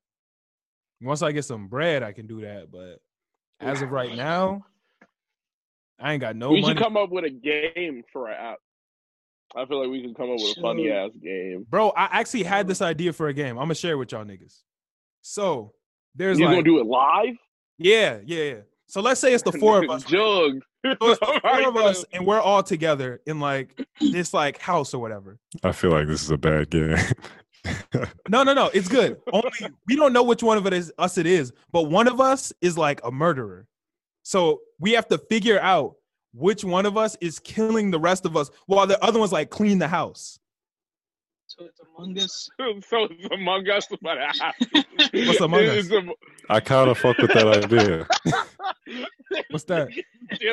[SPEAKER 1] Once I get some bread, I can do that. But as of right now, I ain't got no
[SPEAKER 2] we
[SPEAKER 1] money.
[SPEAKER 2] should come up with a game for our app. I feel like we can come up with a funny ass game.
[SPEAKER 1] Bro, I actually had this idea for a game. I'm gonna share it with y'all niggas. So there's
[SPEAKER 2] You
[SPEAKER 1] like,
[SPEAKER 2] gonna do it live?
[SPEAKER 1] yeah, yeah, yeah. So let's say it's the four of us.
[SPEAKER 2] Jug.
[SPEAKER 1] So it's the oh four of us, and we're all together in like this like house or whatever.
[SPEAKER 3] I feel like this is a bad game.
[SPEAKER 1] No, no, no. It's good. Only we don't know which one of it is us it is, but one of us is like a murderer. So we have to figure out which one of us is killing the rest of us while the other one's like clean the house.
[SPEAKER 4] So it's Among Us.
[SPEAKER 2] so it's Among Us, but
[SPEAKER 1] What's Among
[SPEAKER 2] It's
[SPEAKER 1] Us?
[SPEAKER 2] a-
[SPEAKER 3] I kind of fuck with that idea.
[SPEAKER 1] What's that?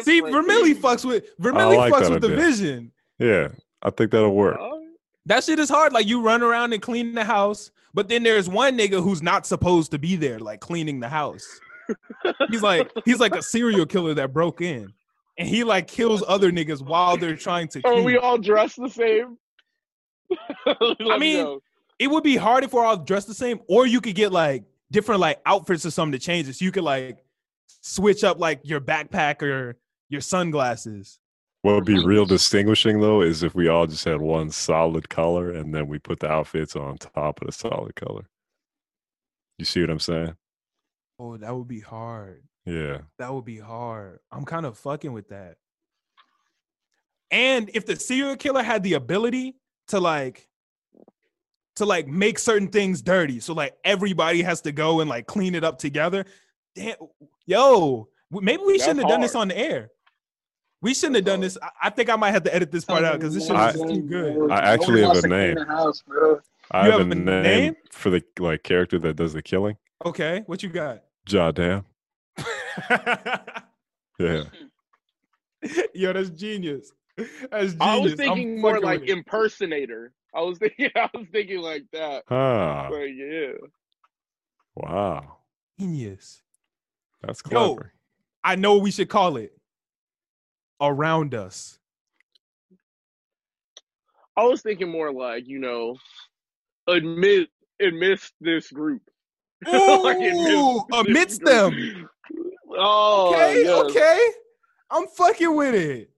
[SPEAKER 1] See, Vermilly fucks with Vermilly
[SPEAKER 3] like
[SPEAKER 1] fucks
[SPEAKER 3] that
[SPEAKER 1] with the vision.
[SPEAKER 3] Yeah, I think that'll work.
[SPEAKER 1] That shit is hard. Like you run around and clean the house, but then there's one nigga who's not supposed to be there, like cleaning the house. He's like he's like a serial killer that broke in, and he like kills other niggas while they're trying to.
[SPEAKER 2] Are
[SPEAKER 1] Clean.
[SPEAKER 2] we all dressed the same? Let me
[SPEAKER 1] mean,
[SPEAKER 2] know.
[SPEAKER 1] it would be hard if we're all dressed the same, or you could get like different like outfits or something to change it. So you could like switch up like your backpack or your sunglasses.
[SPEAKER 3] What would be real distinguishing though is if we all just had one solid color and then we put the outfits on top of the solid color. You see what I'm saying?
[SPEAKER 1] Oh, that would be hard.
[SPEAKER 3] Yeah.
[SPEAKER 1] That would be hard. I'm kind of fucking with that. And if the serial killer had the ability to like to like make certain things dirty, so like everybody has to go and like clean it up together. Damn, yo, maybe we
[SPEAKER 2] That's
[SPEAKER 1] shouldn't have done this on the air. We shouldn't have done this. I, I think I might have to edit this part out because this shit is just too good.
[SPEAKER 3] I actually have a name.
[SPEAKER 4] House.
[SPEAKER 3] I
[SPEAKER 1] You
[SPEAKER 3] have,
[SPEAKER 1] have
[SPEAKER 3] a
[SPEAKER 1] a
[SPEAKER 3] name,
[SPEAKER 1] name?
[SPEAKER 3] for the like character that does the killing.
[SPEAKER 1] Okay, what you got?
[SPEAKER 3] Jadam. Yeah.
[SPEAKER 1] Yo, that's genius. That's genius.
[SPEAKER 2] I was
[SPEAKER 1] I'm
[SPEAKER 2] thinking more like impersonator. I was thinking, I was thinking like that.
[SPEAKER 3] Ah.
[SPEAKER 2] But yeah,
[SPEAKER 3] Wow.
[SPEAKER 1] genius.
[SPEAKER 3] That's
[SPEAKER 1] Yo.
[SPEAKER 3] clever.
[SPEAKER 1] I know what we should call it. Around us.
[SPEAKER 2] I was thinking more like you know, admit amidst this group. Like,
[SPEAKER 1] Ooh,
[SPEAKER 2] this
[SPEAKER 1] amidst
[SPEAKER 2] group.
[SPEAKER 1] them.
[SPEAKER 2] Oh,
[SPEAKER 1] Okay,
[SPEAKER 2] yes.
[SPEAKER 1] okay. I'm fucking with it.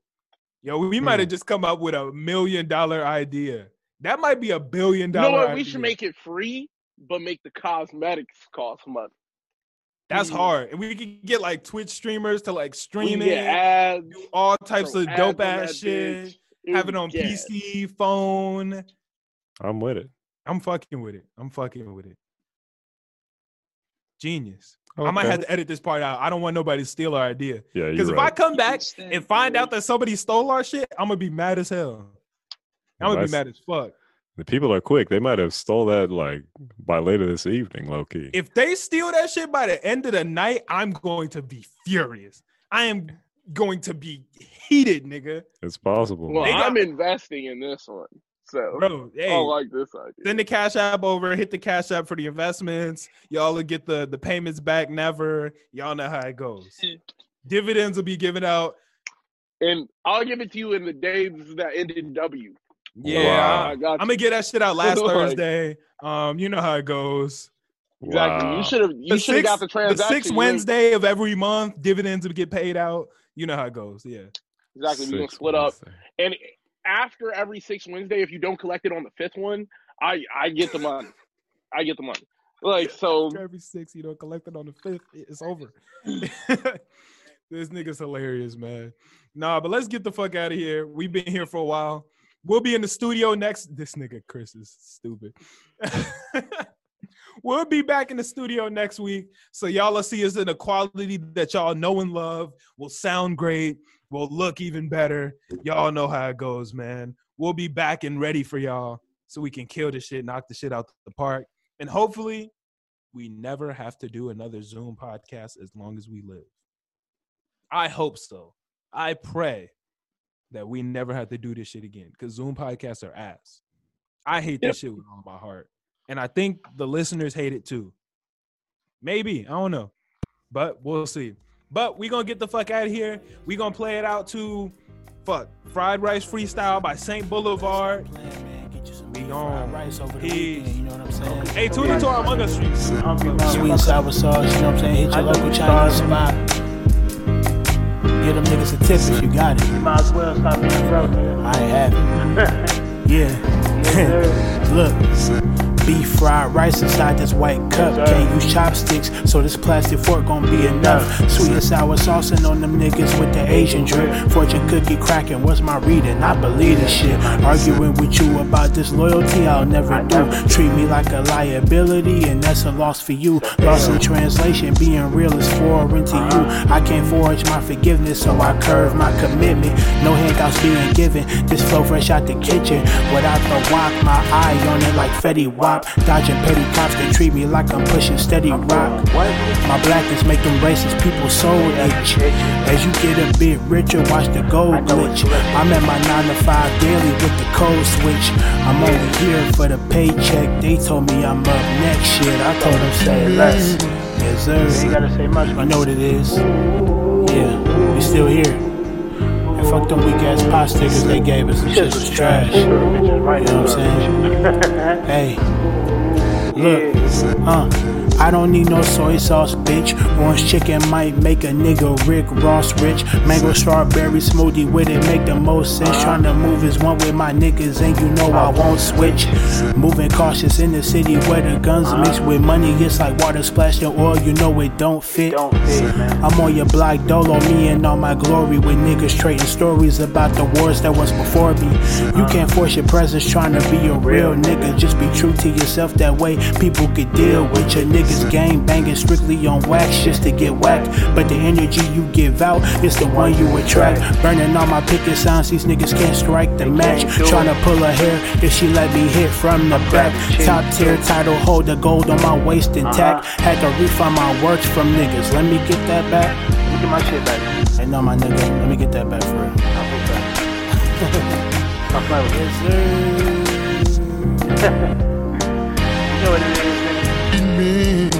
[SPEAKER 1] Yo, we might
[SPEAKER 3] Hmm.
[SPEAKER 1] have just come up with a million dollar idea. That might be a billion dollar.
[SPEAKER 2] You
[SPEAKER 1] dollar.
[SPEAKER 2] know what? We should make it free, but make the cosmetics cost money.
[SPEAKER 1] That's
[SPEAKER 2] Hmm.
[SPEAKER 1] hard. And we could get like Twitch streamers to like stream it,
[SPEAKER 2] get ads.
[SPEAKER 1] do all types of dope ass shit.
[SPEAKER 2] bitch.
[SPEAKER 1] Have it on
[SPEAKER 2] Yeah.
[SPEAKER 1] PC, phone.
[SPEAKER 3] I'm with it.
[SPEAKER 1] I'm fucking with it. I'm fucking with it. Genius. I might have to edit this part out. I don't want nobody to steal our idea.
[SPEAKER 3] Yeah,
[SPEAKER 1] Because
[SPEAKER 3] you're
[SPEAKER 1] if I come back and find out that somebody stole our shit, I'm gonna be mad as hell. I'm gonna be mad as fuck.
[SPEAKER 3] The people are quick. They might have stole that like by later this evening, low key.
[SPEAKER 1] If they steal that shit by the end of the night, I'm going to be furious. I am going to be heated, nigga.
[SPEAKER 3] It's possible.
[SPEAKER 2] Well,
[SPEAKER 1] got-
[SPEAKER 2] I'm investing in this one, so
[SPEAKER 1] Bro, hey,
[SPEAKER 2] I like this idea.
[SPEAKER 1] send the cash app over, hit the cash app for the investments. Y'all will get the, the payments back never. Y'all know how it goes. Dividends will be given out.
[SPEAKER 2] and I'll give it to you in the days that ended in W.
[SPEAKER 1] Yeah,
[SPEAKER 3] Wow.
[SPEAKER 2] I got
[SPEAKER 1] I'm gonna get that shit out last
[SPEAKER 2] Like-
[SPEAKER 1] Thursday. Um, you know how it goes.
[SPEAKER 2] Exactly.
[SPEAKER 3] Wow.
[SPEAKER 2] You should have. You should have got the
[SPEAKER 1] the
[SPEAKER 2] transaction.
[SPEAKER 1] sixth Wednesday of every month, dividends will get paid out. You know how it goes. Yeah.
[SPEAKER 2] Exactly. We're gonna
[SPEAKER 3] Six
[SPEAKER 2] split up, and after every six Wednesday, if you don't collect it on the fifth one, I I get the money. I get the money. Like so.
[SPEAKER 1] Every six, you don't collect it on the fifth. It's over. this nigga's hilarious, man. Nah, but let's get the fuck out of here. We've been here for a while. We'll be in the studio next. This nigga Chris is stupid. we'll be back in the studio next week. So y'all will see us in a quality that y'all know and love. Will sound great. Will look even better. Y'all know how it goes, man. We'll be back and ready for y'all so we can kill the shit, knock the shit out the park. And hopefully we never have to do another Zoom podcast as long as we live. I hope so. I pray that we never have to do this shit again because Zoom podcasts are ass. I hate
[SPEAKER 2] Yep.
[SPEAKER 1] this shit with all my heart. And I think the listeners hate it too. Maybe. I don't know. But we'll see. But we going to get the fuck out of here. we going to play it out to fuck Fried Rice Freestyle by St. Boulevard. We gone. Peace.
[SPEAKER 5] You know what I'm saying?
[SPEAKER 1] Hey, tune into our Among Us stream.
[SPEAKER 5] Sweet sour sauce, you know what I'm saying? Hit your local Chinese spot. Get them niggas a tip if you got it.
[SPEAKER 6] Might as well stop being broke.
[SPEAKER 5] I ain't have it. Yeah. Look, beef fried rice inside this white cup. Can't use chopsticks, so this plastic fork gon' be enough. Sweet and sour saucing on them niggas with the Asian drip. Fortune cookie cracking, what's my reading? I believe this shit. Arguing with you about this loyalty, I'll never do. Treat me like a liability, and that's a loss for you. Lost in translation, being real is foreign to you. I can't forge my forgiveness, so I curve my commitment. No handouts being given. This flow fresh out the kitchen. Without the walk, my eye on it like Fetty Wap. Dodging petty cops, they treat me like I'm pushing steady rock. My blackness making racist people soul itch. As you get a bit richer, watch the gold glitch. I'm at my 9 to 5 daily with the code switch. I'm only here for the paycheck. They told me I'm up next shit. I told them say less. Yes, sir.
[SPEAKER 6] You ain't gotta say much.
[SPEAKER 5] I know what it is. Yeah, we still here. Fuck them weak ass pot stickers they gave us. Them shit was trash. You know what I'm saying? Hey, look, uh. I don't need no soy sauce, bitch. Orange chicken might make a nigga Rick Ross rich. Mango strawberry smoothie with it make the most sense. Tryna move is one with my niggas, and you know I won't switch. Moving cautious in the city where the guns mixed with money. It's like water splashed in oil, you know it don't fit. I'm on your block, dolo, me and all my glory with niggas trading stories about the wars that was before me. You can't force your presence trying to be a real nigga. Just be true to yourself, that way people could deal with your niggas. game banging strictly on wax just to get whacked. But the energy you give out is the one you attract. Burning all my picket signs, these niggas can't strike the match. Trying to pull her hair if she let me hit from the back. Top tier title holder, gold on my waist intact. Uh-huh. Had to refund my words from niggas. Let me get that back.
[SPEAKER 6] Let me get my shit back.
[SPEAKER 5] Hey, no, my nigga, let me get that back for real.
[SPEAKER 6] I'll put back. I'll play with it.
[SPEAKER 5] Yes, sir.
[SPEAKER 6] You know what it is me.